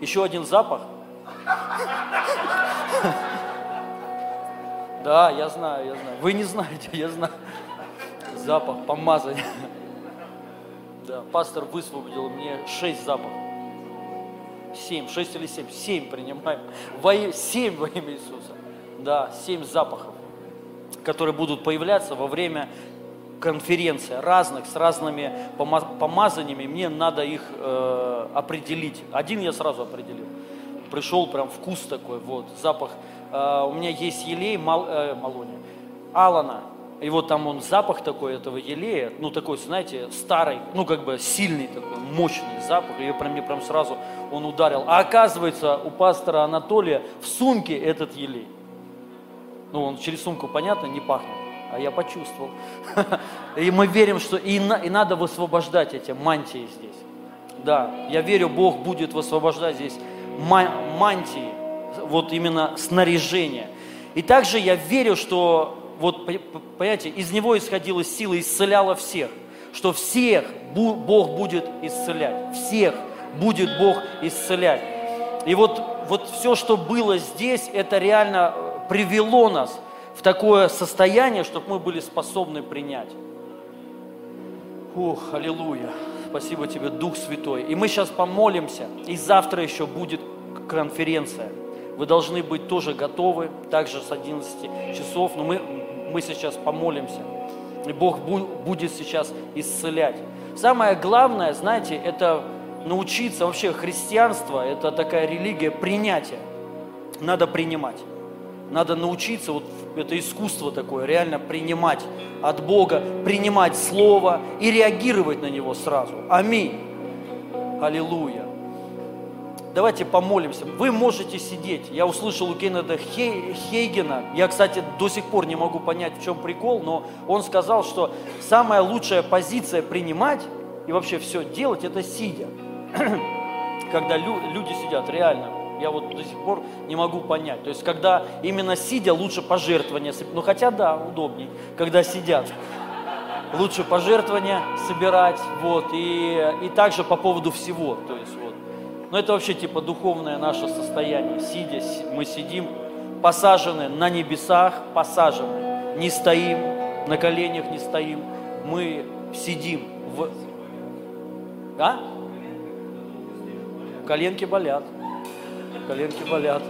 Еще один запах? Да, я знаю, я знаю. Вы не знаете, я знаю. Запах, помазание. Да, пастор высвободил мне шесть запахов. Семь, шесть или семь. Семь принимаем. Во Семь во имя Иисуса. Да, семь запахов, которые будут появляться во время конференции разных, с разными пома- помазаниями. Мне надо их э, определить. Один я сразу определил. Пришел прям вкус такой, вот, запах. Э, у меня есть елей, мал, э, малония, алана, И вот там он запах такой этого елея, ну такой, знаете, старый, ну как бы сильный такой, мощный запах. И прям, мне прям сразу он ударил. А оказывается, у пастора Анатолия в сумке этот елей. Ну, он через сумку, понятно, не пахнет. А я почувствовал. И мы верим, что и, на, и надо высвобождать эти мантии здесь. Да, я верю, Бог будет высвобождать здесь мантии, вот именно снаряжение. И также я верю, что вот, понимаете, из него исходила сила, исцеляла всех, что всех Бог будет исцелять, всех будет Бог исцелять. И вот, вот все, что было здесь, это реально привело нас в такое состояние, чтобы мы были способны принять. Ух, аллилуйя. Спасибо тебе, Дух Святой. И мы сейчас помолимся, и завтра еще будет конференция. Вы должны быть тоже готовы, также с 11 часов, но мы, мы сейчас помолимся. И Бог будет сейчас исцелять. Самое главное, знаете, это научиться вообще христианство, это такая религия принятия. Надо принимать. Надо научиться, вот это искусство такое, реально принимать от Бога, принимать Слово и реагировать на него сразу. Аминь. Аллилуйя. Давайте помолимся. Вы можете сидеть. Я услышал у Кеннеда Хейгена. Я, кстати, до сих пор не могу понять, в чем прикол, но он сказал, что самая лучшая позиция принимать и вообще все делать, это сидя. Когда люди сидят, реально. Я вот до сих пор не могу понять. То есть, когда именно сидя, лучше пожертвования. Ну, хотя да, удобней, когда сидят. Лучше пожертвования собирать, вот, и, и также по поводу всего, то есть, вот. Но это вообще типа духовное наше состояние. Сидя, мы сидим, посажены на небесах, посажены. Не стоим, на коленях не стоим. Мы сидим в... А? Коленки болят коленки болят.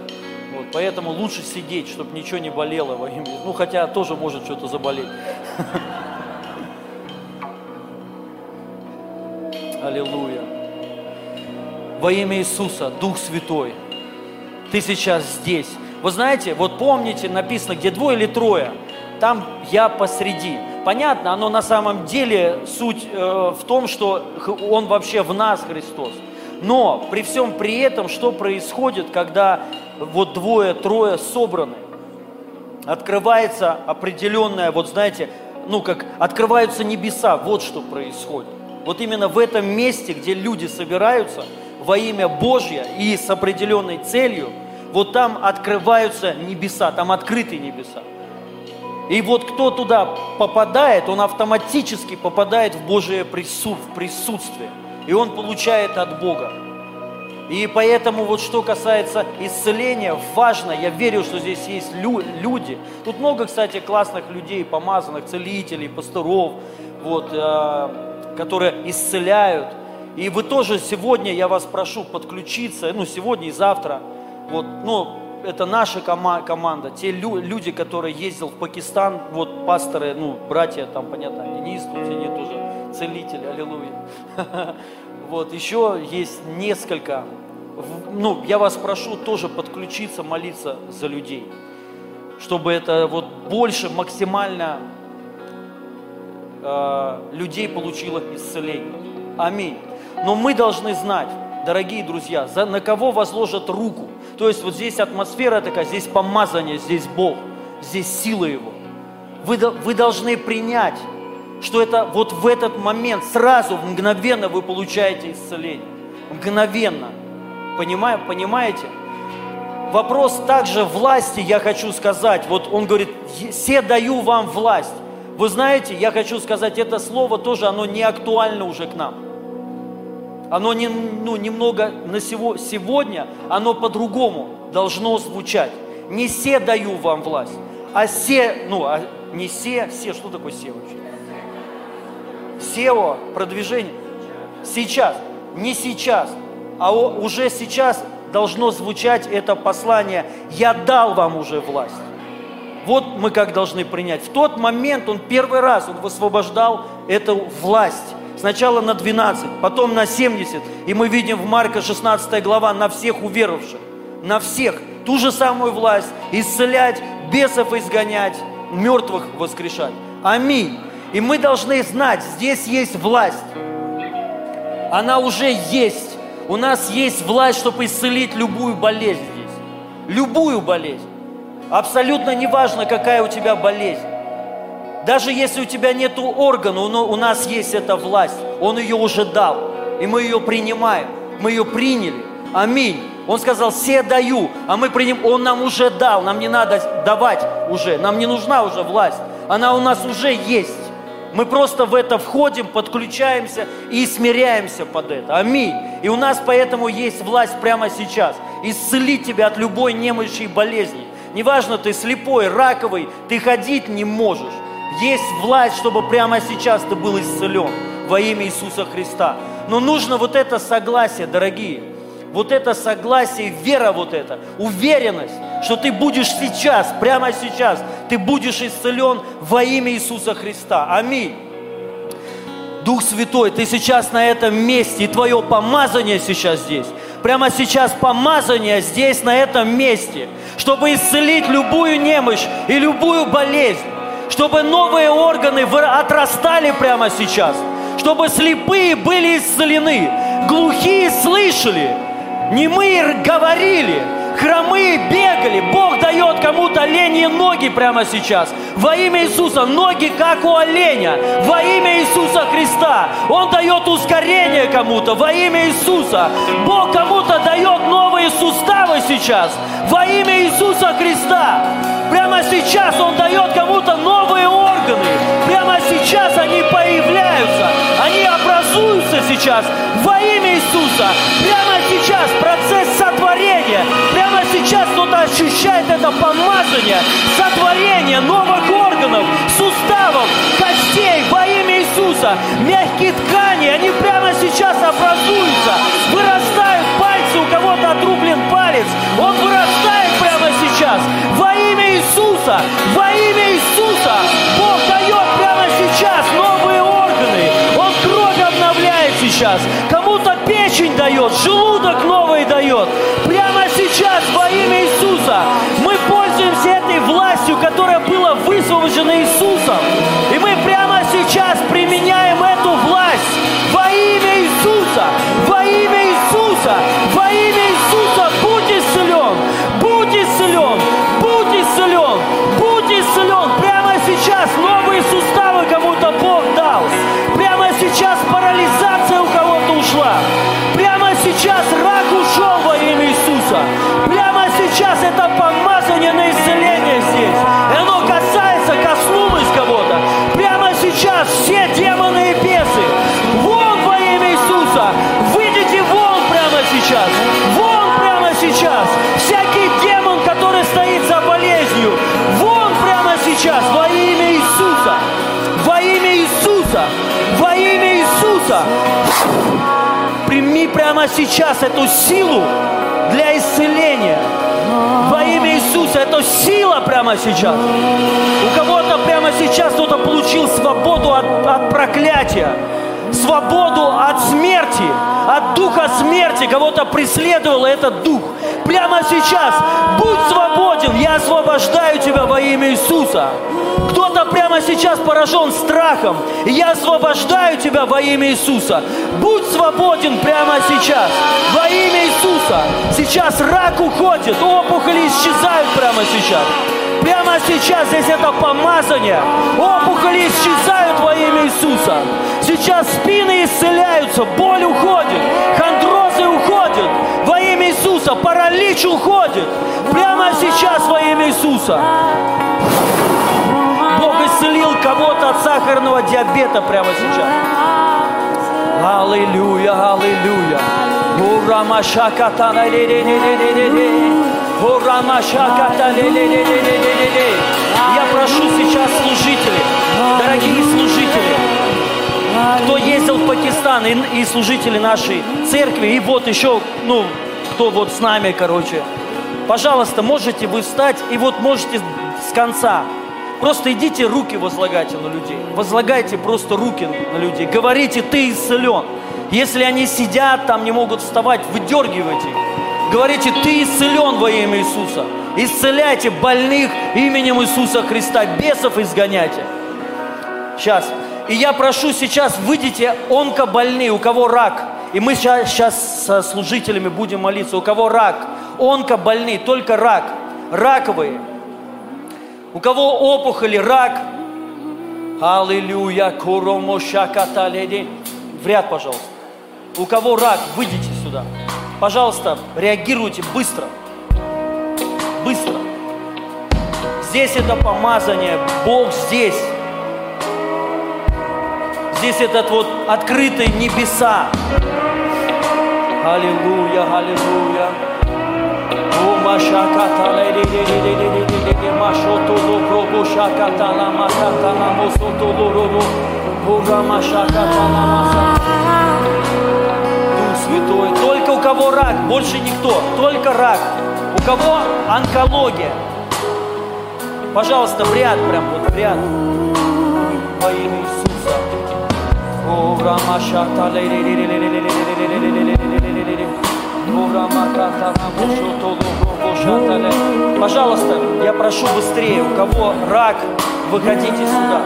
Вот, поэтому лучше сидеть, чтобы ничего не болело во имя. Ну, хотя тоже может что-то заболеть. Аллилуйя. Во имя Иисуса, Дух Святой, Ты сейчас здесь. Вы знаете, вот помните, написано, где двое или трое, там я посреди. Понятно, оно на самом деле суть э, в том, что Он вообще в нас, Христос. Но при всем при этом, что происходит, когда вот двое, трое собраны? Открывается определенная, вот знаете, ну как открываются небеса, вот что происходит. Вот именно в этом месте, где люди собираются во имя Божье и с определенной целью, вот там открываются небеса, там открыты небеса. И вот кто туда попадает, он автоматически попадает в Божие присутствие и он получает от Бога. И поэтому вот что касается исцеления, важно, я верю, что здесь есть люди. Тут много, кстати, классных людей, помазанных, целителей, пасторов, вот, э, которые исцеляют. И вы тоже сегодня, я вас прошу подключиться, ну, сегодня и завтра, вот, ну, это наша кома- команда, те лю- люди, которые ездил в Пакистан, вот пасторы, ну, братья там, понятно, Денис тут сидит тоже, целитель, аллилуйя. Вот, еще есть несколько. Ну, я вас прошу тоже подключиться, молиться за людей, чтобы это вот больше максимально э, людей получило исцеление. Аминь. Но мы должны знать, дорогие друзья, за, на кого возложат руку. То есть вот здесь атмосфера такая, здесь помазание, здесь Бог, здесь сила Его. Вы, вы должны принять что это вот в этот момент, сразу, мгновенно вы получаете исцеление. Мгновенно. Понимаю, понимаете? Вопрос также власти, я хочу сказать. Вот он говорит, все даю вам власть. Вы знаете, я хочу сказать, это слово тоже, оно не актуально уже к нам. Оно не, ну, немного на сего, сегодня, оно по-другому должно звучать. Не все даю вам власть, а все, ну, а не все, все, что такое все вообще? SEO, продвижение. Сейчас, не сейчас, а уже сейчас должно звучать это послание «Я дал вам уже власть». Вот мы как должны принять. В тот момент он первый раз, он высвобождал эту власть. Сначала на 12, потом на 70. И мы видим в Марка 16 глава на всех уверовавших. На всех. Ту же самую власть. Исцелять, бесов изгонять, мертвых воскрешать. Аминь. И мы должны знать, здесь есть власть. Она уже есть. У нас есть власть, чтобы исцелить любую болезнь здесь. Любую болезнь. Абсолютно неважно, какая у тебя болезнь. Даже если у тебя нет органа, у нас есть эта власть. Он ее уже дал. И мы ее принимаем. Мы ее приняли. Аминь. Он сказал, все даю, а мы приним, Он нам уже дал, нам не надо давать уже, нам не нужна уже власть, она у нас уже есть. Мы просто в это входим, подключаемся и смиряемся под это. Аминь. И у нас поэтому есть власть прямо сейчас. Исцелить тебя от любой немощи и болезни. Неважно, ты слепой, раковый, ты ходить не можешь. Есть власть, чтобы прямо сейчас ты был исцелен во имя Иисуса Христа. Но нужно вот это согласие, дорогие вот это согласие, вера вот эта, уверенность, что ты будешь сейчас, прямо сейчас, ты будешь исцелен во имя Иисуса Христа. Аминь. Дух Святой, ты сейчас на этом месте, и твое помазание сейчас здесь. Прямо сейчас помазание здесь, на этом месте, чтобы исцелить любую немощь и любую болезнь, чтобы новые органы отрастали прямо сейчас, чтобы слепые были исцелены, глухие слышали, Немые говорили, хромые бегали. Бог дает кому-то оленьи ноги прямо сейчас. Во имя Иисуса. Ноги, как у оленя. Во имя Иисуса Христа. Он дает ускорение кому-то. Во имя Иисуса. Бог кому-то дает новые суставы сейчас. Во имя Иисуса Христа. Прямо сейчас Он дает кому-то новые органы. Прямо сейчас они появляются. Они образуются сейчас. Во имя Иисуса. Прямо сейчас процесс сотворения. Сейчас кто-то ощущает это помазание, сотворение новых органов, суставов, костей во имя Иисуса. Мягкие ткани, они прямо сейчас образуются, вырастают пальцы, у кого-то отрублен палец. Он вырастает прямо сейчас во имя Иисуса, во имя Иисуса. Бог дает прямо сейчас новые органы. Он кровь обновляет сейчас. Кому-то дает, желудок новый дает. Прямо сейчас во имя Иисуса мы пользуемся этой властью, которая была высвобождена Иисусом. Прямо сейчас эту силу для исцеления. Во имя Иисуса, это сила прямо сейчас. У кого-то прямо сейчас кто-то получил свободу от, от проклятия, свободу от смерти, от духа смерти. Кого-то преследовал этот дух. Прямо сейчас будь свободен, я освобождаю тебя во имя Иисуса. Кто-то прямо сейчас поражен страхом, я освобождаю тебя во имя Иисуса. Будь свободен прямо сейчас, во имя Иисуса. Сейчас рак уходит, опухоли исчезают прямо сейчас. Прямо сейчас здесь это помазание. Опухоли исчезают во имя Иисуса. Сейчас спины исцеляются, боль уходит, хондрозы уходят во имя Иисуса, паралич уходит. Прямо сейчас во имя Иисуса. Бог исцелил кого-то от сахарного диабета прямо сейчас. Аллилуйя, аллилуйя. Урамашаката, Урамашаката, Я прошу сейчас служителей, дорогие служители, кто ездил в Пакистан и, и служители нашей церкви, и вот еще, ну, кто вот с нами, короче. Пожалуйста, можете вы встать и вот можете с конца Просто идите руки возлагайте на людей. Возлагайте просто руки на людей. Говорите, ты исцелен. Если они сидят там, не могут вставать, выдергивайте их. Говорите, ты исцелен во имя Иисуса. Исцеляйте больных именем Иисуса Христа. Бесов изгоняйте. Сейчас. И я прошу сейчас, выйдите онкобольные, у кого рак. И мы сейчас, сейчас со служителями будем молиться. У кого рак, онкобольные, только рак, раковые. У кого опухоли, рак. Аллилуйя, куромошакаталеди. В ряд, пожалуйста. У кого рак, выйдите сюда. Пожалуйста, реагируйте быстро. Быстро. Здесь это помазание, Бог здесь. Здесь этот вот открытые небеса. Аллилуйя, аллилуйя. О, машаката, Дух Святой. Только у кого рак, больше никто. Только рак. У кого онкология. Пожалуйста, в прям, вот в. Во имя Иисуса. Пура Пожалуйста, я прошу быстрее, у кого рак, выходите сюда.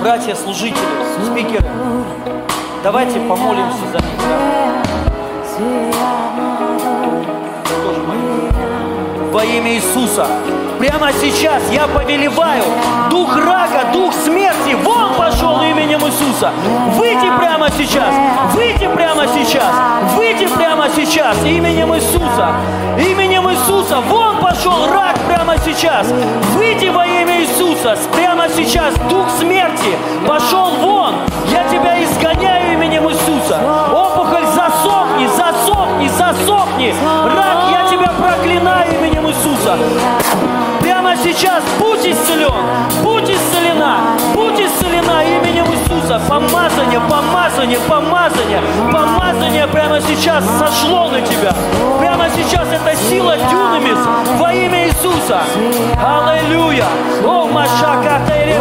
Братья, служители, спикеры, давайте помолимся за них. Во имя Иисуса. Прямо сейчас я повелеваю дух рака, дух смерти, вон пошел именем Иисуса. Выйди прямо сейчас, выйди прямо сейчас, выйди прямо сейчас именем Иисуса. Именем Иисуса, вон пошел рак прямо сейчас. Выйди во имя Иисуса, прямо сейчас дух смерти пошел вон. Я тебя изгоняю именем Иисуса. Опухоль засохни, засохни, засохни. Рак, я тебя проклинаю Иисуса. Прямо сейчас будь исцелен, будь исцелена, будь исцелена именем Иисуса. Помазание, помазание, помазание, помазание прямо сейчас сошло на тебя. Прямо сейчас это сила дюнамис во имя Иисуса. Аллилуйя. О, Машака, Тери,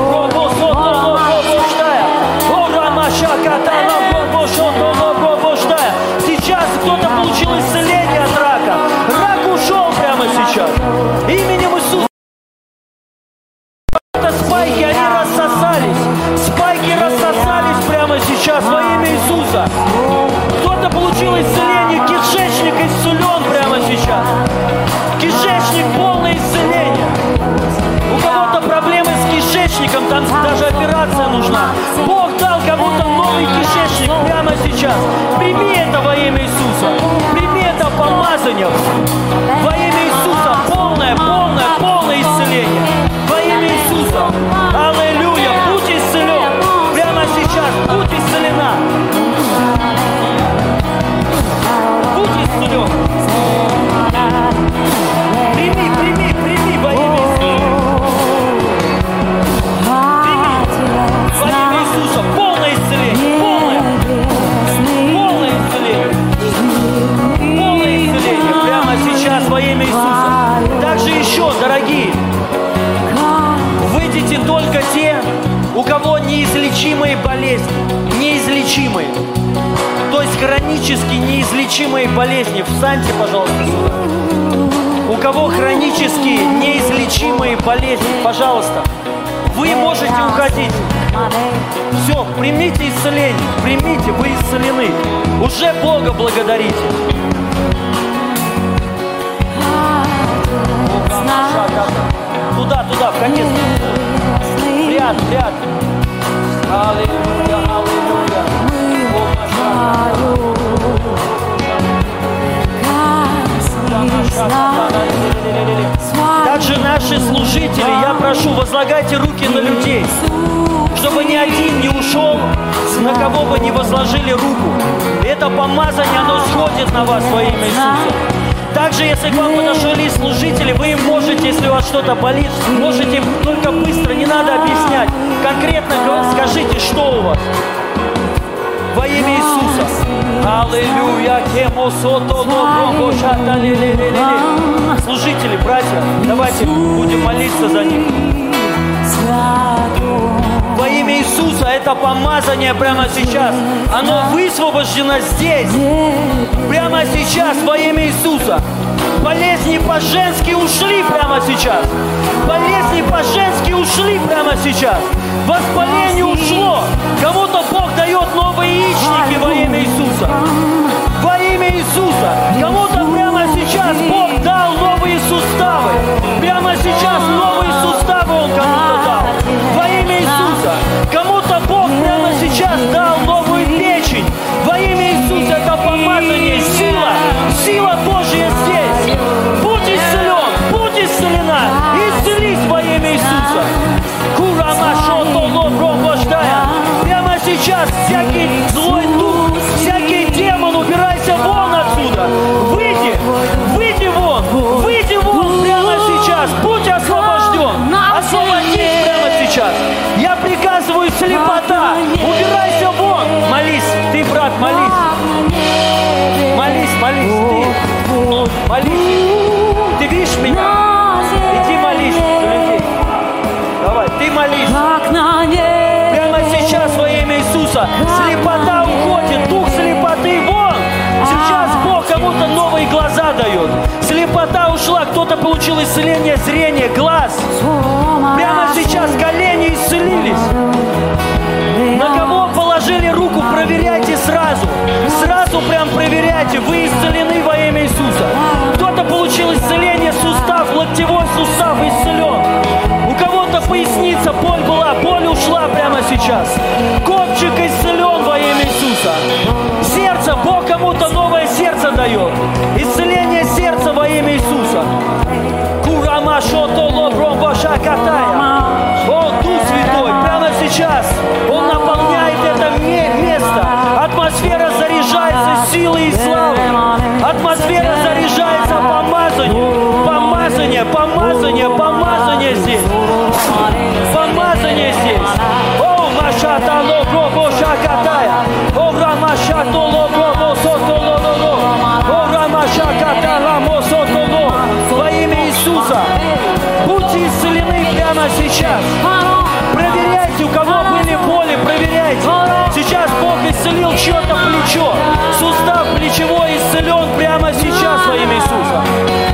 сейчас во имя Иисуса. Кто-то получил исцеление, кишечник исцелен прямо сейчас. Кишечник полное исцеление. У кого-то проблемы с кишечником, там даже операция нужна. Бог дал кому-то новый кишечник прямо сейчас. Прими это во имя Иисуса. Прими это помазание. Во имя Иисуса полное, полное, полное Неизлечимые. То есть хронически неизлечимые болезни. Встаньте, пожалуйста, сюда. У кого хронические неизлечимые болезни, пожалуйста, вы можете уходить. Все, примите исцеление, примите, вы исцелены. Уже Бога благодарите. Туда, туда, в конец. Ряд, ряд. Аллилуйя. Также наши служители, я прошу, возлагайте руки на людей, чтобы ни один не ушел, на кого бы не возложили руку. Это помазание, оно сходит на вас во имя Иисуса. Также, если к вам подошли служители, вы им можете, если у вас что-то болит, можете только быстро, не надо объяснять. Конкретно скажите, что у вас. Во имя Иисуса. Аллилуйя. Служители, братья, давайте будем молиться за них. Во имя Иисуса это помазание прямо сейчас. Оно высвобождено здесь. Прямо сейчас во имя Иисуса. Болезни по-женски ушли прямо сейчас. Болезни по-женски ушли прямо сейчас. Воспаление ушло. Кому-то Бог дает новые яичники во имя Иисуса. Во имя Иисуса. Кому-то прямо сейчас Бог дал новые суставы. Прямо сейчас Молись. Ты видишь меня? Иди молись, Валентин. Давай, ты молись. Прямо сейчас во имя Иисуса. Слепота уходит, дух слепоты вон. Сейчас Бог кому-то новые глаза дает. Слепота ушла, кто-то получил исцеление зрения, глаз. Прямо сейчас колени исцелились. На кого положили руку, проверяйте сразу. Сразу прям проверяйте, вы исцелены во имя Иисуса. Получил исцеление сустав, локтевой сустав исцелен. У кого-то поясница, боль была, боль ушла прямо сейчас. Копчик исцелен во имя Иисуса. Сердце, Бог кому-то новое сердце дает. Исцеление сердца во имя Иисуса. Курама шото лобро ваша катая. Проверяйте. Сейчас Бог исцелил чье-то плечо. Сустав плечевой исцелен прямо сейчас во имя Иисуса.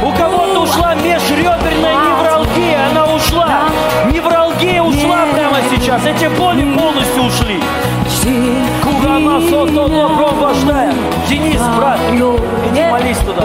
У кого-то ушла межреберная невралгия, она ушла. Невралгия ушла прямо сейчас. Эти боли полностью ушли. Курама сото. Денис, брат, иди молись туда.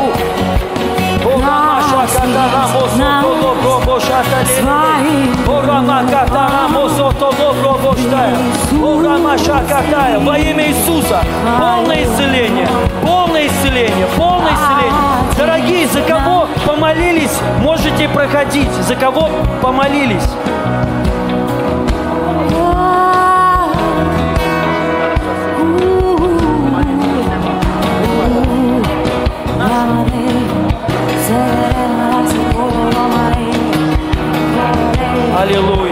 Во имя Иисуса. Полное исцеление. Полное исцеление. Полное исцеление. Дорогие, за кого помолились, можете проходить. За кого помолились. Аллилуйя.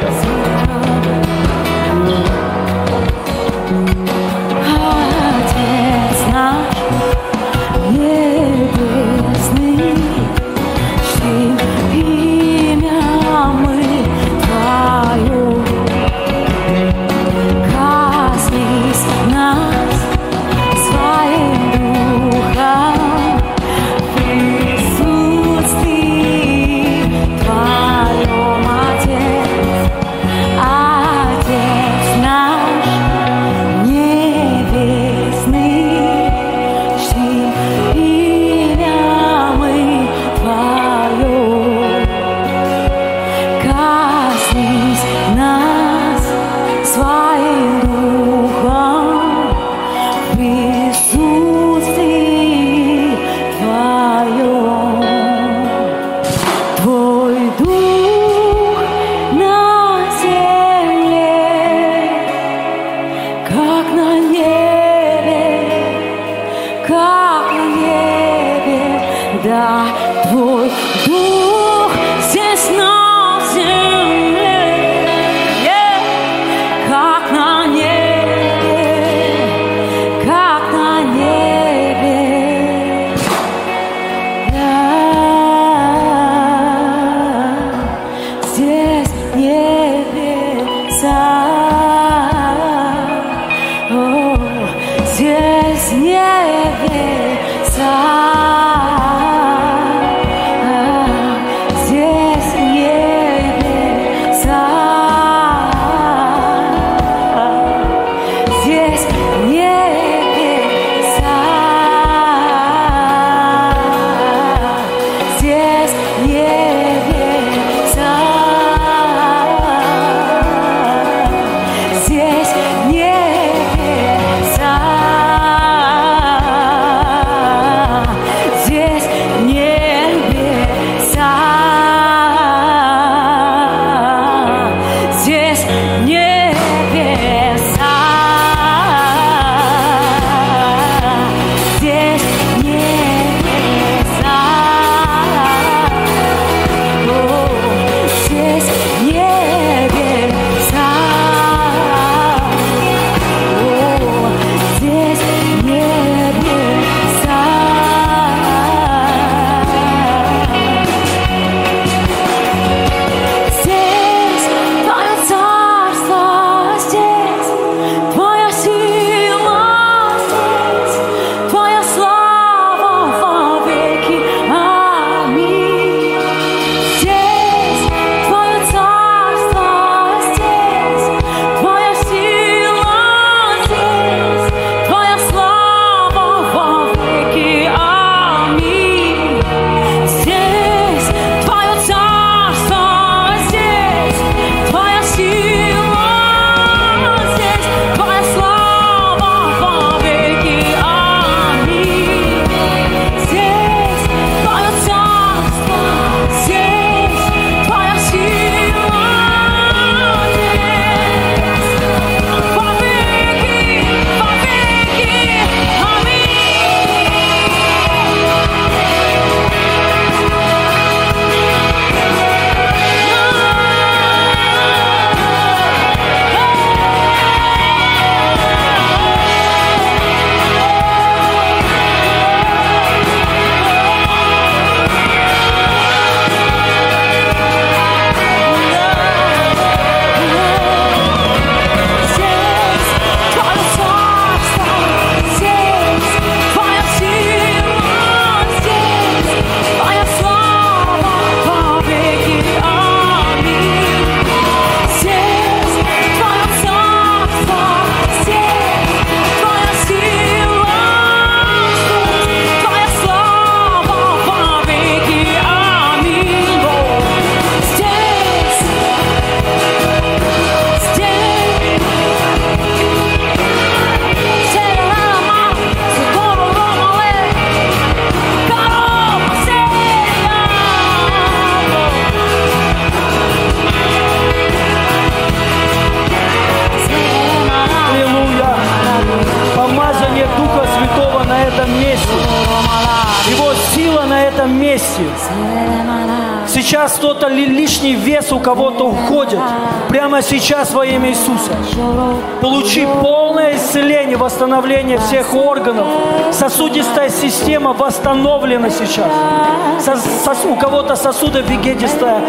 Сос- у кого-то сосуды вегетистая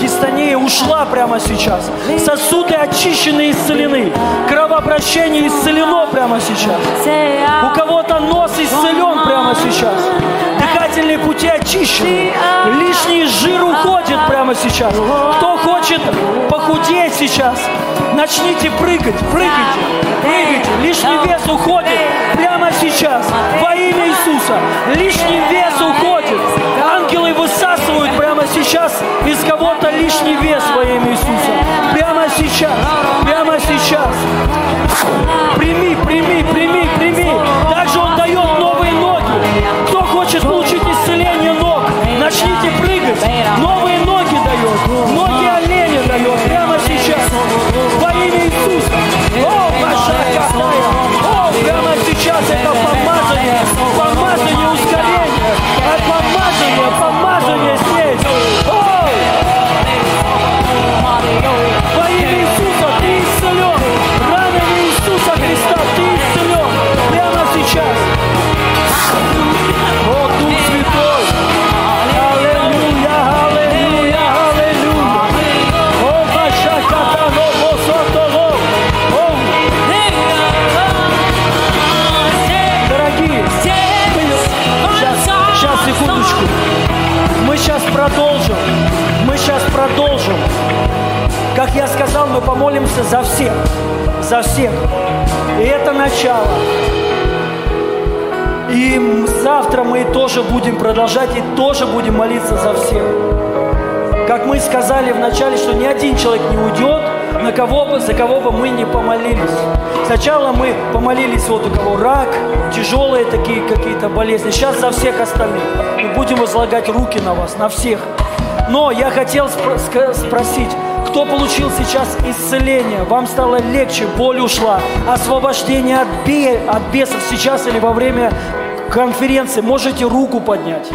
дистония ушла прямо сейчас. Сосуды очищены и исцелены. Кровообращение исцелено прямо сейчас. Человек не уйдет, на кого бы, за кого бы мы не помолились. Сначала мы помолились вот у кого рак, тяжелые такие какие-то болезни. Сейчас за всех остальных. Мы будем возлагать руки на вас, на всех. Но я хотел спро- спросить, кто получил сейчас исцеление? Вам стало легче, боль ушла, освобождение от, бе- от бесов сейчас или во время конференции? Можете руку поднять.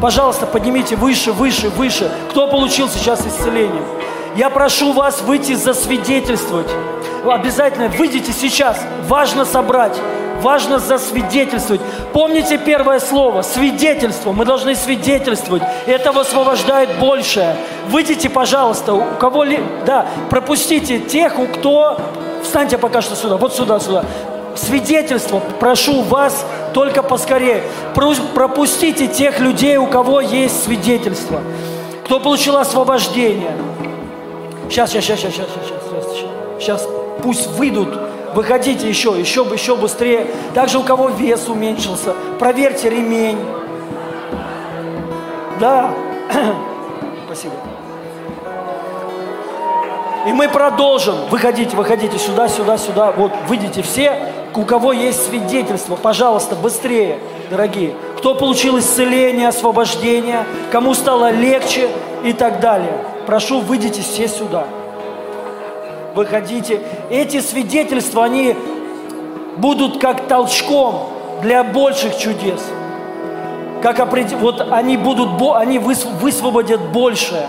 Пожалуйста, поднимите выше, выше, выше. Кто получил сейчас исцеление? Я прошу вас выйти засвидетельствовать. Обязательно выйдите сейчас. Важно собрать. Важно засвидетельствовать. Помните первое слово – свидетельство. Мы должны свидетельствовать. Это высвобождает большее. Выйдите, пожалуйста. У кого ли... Да, пропустите тех, у кто... Встаньте пока что сюда. Вот сюда, сюда. Свидетельство. Прошу вас только поскорее. Про- Пропустите тех людей, у кого есть свидетельство. Кто получил освобождение. Сейчас, сейчас, сейчас, сейчас, сейчас, сейчас, сейчас. Пусть выйдут. Выходите еще, еще, еще быстрее. Также у кого вес уменьшился, проверьте ремень. Да. Спасибо. И мы продолжим. Выходите, выходите сюда, сюда, сюда. Вот, выйдите все, у кого есть свидетельство. Пожалуйста, быстрее, дорогие. Кто получил исцеление, освобождение, кому стало легче и так далее. Прошу, выйдите все сюда. Выходите. Эти свидетельства, они будут как толчком для больших чудес. Как опред- вот они будут, они выс- высвободят большее.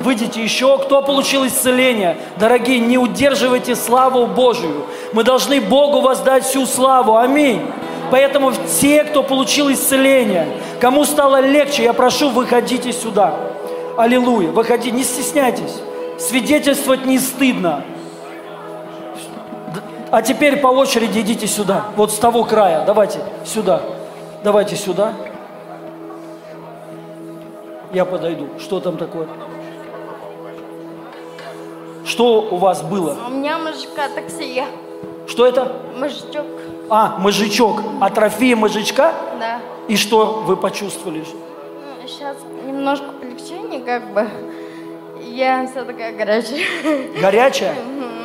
Выйдите еще, кто получил исцеление. Дорогие, не удерживайте славу Божию. Мы должны Богу воздать всю славу. Аминь. Поэтому те, кто получил исцеление, кому стало легче, я прошу, выходите сюда. Аллилуйя. Выходи, не стесняйтесь. Свидетельствовать не стыдно. А теперь по очереди идите сюда. Вот с того края. Давайте сюда. Давайте сюда. Я подойду. Что там такое? Что у вас было? У меня мужика таксия. Что это? Мужичок, А, мозжечок. Атрофия мозжечка? да. И что вы почувствовали? Сейчас немножко полегчение, как бы. Я вся такая горячая. Горячая?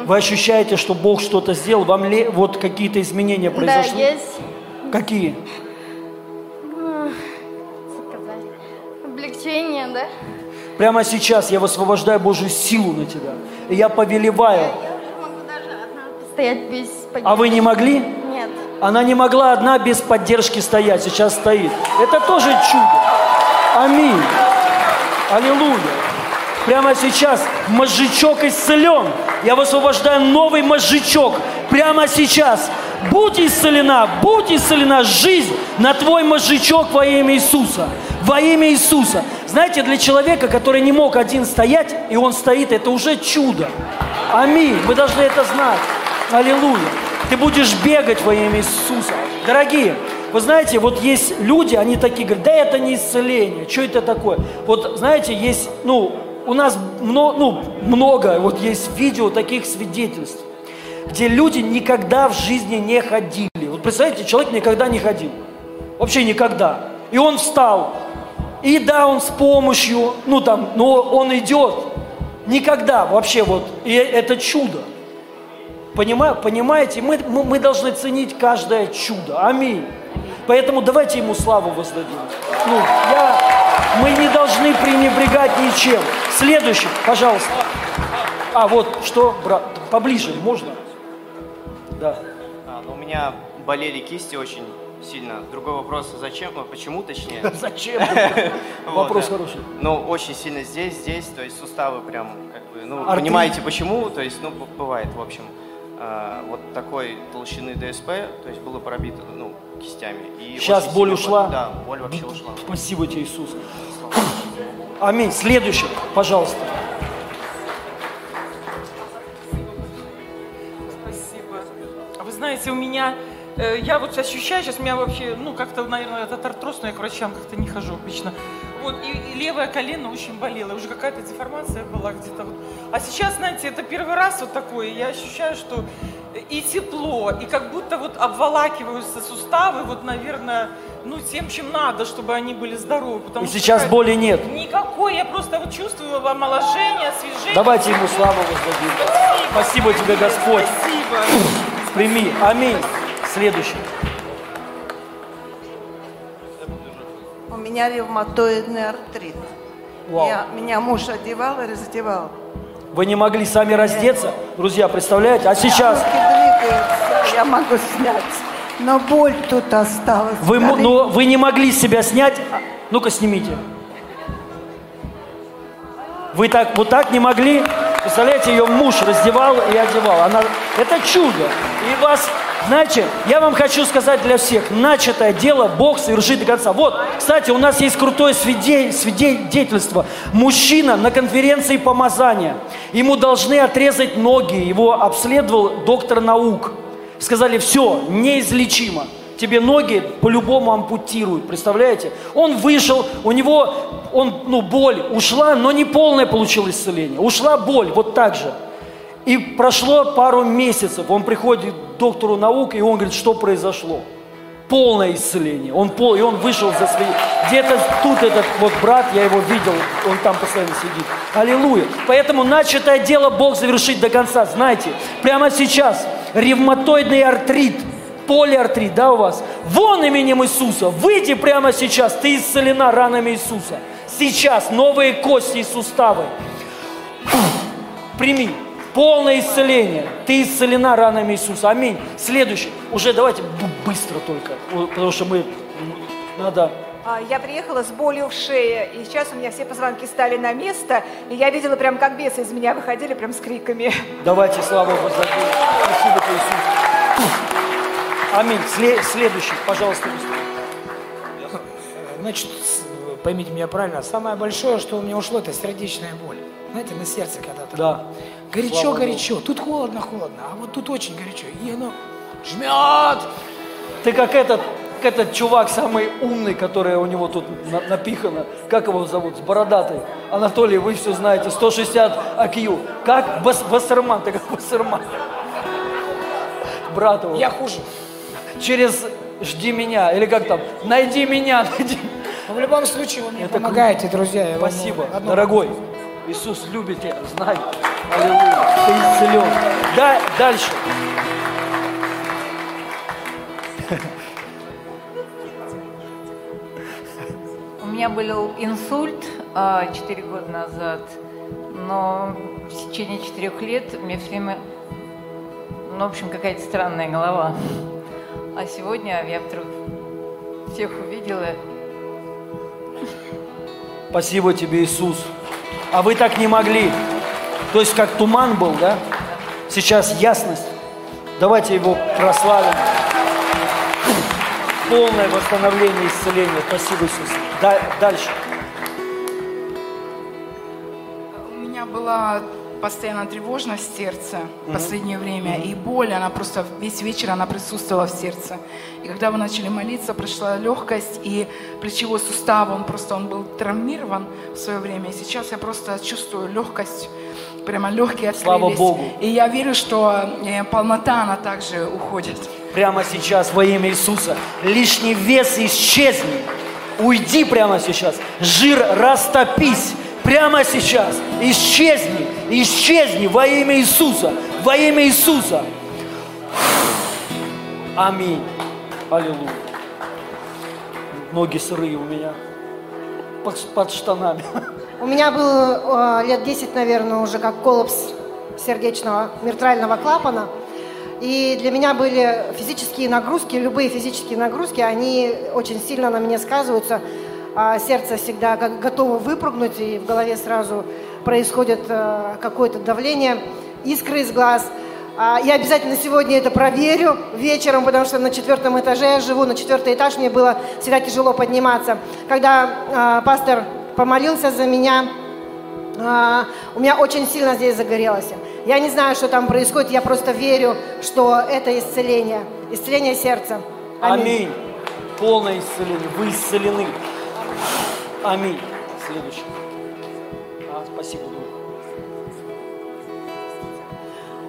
Вы ощущаете, что Бог что-то сделал? Вам ле- вот какие-то изменения Да, произошли? есть, Какие? сказать, облегчение, да? Прямо сейчас я высвобождаю Божью силу на тебя. И я повелеваю. Я без А вы не могли? Нет. Она не могла одна без поддержки стоять, сейчас стоит. Это тоже чудо. Аминь. Аллилуйя. Прямо сейчас мозжечок исцелен. Я высвобождаю новый мозжечок. Прямо сейчас. Будь исцелена, будь исцелена жизнь на твой мозжечок во имя Иисуса. Во имя Иисуса. Знаете, для человека, который не мог один стоять, и он стоит, это уже чудо. Аминь. Вы должны это знать. Аллилуйя. Ты будешь бегать во имя Иисуса. Дорогие, вы знаете, вот есть люди, они такие говорят, да это не исцеление, что это такое? Вот знаете, есть, ну, у нас много, ну, много, вот есть видео таких свидетельств, где люди никогда в жизни не ходили. Вот представляете, человек никогда не ходил. Вообще никогда. И он встал. И да, он с помощью, ну там, но он идет. Никогда вообще вот. И это чудо. Понимаете, мы, мы должны ценить каждое чудо. Аминь. Поэтому давайте ему славу воздадим. Ну, я, мы не должны пренебрегать ничем. Следующий, пожалуйста. А, вот, что, брат, поближе, можно? Да. А, ну, у меня болели кисти очень сильно. Другой вопрос, зачем, а почему точнее? Зачем? Вопрос хороший. Ну, очень сильно здесь, здесь, то есть суставы прям, как бы, ну, понимаете почему, то есть, ну, бывает, в общем, а, вот такой толщины ДСП, то есть было пробито, ну, кистями. И Сейчас боль сильно ушла? Да, боль вообще ушла. Спасибо тебе, Иисус. Аминь. Следующий, пожалуйста. Спасибо. А Вы знаете, у меня, э, я вот ощущаю сейчас, у меня вообще, ну, как-то, наверное, этот артроз, но я к врачам как-то не хожу обычно. Вот, и, и левое колено очень болело, уже какая-то деформация была где-то. Вот. А сейчас, знаете, это первый раз вот такое, я ощущаю, что и тепло, и как будто вот обволакиваются суставы, вот, наверное, ну, тем, чем надо, чтобы они были здоровы. потому И что сейчас боли нет. Никакой, я просто вот чувствую омоложение, освежение. Давайте ему славу воздадим. Спасибо тебе, Господь. Спасибо. Прими. Аминь. Следующий. У меня ревматоидный артрит. Вау. Я, меня муж одевал и раздевал. Вы не могли сами раздеться, друзья, представляете? А сейчас я могу снять. Но боль тут осталась. вы, но вы не могли себя снять. А, Ну-ка, снимите. Вы так вот так не могли? Представляете, ее муж раздевал и одевал. Она, это чудо. И вас, знаете, я вам хочу сказать для всех, начатое дело Бог совершит до конца. Вот, кстати, у нас есть крутое свиде- свидетельство. Мужчина на конференции помазания. Ему должны отрезать ноги. Его обследовал доктор наук. Сказали, все, неизлечимо. Тебе ноги по-любому ампутируют, представляете? Он вышел, у него, он, ну, боль ушла, но не полное получил исцеление. Ушла боль, вот так же. И прошло пару месяцев, он приходит к доктору наук, и он говорит, что произошло? Полное исцеление. Он пол, и он вышел за свои... Где-то тут этот вот брат, я его видел, он там постоянно сидит. Аллилуйя. Поэтому начатое дело Бог завершит до конца. Знаете, прямо сейчас ревматоидный артрит, полиартрит, да, у вас? Вон именем Иисуса, выйди прямо сейчас, ты исцелена ранами Иисуса. Сейчас новые кости и суставы. Прими полное исцеление. Ты исцелена ранами Иисуса. Аминь. Следующий. Уже давайте быстро только, потому что мы надо. А, Я приехала с болью в шее, и сейчас у меня все позвонки стали на место, и я видела прям, как бесы из меня выходили прям с криками. Давайте славу воздадим. Спасибо Иисус. Аминь. Сле- следующий, пожалуйста. Значит, поймите меня правильно, самое большое, что у меня ушло, это сердечная боль. Знаете, на сердце когда-то. Да. Горячо, Слава горячо. Тут холодно, холодно. А вот тут очень горячо. И оно жмет. Ты как этот, как этот чувак самый умный, который у него тут на- напихано. Как его зовут? С бородатой. Анатолий, вы все знаете. 160 IQ. Как Бас, Басарман? Ты как Басарман. Брат его. Я хуже. Через «Жди меня» или как там? «Найди меня», найди. Но в любом случае вы мне Это помогаете, друзья. Спасибо, дорогой. Иисус любит тебя, знай. Аллилуйя. Ты исцелен. Да, дальше. У меня был инсульт а, 4 года назад, но в течение 4 лет меня все время, ну, в общем, какая-то странная голова. А сегодня я вдруг всех увидела. Спасибо тебе, Иисус. А вы так не могли. То есть как туман был, да? Сейчас ясность. Давайте его прославим. Полное восстановление, исцеление. Спасибо, Иисус. Да- дальше. У меня была постоянно тревожность в сердце в последнее время, и боль, она просто весь вечер, она присутствовала в сердце. И когда вы начали молиться, пришла легкость, и плечевой сустав, он просто, он был травмирован в свое время, и сейчас я просто чувствую легкость, прямо легкие открылись. Слава Богу. И я верю, что э, полнота, она также уходит. Прямо сейчас во имя Иисуса. Лишний вес исчезни. Уйди прямо сейчас. Жир растопись. Прямо сейчас. Исчезни. Исчезни во имя Иисуса. Во имя Иисуса. Аминь. Аллилуйя. Ноги сырые у меня. Под, под штанами. У меня был э, лет 10, наверное, уже как коллапс сердечного миртрального клапана. И для меня были физические нагрузки, любые физические нагрузки, они очень сильно на мне сказываются. А сердце всегда готово выпрыгнуть, и в голове сразу происходит э, какое-то давление, искры из глаз. А, Я обязательно сегодня это проверю вечером, потому что на четвертом этаже я живу, на четвертый этаж мне было всегда тяжело подниматься. Когда а, пастор помолился за меня, а, у меня очень сильно здесь загорелось. Я не знаю, что там происходит, я просто верю, что это исцеление, исцеление сердца. Аминь. Полное исцеление. Вы исцелены. Аминь. Следующий. А, спасибо.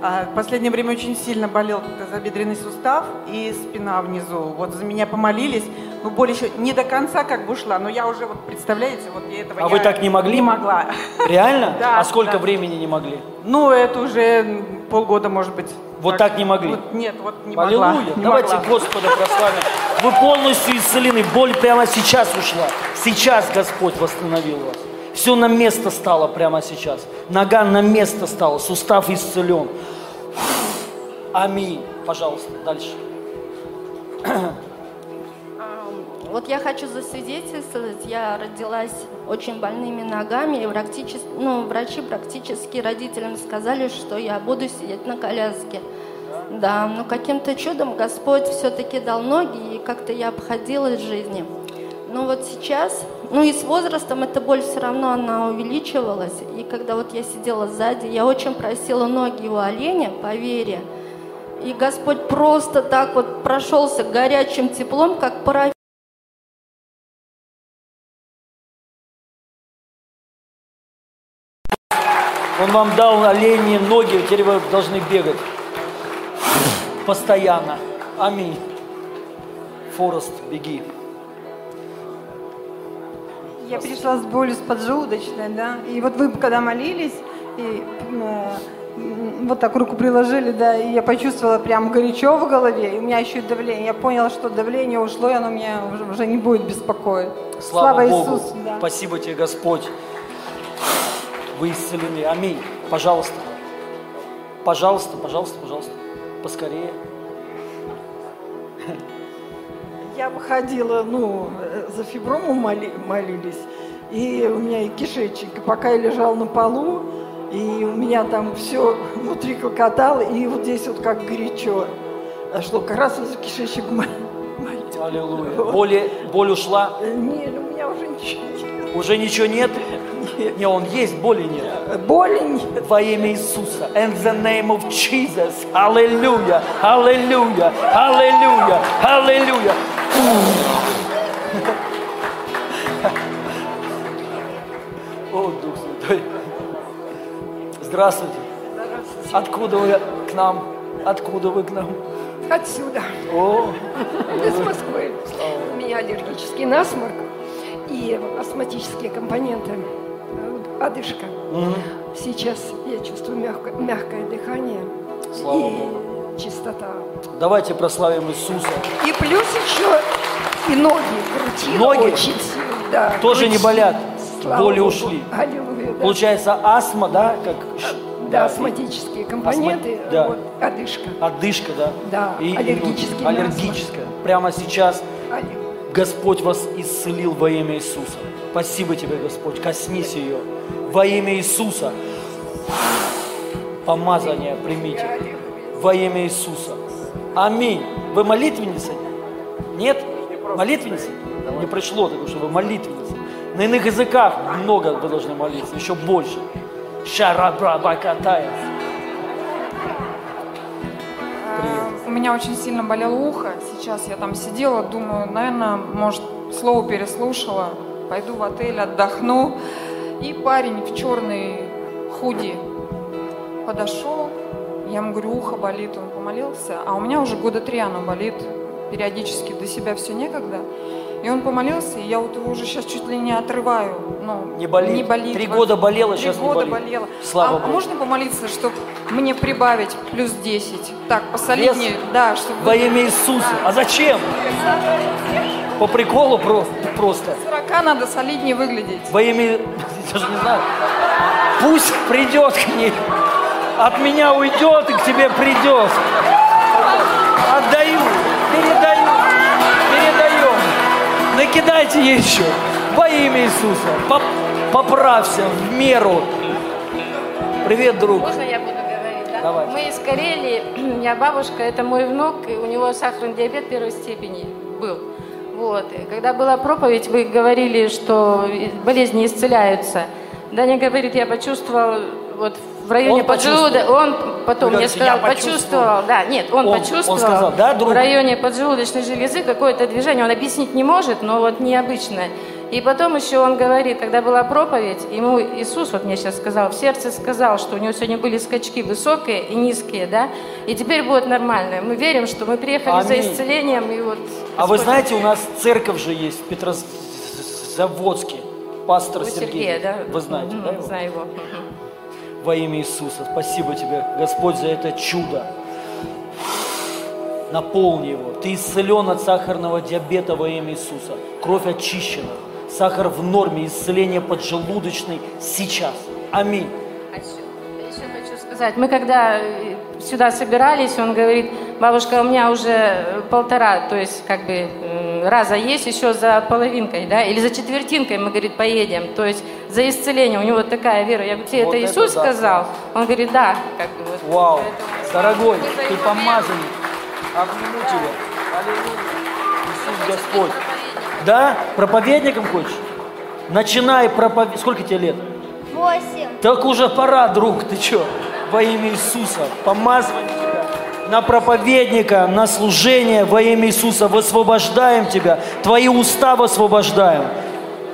В последнее время очень сильно болел тазобедренный сустав и спина внизу. Вот за меня помолились, но боль еще не до конца как бы ушла, но я уже, вот представляете, вот я этого А я вы так не могли? Не могла. Реально? Да, а сколько да. времени не могли? Ну, это уже полгода, может быть. Вот так не могли? Вот нет, вот не могла. Аллилуйя. Давайте могла. Господа прославим. Вы полностью исцелены. Боль прямо сейчас ушла. Сейчас Господь восстановил вас. Все на место стало прямо сейчас. Нога на место стала. Сустав исцелен. Аминь. Пожалуйста, дальше. Вот я хочу засвидетельствовать, я родилась очень больными ногами, и практически, ну, врачи практически родителям сказали, что я буду сидеть на коляске. Да, но каким-то чудом Господь все-таки дал ноги, и как-то я обходилась в жизни. Но вот сейчас, ну и с возрастом эта боль все равно, она увеличивалась. И когда вот я сидела сзади, я очень просила ноги у оленя по вере. И Господь просто так вот прошелся горячим теплом, как парафин. Он вам дал оленьи ноги, теперь вы должны бегать. Постоянно. Аминь. Форест, беги. Я пришла с болью с поджелудочной, да. И вот вы когда молились, и м, вот так руку приложили, да, и я почувствовала прям горячо в голове, и у меня еще и давление. Я поняла, что давление ушло, и оно меня уже, уже не будет беспокоить. Слава, Богу. Иисусу, да. Спасибо тебе, Господь. Вы исцелены. Аминь. Пожалуйста. Пожалуйста, пожалуйста, пожалуйста. Поскорее. Я выходила, ну, за фиброму моли- молились, и у меня и кишечник, и пока я лежал на полу, и у меня там все внутри клокотало, и вот здесь вот как горячо. А что, как раз из кишечник мо- Аллилуйя. Боли, боль ушла? Нет, у меня уже ничего нет. Уже ничего нет? Не, он есть, боли нет. Боли нет. Во имя Иисуса. In the name of Jesus. Аллилуйя. Аллилуйя. Аллилуйя. Аллилуйя. О, Дух Святой. Здравствуйте. Откуда вы к нам? Откуда вы к нам? Отсюда. О, Из Москвы. У меня аллергический насморк и астматические компоненты. Вот Одышка. Сейчас я чувствую мягкое, мягкое дыхание Слава и Богу. чистота. Давайте прославим Иисуса. И плюс еще и ноги крутила Ноги? очень. Да, Тоже не крутила. болят. Слава Боли Богу. ушли. Аллилуйя. да. Получается астма, да, как ш- Да, астматические компоненты, Астма- да. вот, одышка. Одышка, да? Да, И, и аллергический вот аллергическая. Прямо сейчас Господь вас исцелил во имя Иисуса. Спасибо тебе, Господь. Коснись ее. Во имя Иисуса. Помазание примите. Во имя Иисуса. Аминь. Вы молитвенницы? Нет? Молитвенницы? Не пришло, потому что вы молитвенницы. На иных языках много вы должны молиться, еще больше. Шарабрабакатая. У меня очень сильно болело ухо. Сейчас я там сидела, думаю, наверное, может, слово переслушала. Пойду в отель, отдохну. И парень в черной худи подошел. Я ему говорю, ухо болит, он помолился. А у меня уже года три оно болит. Периодически до себя все некогда. И он помолился, и я вот его уже сейчас чуть ли не отрываю. Ну, Не болит. Не болит. Три вообще. года болело, Три сейчас не года болит. болело. Слава а, Богу. можно помолиться, чтобы мне прибавить плюс 10? Так, посолиднее. Вес? Да, чтобы... Во имя Иисуса. А зачем? По приколу просто. просто. 40 надо солиднее выглядеть. Во имя... Я даже не знаю. Пусть придет к ней. От меня уйдет и к тебе придет. Отдаю, передаю, передаем. Накидайте еще. Во имя Иисуса. Поп- Поправься в меру. Привет, друг. Можно я буду говорить, да? Давай. Мы из Карелии, я бабушка, это мой внук, и у него сахарный диабет первой степени был. Вот. И когда была проповедь, вы говорили, что болезни исцеляются. Даня говорит, я почувствовал вот в районе Он поджелудочного, он потом Вы мне сказал, «Я почувствовал». да, нет, он, Он- он почувствовал сказал, да, друг? в районе поджелудочной железы какое-то движение, он объяснить не может, но вот необычное. И потом еще он говорит, когда была проповедь, ему Иисус, вот мне сейчас сказал, в сердце сказал, что у него сегодня были скачки высокие и низкие, да, и теперь будет нормально. Мы верим, что мы приехали за Аминь. исцелением, и вот... А вы Господь- знаете, у нас церковь же есть в Петрозаводске. Пастор У Сергей. Сергея, да? Вы знаете, Мгм, да? его? Знаю его. Во имя Иисуса. Спасибо тебе, Господь, за это чудо. Наполни его. Ты исцелен от сахарного диабета во имя Иисуса. Кровь очищена. Сахар в норме. Исцеление поджелудочной сейчас. Аминь. А хочу сказать, мы когда э, сюда собирались, он говорит, бабушка, у меня уже э, полтора, то есть как бы м, раза есть еще за половинкой, да, или за четвертинкой, мы, говорит, поедем, то есть за исцеление, у него такая вера. Я говорю, тебе Вот это это Иисус да. сказал? Он говорит, да, как бы вот. Вау. Поэтому Дорогой, ты помазанник. Обниму тебя. Аллилуйя. Иисус Господь. Да? Проповедником хочешь? Начинай проповедовать. Сколько тебе лет? Восемь. Так уже пора, друг, ты чё? Во имя Иисуса, помазываем тебя на проповедника, на служение во имя Иисуса. Высвобождаем тебя, твои уста высвобождаем.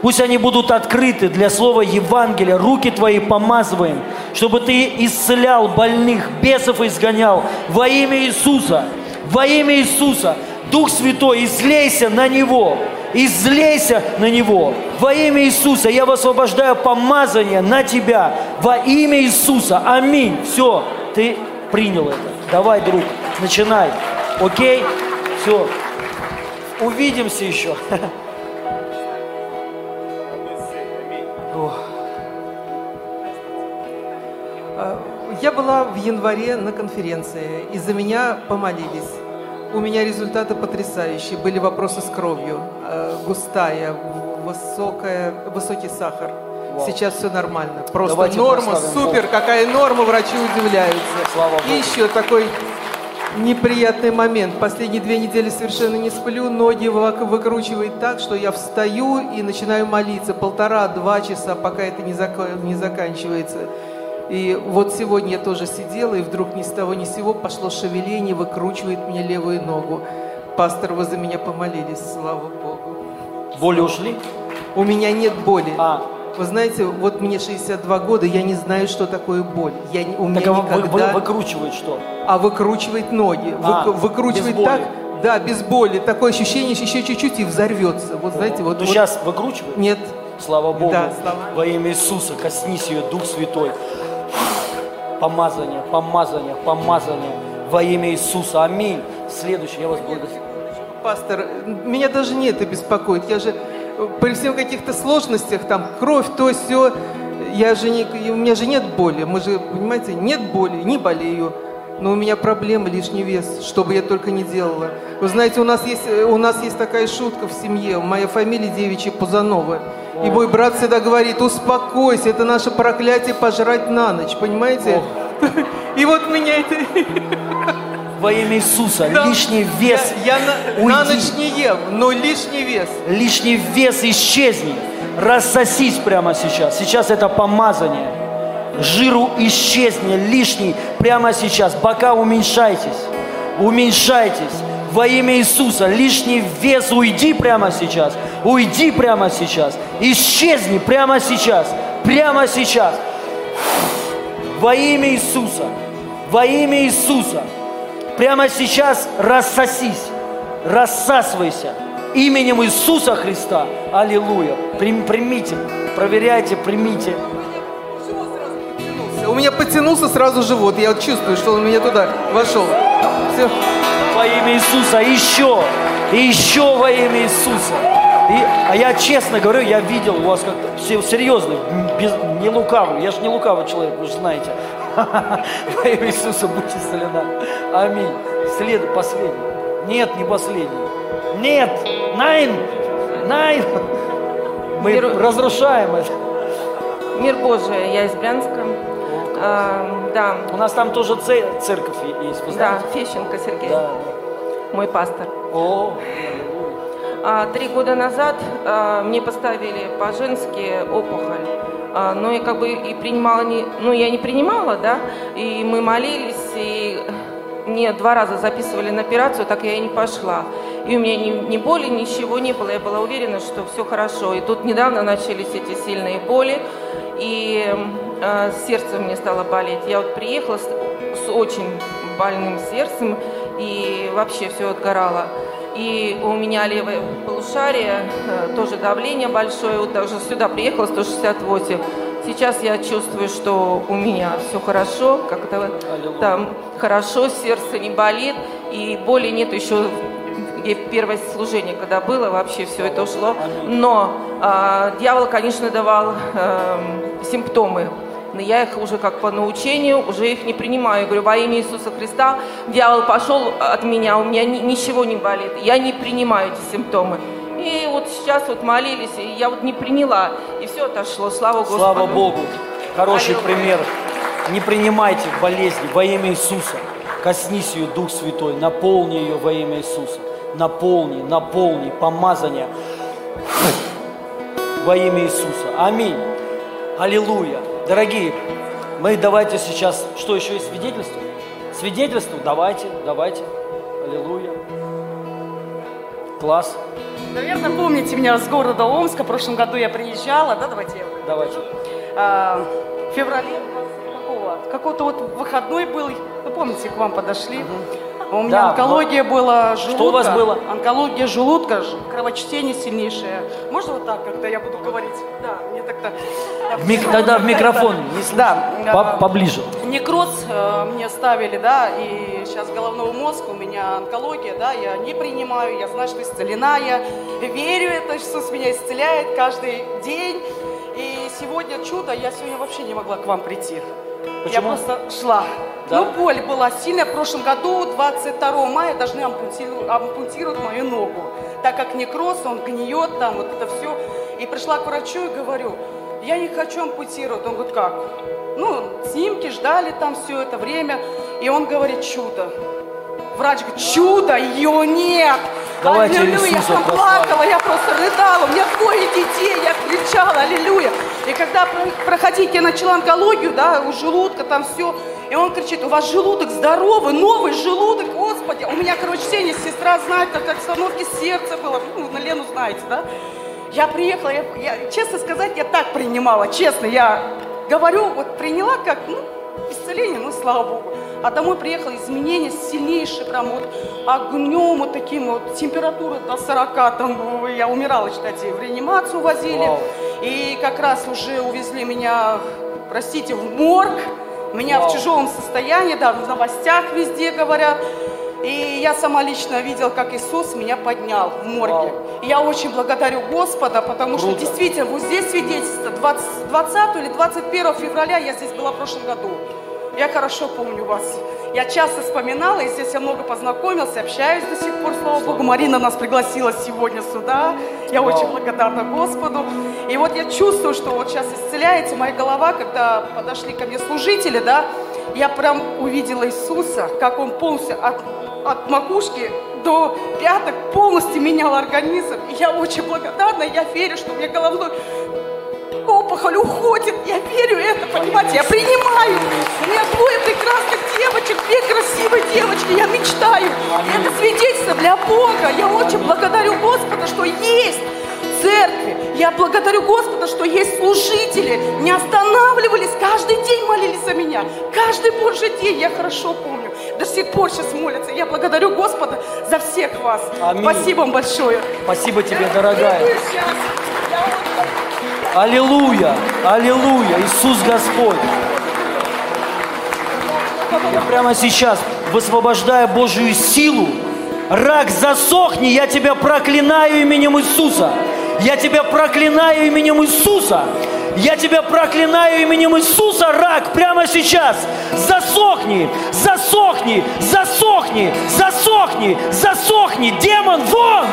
Пусть они будут открыты для слова Евангелия. Руки твои помазываем, чтобы ты исцелял больных, бесов изгонял во имя Иисуса. Во имя Иисуса. Дух Святой, излейся на него. Излейся на него. Во имя Иисуса я высвобождаю помазание на тебя. Во имя Иисуса. Аминь. Все, ты принял это. Давай, друг, начинай. Окей? Все. Увидимся еще. Я была в январе на конференции, и за меня помолились. У меня результаты потрясающие. Были вопросы с кровью, э, густая, высокая, высокий сахар. Вау. Сейчас все нормально. Просто Давайте норма, супер, Бога. какая норма, врачи удивляются. Слава И еще такой неприятный момент. Последние две недели совершенно не сплю, ноги выкручивает так, что я встаю и начинаю молиться полтора-два часа, пока это не, зако- не заканчивается. И вот сегодня я тоже сидела, и вдруг ни с того ни с сего пошло шевеление, выкручивает мне левую ногу. Пастор, вы за меня помолились, слава Богу. Боли ушли? У меня нет боли. А. Вы знаете, вот мне 62 года, я не знаю, что такое боль. Я, у меня Так а вы- вы- никогда... вы- выкручивает что? А выкручивает ноги. А, Вык- выкручивает без боли. так, да, без боли. Такое ощущение, еще чуть-чуть и взорвется. Вот знаете, вот. Ну вот- сейчас выкручивает? Нет. Слава Богу. Да, слава. Во имя Иисуса коснись ее, Дух Святой. Помазание, помазание, помазание. Во имя Иисуса. Аминь. Следующий, я вас благодарю. Пастор, меня даже не это беспокоит. Я же э, при всем каких-то сложностях, там, кровь, то, все, я же не, у меня же нет боли. Мы же, понимаете, нет боли, не болею. Но у меня проблемы, лишний вес, что бы я только не делала. Вы знаете, у нас есть, э, у нас есть такая шутка в семье. Моя фамилия девичья Пузанова. И мой брат всегда говорит, успокойся, это наше проклятие пожрать на ночь, понимаете? И вот меня это... Во имя Иисуса, Да. лишний вес Я, я на, на ночь не ем, но лишний вес. Лишний вес исчезни. Рассосись прямо сейчас. Сейчас это помазание. Жиру исчезни лишний прямо сейчас. Бока уменьшайтесь. Уменьшайтесь. Во имя Иисуса лишний вес уйди прямо сейчас. Уйди прямо сейчас. Исчезни прямо сейчас. Прямо сейчас. Во имя Иисуса. Во имя Иисуса. Прямо сейчас рассосись. Рассасывайся. Именем Иисуса Христа. Аллилуйя. Прим- примите. Проверяйте, примите. У меня потянулся сразу живот. Я вот чувствую, что он у меня туда вошел. Все. Во имя Иисуса. Еще. И еще во имя Иисуса. И- а я честно говорю, я видел у вас как-то все серьезно, без, не лукавый. Я же не лукавый человек, вы же знаете. Во имя Иисуса будьте исцелена. Аминь. След, последний. Нет, не последний. Нет. Найн. Найн. Мы Мир- разрушаем это. Мир Божий, я из Брянска. А, да. У нас там тоже це- церковь есть, вы Да? Фещенко Сергей. Да. Мой пастор. О, А, Три года назад а, мне поставили по-женски опухоль. А, Но я как бы и принимала, не, ну я не принимала, да, и мы молились, и мне два раза записывали на операцию, так я и не пошла. И у меня ни, ни боли, ничего не было, я была уверена, что все хорошо. И тут недавно начались эти сильные боли, и э, сердце у меня стало болеть. Я вот приехала с, с очень больным сердцем, и вообще все отгорало. И у меня левое полушарие, э, тоже давление большое, вот даже сюда приехала 168. Сейчас я чувствую, что у меня все хорошо, как-то там хорошо, сердце не болит, и боли нет еще где первое служение, когда было, вообще все это ушло. Но а, дьявол, конечно, давал эм, симптомы. Но я их уже как по научению, уже их не принимаю. Я говорю, во имя Иисуса Христа, дьявол пошел от меня, у меня ни- ничего не болит. Я не принимаю эти симптомы. И вот сейчас вот молились, и я вот не приняла, и все отошло, слава Господу. Слава Богу. Хороший Аллилуйя. пример. Не принимайте болезни во имя Иисуса. Коснись ее, Дух Святой, наполни ее во имя Иисуса. Наполни, наполни, помазание во имя Иисуса. Аминь. Аллилуйя. Дорогие, мы давайте сейчас, что еще есть свидетельство? Свидетельство? Давайте, давайте. Аллилуйя. Класс. Наверное, помните меня с города Омска. В прошлом году я приезжала, да, давайте я Давайте. а, в феврале какого? Какой-то вот выходной был, вы помните, к вам подошли. А У меня Да, онкология была желудка. Что у вас было? Онкология желудка, кровочтение сильнейшее. Можно вот так, когда я буду говорить? Да, мне так-то... В мик- тогда в микрофон, слышно. Да. По- поближе. Некроз э, мне ставили, да, и сейчас головного мозга, у меня онкология, да, я не принимаю, я знаю, что исцелена, я верю, это Иисус меня исцеляет каждый день. И сегодня чудо, я сегодня вообще не могла к вам прийти. Я Почему? просто шла. Да? Ну, боль была сильная. В прошлом году, 22 мая, должны ампутировать, ампутировать мою ногу. Так как некроз, он гниет там, вот это все. И пришла к врачу и говорю, я не хочу ампутировать. Он говорит, как? Ну, снимки ждали там все это время. И он говорит, чудо. Врач говорит, чудо, ее нет. Давайте Аллилуйя, я Иисуса плакала, я просто рыдала, у меня двое детей, я кричала, аллилуйя. И когда про- проходить, я начала онкологию, да, у желудка там все, и он кричит, у вас желудок здоровый, новый желудок, господи. У меня кровочтение, сестра знает, как остановки сердца было, ну, на Лену знаете, да. Я приехала, я, я, честно сказать, я так принимала, честно, я говорю, вот приняла как, ну, исцеление, ну, слава Богу. А домой приехала, изменения сильнейшие, прям вот огнем вот таким вот, температура до 40, там, я умирала, кстати, в реанимацию возили. Вау. И как раз уже увезли меня, простите, в морг. Меня Вау. в тяжелом состоянии, да, в новостях везде говорят. И я сама лично видела, как Иисус меня поднял в морге. И я очень благодарю Господа, потому что Круто. действительно вот здесь свидетельство. 20, 20 или 21 февраля я здесь была в прошлом году. Я хорошо помню вас. Я часто вспоминала, и здесь я много познакомилась, общаюсь до сих пор, слава Богу. Марина нас пригласила сегодня сюда. Я очень благодарна Господу. И вот я чувствую, что вот сейчас исцеляется моя голова, когда подошли ко мне служители, да, я прям увидела Иисуса, как Он полностью от, от макушки до пяток полностью менял организм. И я очень благодарна, я верю, что у меня головной опухоль уходит. Я верю это, понимаете, я принимаю. У меня двое прекрасных девочек, две красивые девочки, я мечтаю. Это свидетельство для Бога. Я очень благодарю Господа, что есть церкви. Я благодарю Господа, что есть служители. Не останавливались, каждый день молились за меня. Каждый божий день, я хорошо помню. До сих пор сейчас молятся. Я благодарю Господа за всех вас. Аминь. Спасибо вам большое. Спасибо тебе, дорогая. Аллилуйя, аллилуйя, Иисус Господь. Я прямо сейчас высвобождаю Божью силу. Рак, засохни, я тебя проклинаю именем Иисуса. Я тебя проклинаю именем Иисуса. Я тебя проклинаю именем Иисуса, рак, прямо сейчас. Засохни, засохни, засохни, засохни, засохни. Демон, вон,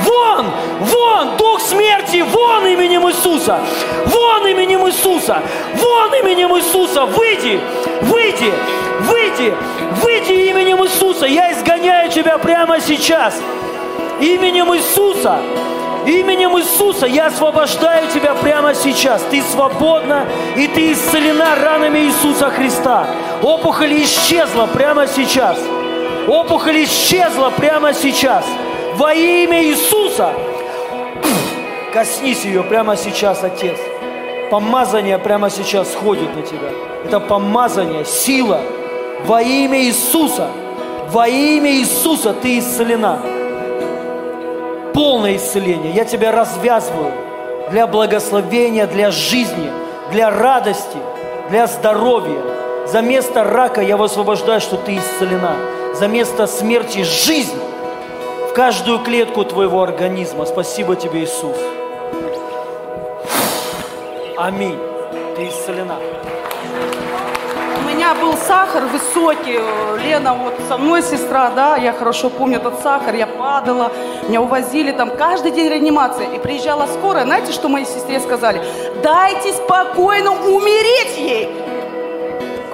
вон, вон, дух смерти, вон именем Иисуса. Вон именем Иисуса. Вон именем Иисуса. Выйди, выйди, выйди, выйди именем Иисуса. Я изгоняю тебя прямо сейчас. Именем Иисуса. Именем Иисуса я освобождаю тебя прямо сейчас. Ты свободна и ты исцелена ранами Иисуса Христа. Опухоль исчезла прямо сейчас. Опухоль исчезла прямо сейчас. Во имя Иисуса. Коснись ее прямо сейчас, Отец. Помазание прямо сейчас сходит на тебя. Это помазание, сила. Во имя Иисуса. Во имя Иисуса ты исцелена полное исцеление. Я тебя развязываю для благословения, для жизни, для радости, для здоровья. За место рака я высвобождаю, что ты исцелена. За место смерти жизнь в каждую клетку твоего организма. Спасибо тебе, Иисус. Аминь. Ты исцелена. Меня был сахар высокий. Лена вот со мной сестра, да, я хорошо помню этот сахар. Я падала, меня увозили там каждый день реанимация. И приезжала скорая. Знаете, что моей сестре сказали? Дайте спокойно умереть ей.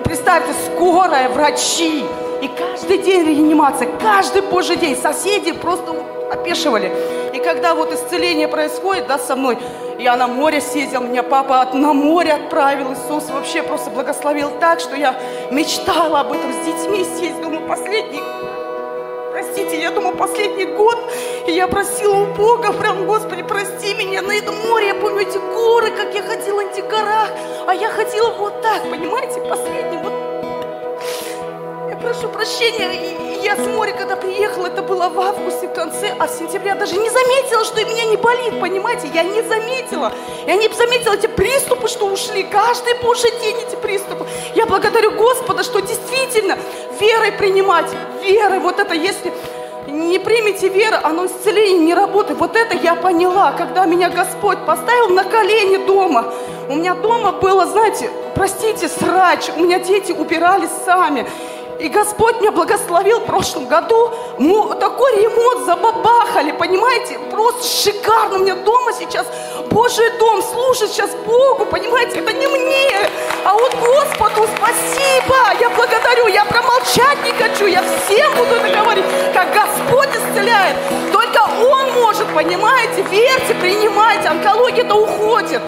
Представьте, скорая, врачи. И каждый день реанимация, каждый божий день. Соседи просто опешивали. И когда вот исцеление происходит, да, со мной, я на море съездил, меня папа на море отправил, Иисус вообще просто благословил так, что я мечтала об этом с детьми съездить, думаю, последний, простите, я думаю, последний год, и я просила у Бога, прям, Господи, прости меня на этом море, я помню эти горы, как я ходила на этих горах, а я ходила вот так, понимаете, последний, вот прошу прощения, я с моря, когда приехала, это было в августе, в конце, а в сентябре я даже не заметила, что и меня не болит, понимаете? Я не заметила. Я не заметила эти приступы, что ушли. Каждый божий день эти приступы. Я благодарю Господа, что действительно верой принимать, верой, вот это если не примете веру, оно исцеление не работает. Вот это я поняла, когда меня Господь поставил на колени дома. У меня дома было, знаете, простите, срач. У меня дети убирались сами. И Господь меня благословил в прошлом году. Мо- такой ремонт забабахали, понимаете? Просто шикарно. У меня дома сейчас Божий дом служит сейчас Богу, понимаете? Это не мне, а вот Господу спасибо. Я благодарю, я промолчать не хочу. Я всем буду это говорить, как Господь исцеляет. Только Он может, понимаете? Верьте, принимайте. Онкология-то уходит.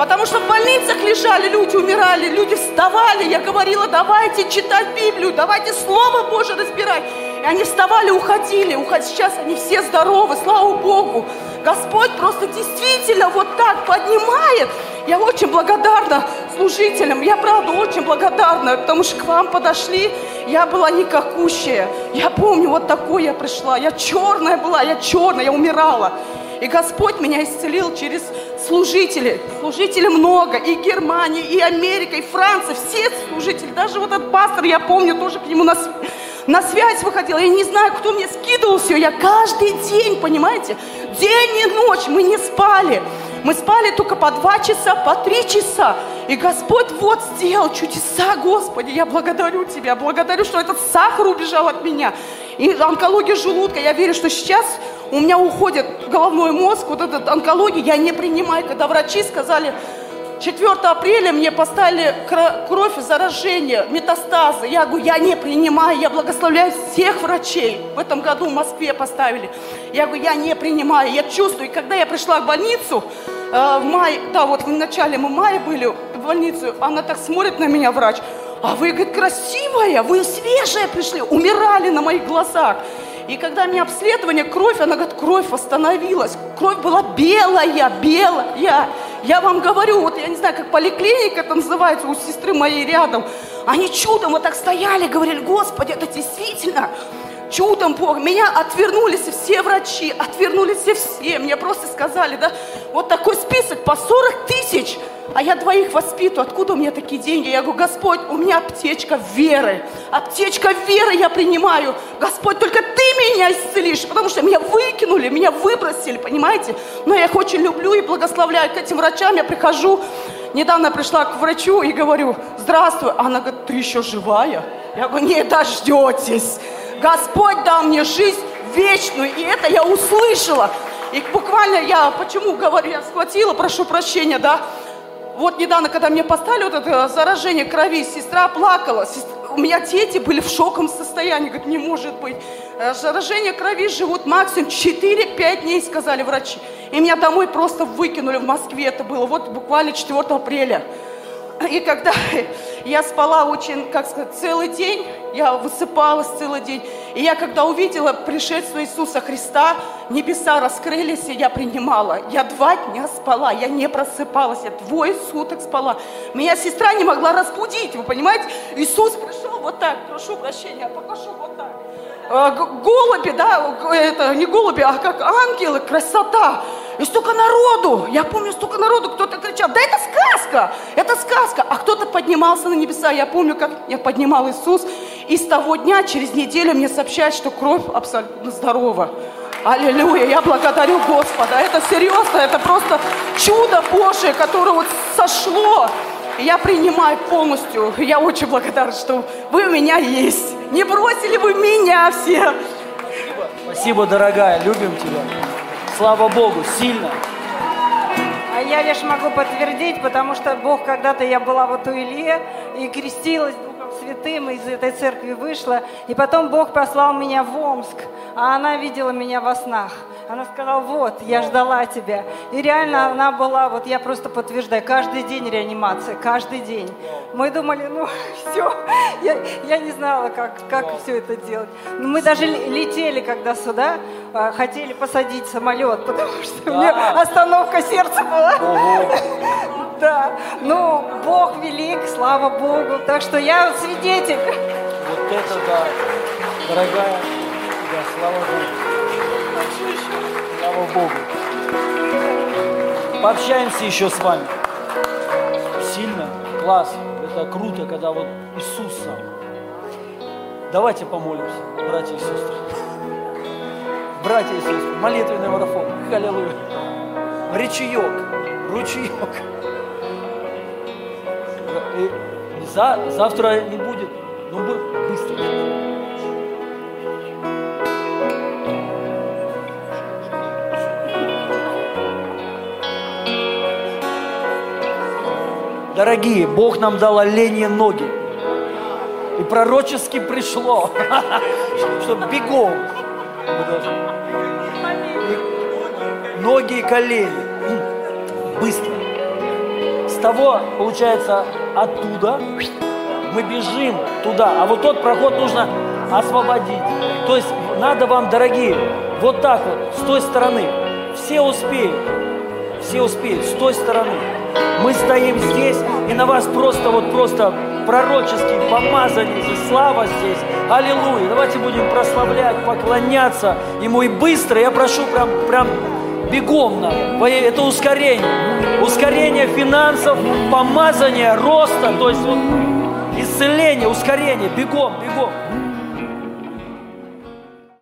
Потому что в больницах лежали люди, умирали, люди вставали. Я говорила, давайте читать Библию, давайте Слово Божие разбирать. И они вставали, уходили. Уход- Сейчас они все здоровы, слава Богу. Господь просто действительно вот так поднимает. Я очень благодарна служителям. Я правда очень благодарна, потому что к вам подошли. Я была никакущая. Я помню, вот такой я пришла. Я черная была, я черная, я умирала. И Господь меня исцелил через служителей. Служителей много. И Германии, и Америка, и Франция. Все служители. Даже вот этот пастор, я помню, тоже к нему нас на связь выходила, я не знаю, кто мне скидывал все, я каждый день, понимаете, день и ночь мы не спали. Мы спали только по два часа, по три часа. И Господь вот сделал чудеса, Господи. Я благодарю Тебя, благодарю, что этот сахар убежал от меня. И онкология желудка, я верю, что сейчас у меня уходит головной мозг, вот этот онкология, я не принимаю. Когда врачи сказали, 4 апреля мне поставили кро- кровь заражения, метастазы. Я говорю, я не принимаю, я благословляю всех врачей. В этом году в Москве поставили. Я говорю, я не принимаю, я чувствую. И когда я пришла в больницу, э, в мае, да, вот в начале мы мая были в больницу, она так смотрит на меня, врач, а вы, говорит, красивая, вы свежая пришли, умирали на моих глазах. И когда мне обследование, кровь, она говорит, кровь восстановилась. Кровь была белая, белая. Я вам говорю, вот я не знаю, как поликлиника это называется, у сестры моей рядом. Они чудом вот так стояли, говорили, Господи, это действительно чудом Бог. Меня отвернулись все врачи, отвернулись все. Мне просто сказали, да, вот такой список по 40 тысяч. А я двоих воспитываю. Откуда у меня такие деньги? Я говорю, Господь, у меня аптечка веры. Аптечка веры я принимаю. Господь, только ты меня исцелишь. Потому что меня выкинули, меня выбросили, понимаете? Но я их очень люблю и благословляю. К этим врачам я прихожу. Недавно пришла к врачу и говорю, здравствуй. Она говорит, ты еще живая? Я говорю, не дождетесь. Господь дал мне жизнь вечную, и это я услышала. И буквально я, почему говорю, я схватила, прошу прощения, да, вот недавно, когда мне поставили вот это заражение крови, сестра плакала, у меня дети были в шоковом состоянии, говорят, не может быть. Э, Заражение крови живут максимум 4-5 дней, сказали врачи. И меня домой просто выкинули в Москве, это было вот буквально 4 апреля. И когда я спала очень, как сказать, целый день, я высыпалась целый день. И я когда увидела пришествие Иисуса Христа, небеса раскрылись, и я принимала. Я два дня спала, я не просыпалась, я двое суток спала. Меня сестра не могла разбудить, вы понимаете? Иисус пришел вот так, прошу прощения, покажу вот так. Э, Голуби, да, это не голуби, а как ангелы, красота. И столько народу, я помню, столько народу, кто-то кричал, да это сказка, это сказка. А кто-то поднимался на небеса, я помню, как я поднимал Иисус. И с того дня, через неделю мне сообщают, что кровь абсолютно здорова. Аллилуйя, я благодарю Господа. Это серьезно, это просто чудо Божие, которое вот сошло. Я принимаю полностью. Я очень благодарна, что вы у меня есть. Не бросили вы меня все. Спасибо, дорогая, любим тебя. Слава Богу, сильно. А я лишь могу подтвердить, потому что Бог, когда-то я была вот у Илье и крестилась Святым, из этой церкви вышла. И потом Бог послал меня в Омск, а она видела меня во снах. Она сказала, вот, я ждала тебя. И реально она была, вот я просто подтверждаю, каждый день реанимация, каждый день. Мы думали, ну все, я, я не знала, как, как все это делать. Но мы даже летели, когда сюда, а, хотели посадить самолет, потому что у меня остановка сердца была. Да, ну, Бог велик, слава Богу. Так что я свидетель. Вот это да. Дорогая, да, слава Богу. Слава Богу. Пообщаемся еще с вами. Сильно, класс. Это круто, когда вот Иисус сам. Давайте помолимся, братья и сестры. Братья и сестры, молитвенный марафон. Аллилуйя. Ручеек. И за, завтра не будет, но будет быстро. Дорогие, Бог нам дал оленьи ноги. И пророчески пришло, чтобы бегом. Ноги и колени. Быстро. Того, получается, оттуда мы бежим туда, а вот тот проход нужно освободить. То есть надо вам, дорогие, вот так вот, с той стороны. Все успеют. Все успеют, с той стороны. Мы стоим здесь, и на вас просто вот просто пророческий помазание здесь, слава здесь. Аллилуйя. Давайте будем прославлять, поклоняться Ему и быстро. Я прошу прям, прям бегом. Во- Это ускорение. Ускорение финансов, помазание, роста. То есть вот исцеление, ускорение. Бегом, бегом.